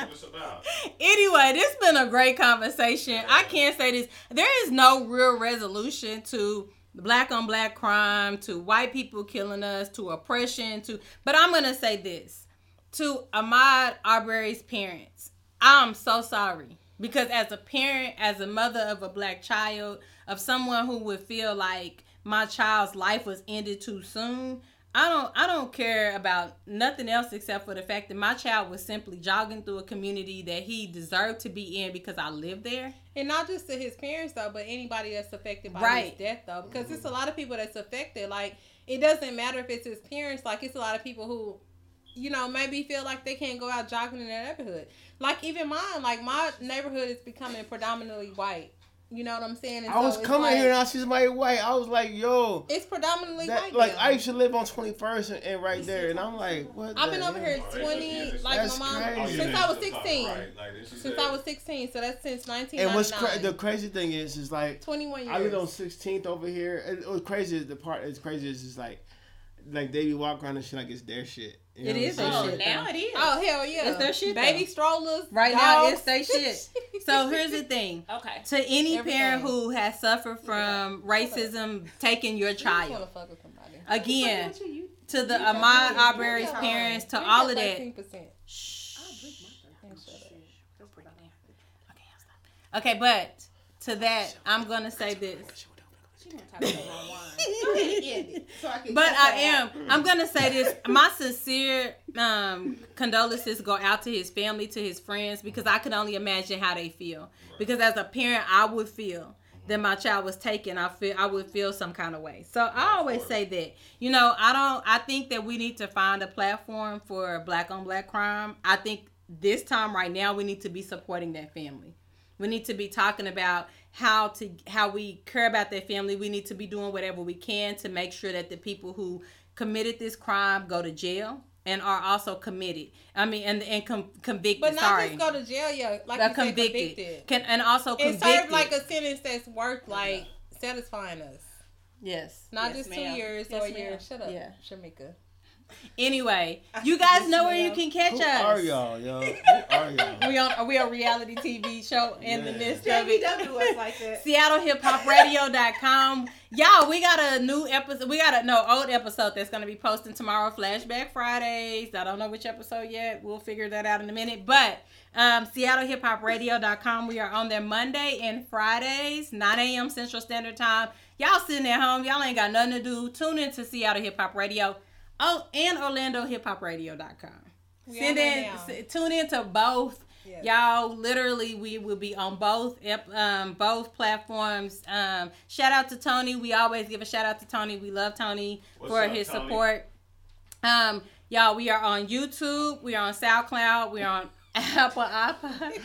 That's what's up. And that's what it's about. anyway, this has been a great conversation. I can't say this. There is no real resolution to black on black crime, to white people killing us, to oppression, to but I'm gonna say this. To Ahmaud Arbery's parents, I'm so sorry. Because as a parent, as a mother of a black child, of someone who would feel like my child's life was ended too soon, I don't I don't care about nothing else except for the fact that my child was simply jogging through a community that he deserved to be in because I live there. And not just to his parents though, but anybody that's affected by Right. his death though, because it's a mm-hmm. lot of people that's affected. Like it doesn't matter if it's his parents. Like it's a lot of people who, you know, maybe feel like they can't go out jogging in their neighborhood. Like even mine, like my neighborhood is becoming predominantly white. You know what I'm saying? And I was so it's coming like- here and I see somebody white. I was like, yo. It's predominantly That, white. like now. I used to live on 21st and, and right there, and I'm like, what? I've the been over hell? here Oh, twenty, yeah, yeah, like that's my mom, crazy. Oh, since I was sixteen. right. Like, Since it. I was sixteen, so that's since nineteen And what's cra- the crazy thing is, is like Twenty one years. I live on 16th over here. It was crazy the part. It's crazy is just like, like they be walking around and shit like it's their shit. You It know is what I'm their saying? shit. Oh, now it is. Oh hell yeah! It's their shit, Baby though. strollers. Right now, it's they shit. So here's the thing. Okay. To any Everything. parent who has suffered from racism taking your I just child, fuck again, What you- you- to the you got Ahmaud that. Arbery's parents, to Drink all of that that. 13%. Okay, but to that, I'm gonna say this. So I But I that out. am. I'm gonna say this. My sincere um, condolences go out to his family, to his friends, because I can only imagine how they feel. Because as a parent, I would feel that my child was taken. I feel I would feel some kind of way. So I always say that. You know, I don't. I think that we need to find a platform for black on black crime. I think this time right now we need to be supporting that family. We need to be talking about how to how we care about their family. We need to be doing whatever we can to make sure that the people who committed this crime go to jail and are also committed. I mean, and and com- convicted. But not sorry, just go to jail, yeah. Like you said, convicted. convicted. Can and also And convicted. serve like a sentence that's worth like satisfying us. yes. Not Yes, just two years Yes, or a ma'am. year. Shut up, Yeah. Shamika. Anyway, you guys know where you can catch Who us. are y'all, yo? Who are y'all? We on are we a reality TV show in the midst of Jamie, it? don't do us like that. SeattleHipHopRadio.com. Y'all, we got a new episode. We got a no old episode that's gonna be posting tomorrow. Flashback Fridays. I don't know which episode yet. We'll figure that out in a minute. But um, SeattleHipHopRadio.com. We are on there Monday and Fridays, 9 a.m. Central Standard Time. Y'all sitting at home. Y'all ain't got nothing to do. Tune in to Seattle Hip Hop Radio. Oh, and OrlandoHipHopRadio.com. We Send on in, there now. s- tune in to both. Yes. Y'all, literally, we will be on both um, both platforms. Um, shout out to Tony. We always give a shout out to Tony. We love Tony What's for up, his Tony? support. Um, y'all, we are on YouTube. We are on SoundCloud. We are on Apple iPod,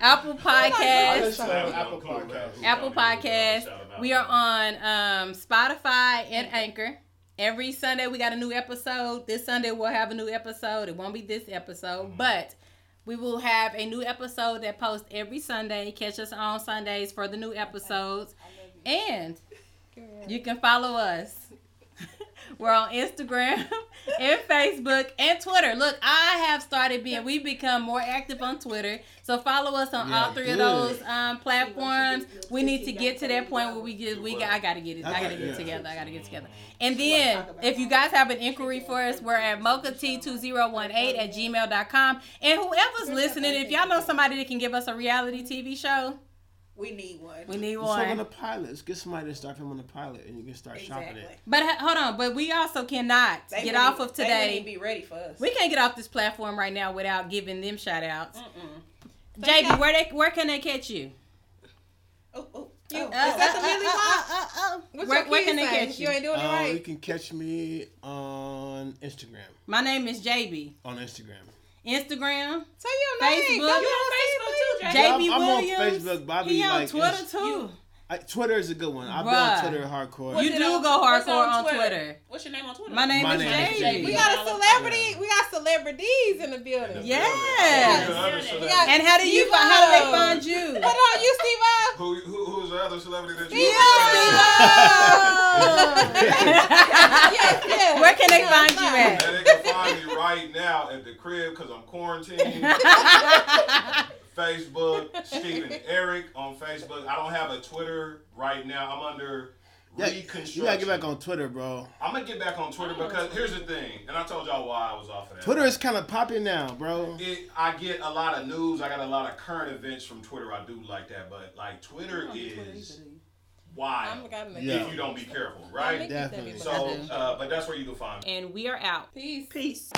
Apple I Podcasts. Apple Apple Cool, man. Podcasts. Apple Podcast. We are on um, Spotify and Anchor. Every Sunday we got a new episode. This Sunday we'll have a new episode. It won't be this episode, but we will have a new episode that posts every Sunday. Catch us on Sundays for the new episodes. And you can follow us. We're on Instagram and Facebook and Twitter. Look, I have started being, we've become more active on Twitter. So follow us on all three good. of those um, platforms. We need to get to that point where we get, we got, I gotta get it, I gotta get it together, I gotta get together. And then, if you guys have an inquiry for us, we're at mocha2018 at gmail.com. And whoever's listening, if y'all know somebody that can give us a reality TV show, We need one. we need Let's talk on one. the pilots. Get somebody to start filming the pilot, and you can start shopping it. But hold on, but we also cannot They get off of today. even be ready for us. We can't get off this platform right now without giving them shout outs. Mm-mm. JB, where they where can they catch you? Oh, oh, You- oh, oh uh, is that the uh, Millie uh, Pop? uh, What's Where, where can they say? catch You you? ain't doing it Uh, you can catch me on Instagram. My name is JB. On Instagram. Instagram, Say your name. Facebook. Don't You you on Facebook too, JB I'm- I'm on Williams. Facebook, but I he on like, Twitter it's- too. I, Twitter is a good one. I've Bruh. been on Twitter hardcore. What's You do on- go hardcore on Twitter. What's your name on Twitter? My name My is name is JB. JB. We got a celebrity. We got celebrities in the building. Yes. We got And how do you Steve-O. find? How do they find you? Hold on, you Steve Who, who who's the other celebrity that you? yes, yes. Where can they find you at? And they can find me right now at the crib because I'm quarantined. Facebook, Stephen Eric on Facebook. I don't have a Twitter right now. I'm under Yeah, reconstruction. you gotta get back on Twitter, bro. I'm gonna get back on Twitter because here's the thing, and I told y'all why I was off of that. Twitter is kind of popping now, bro. It, I get a lot of news. I got a lot of current events from Twitter. I do like that, but like Twitter is wild I'm gonna Yeah. if you don't be careful, right? Definitely. So, uh, but that's where you can find me. And we are out. Peace. Peace.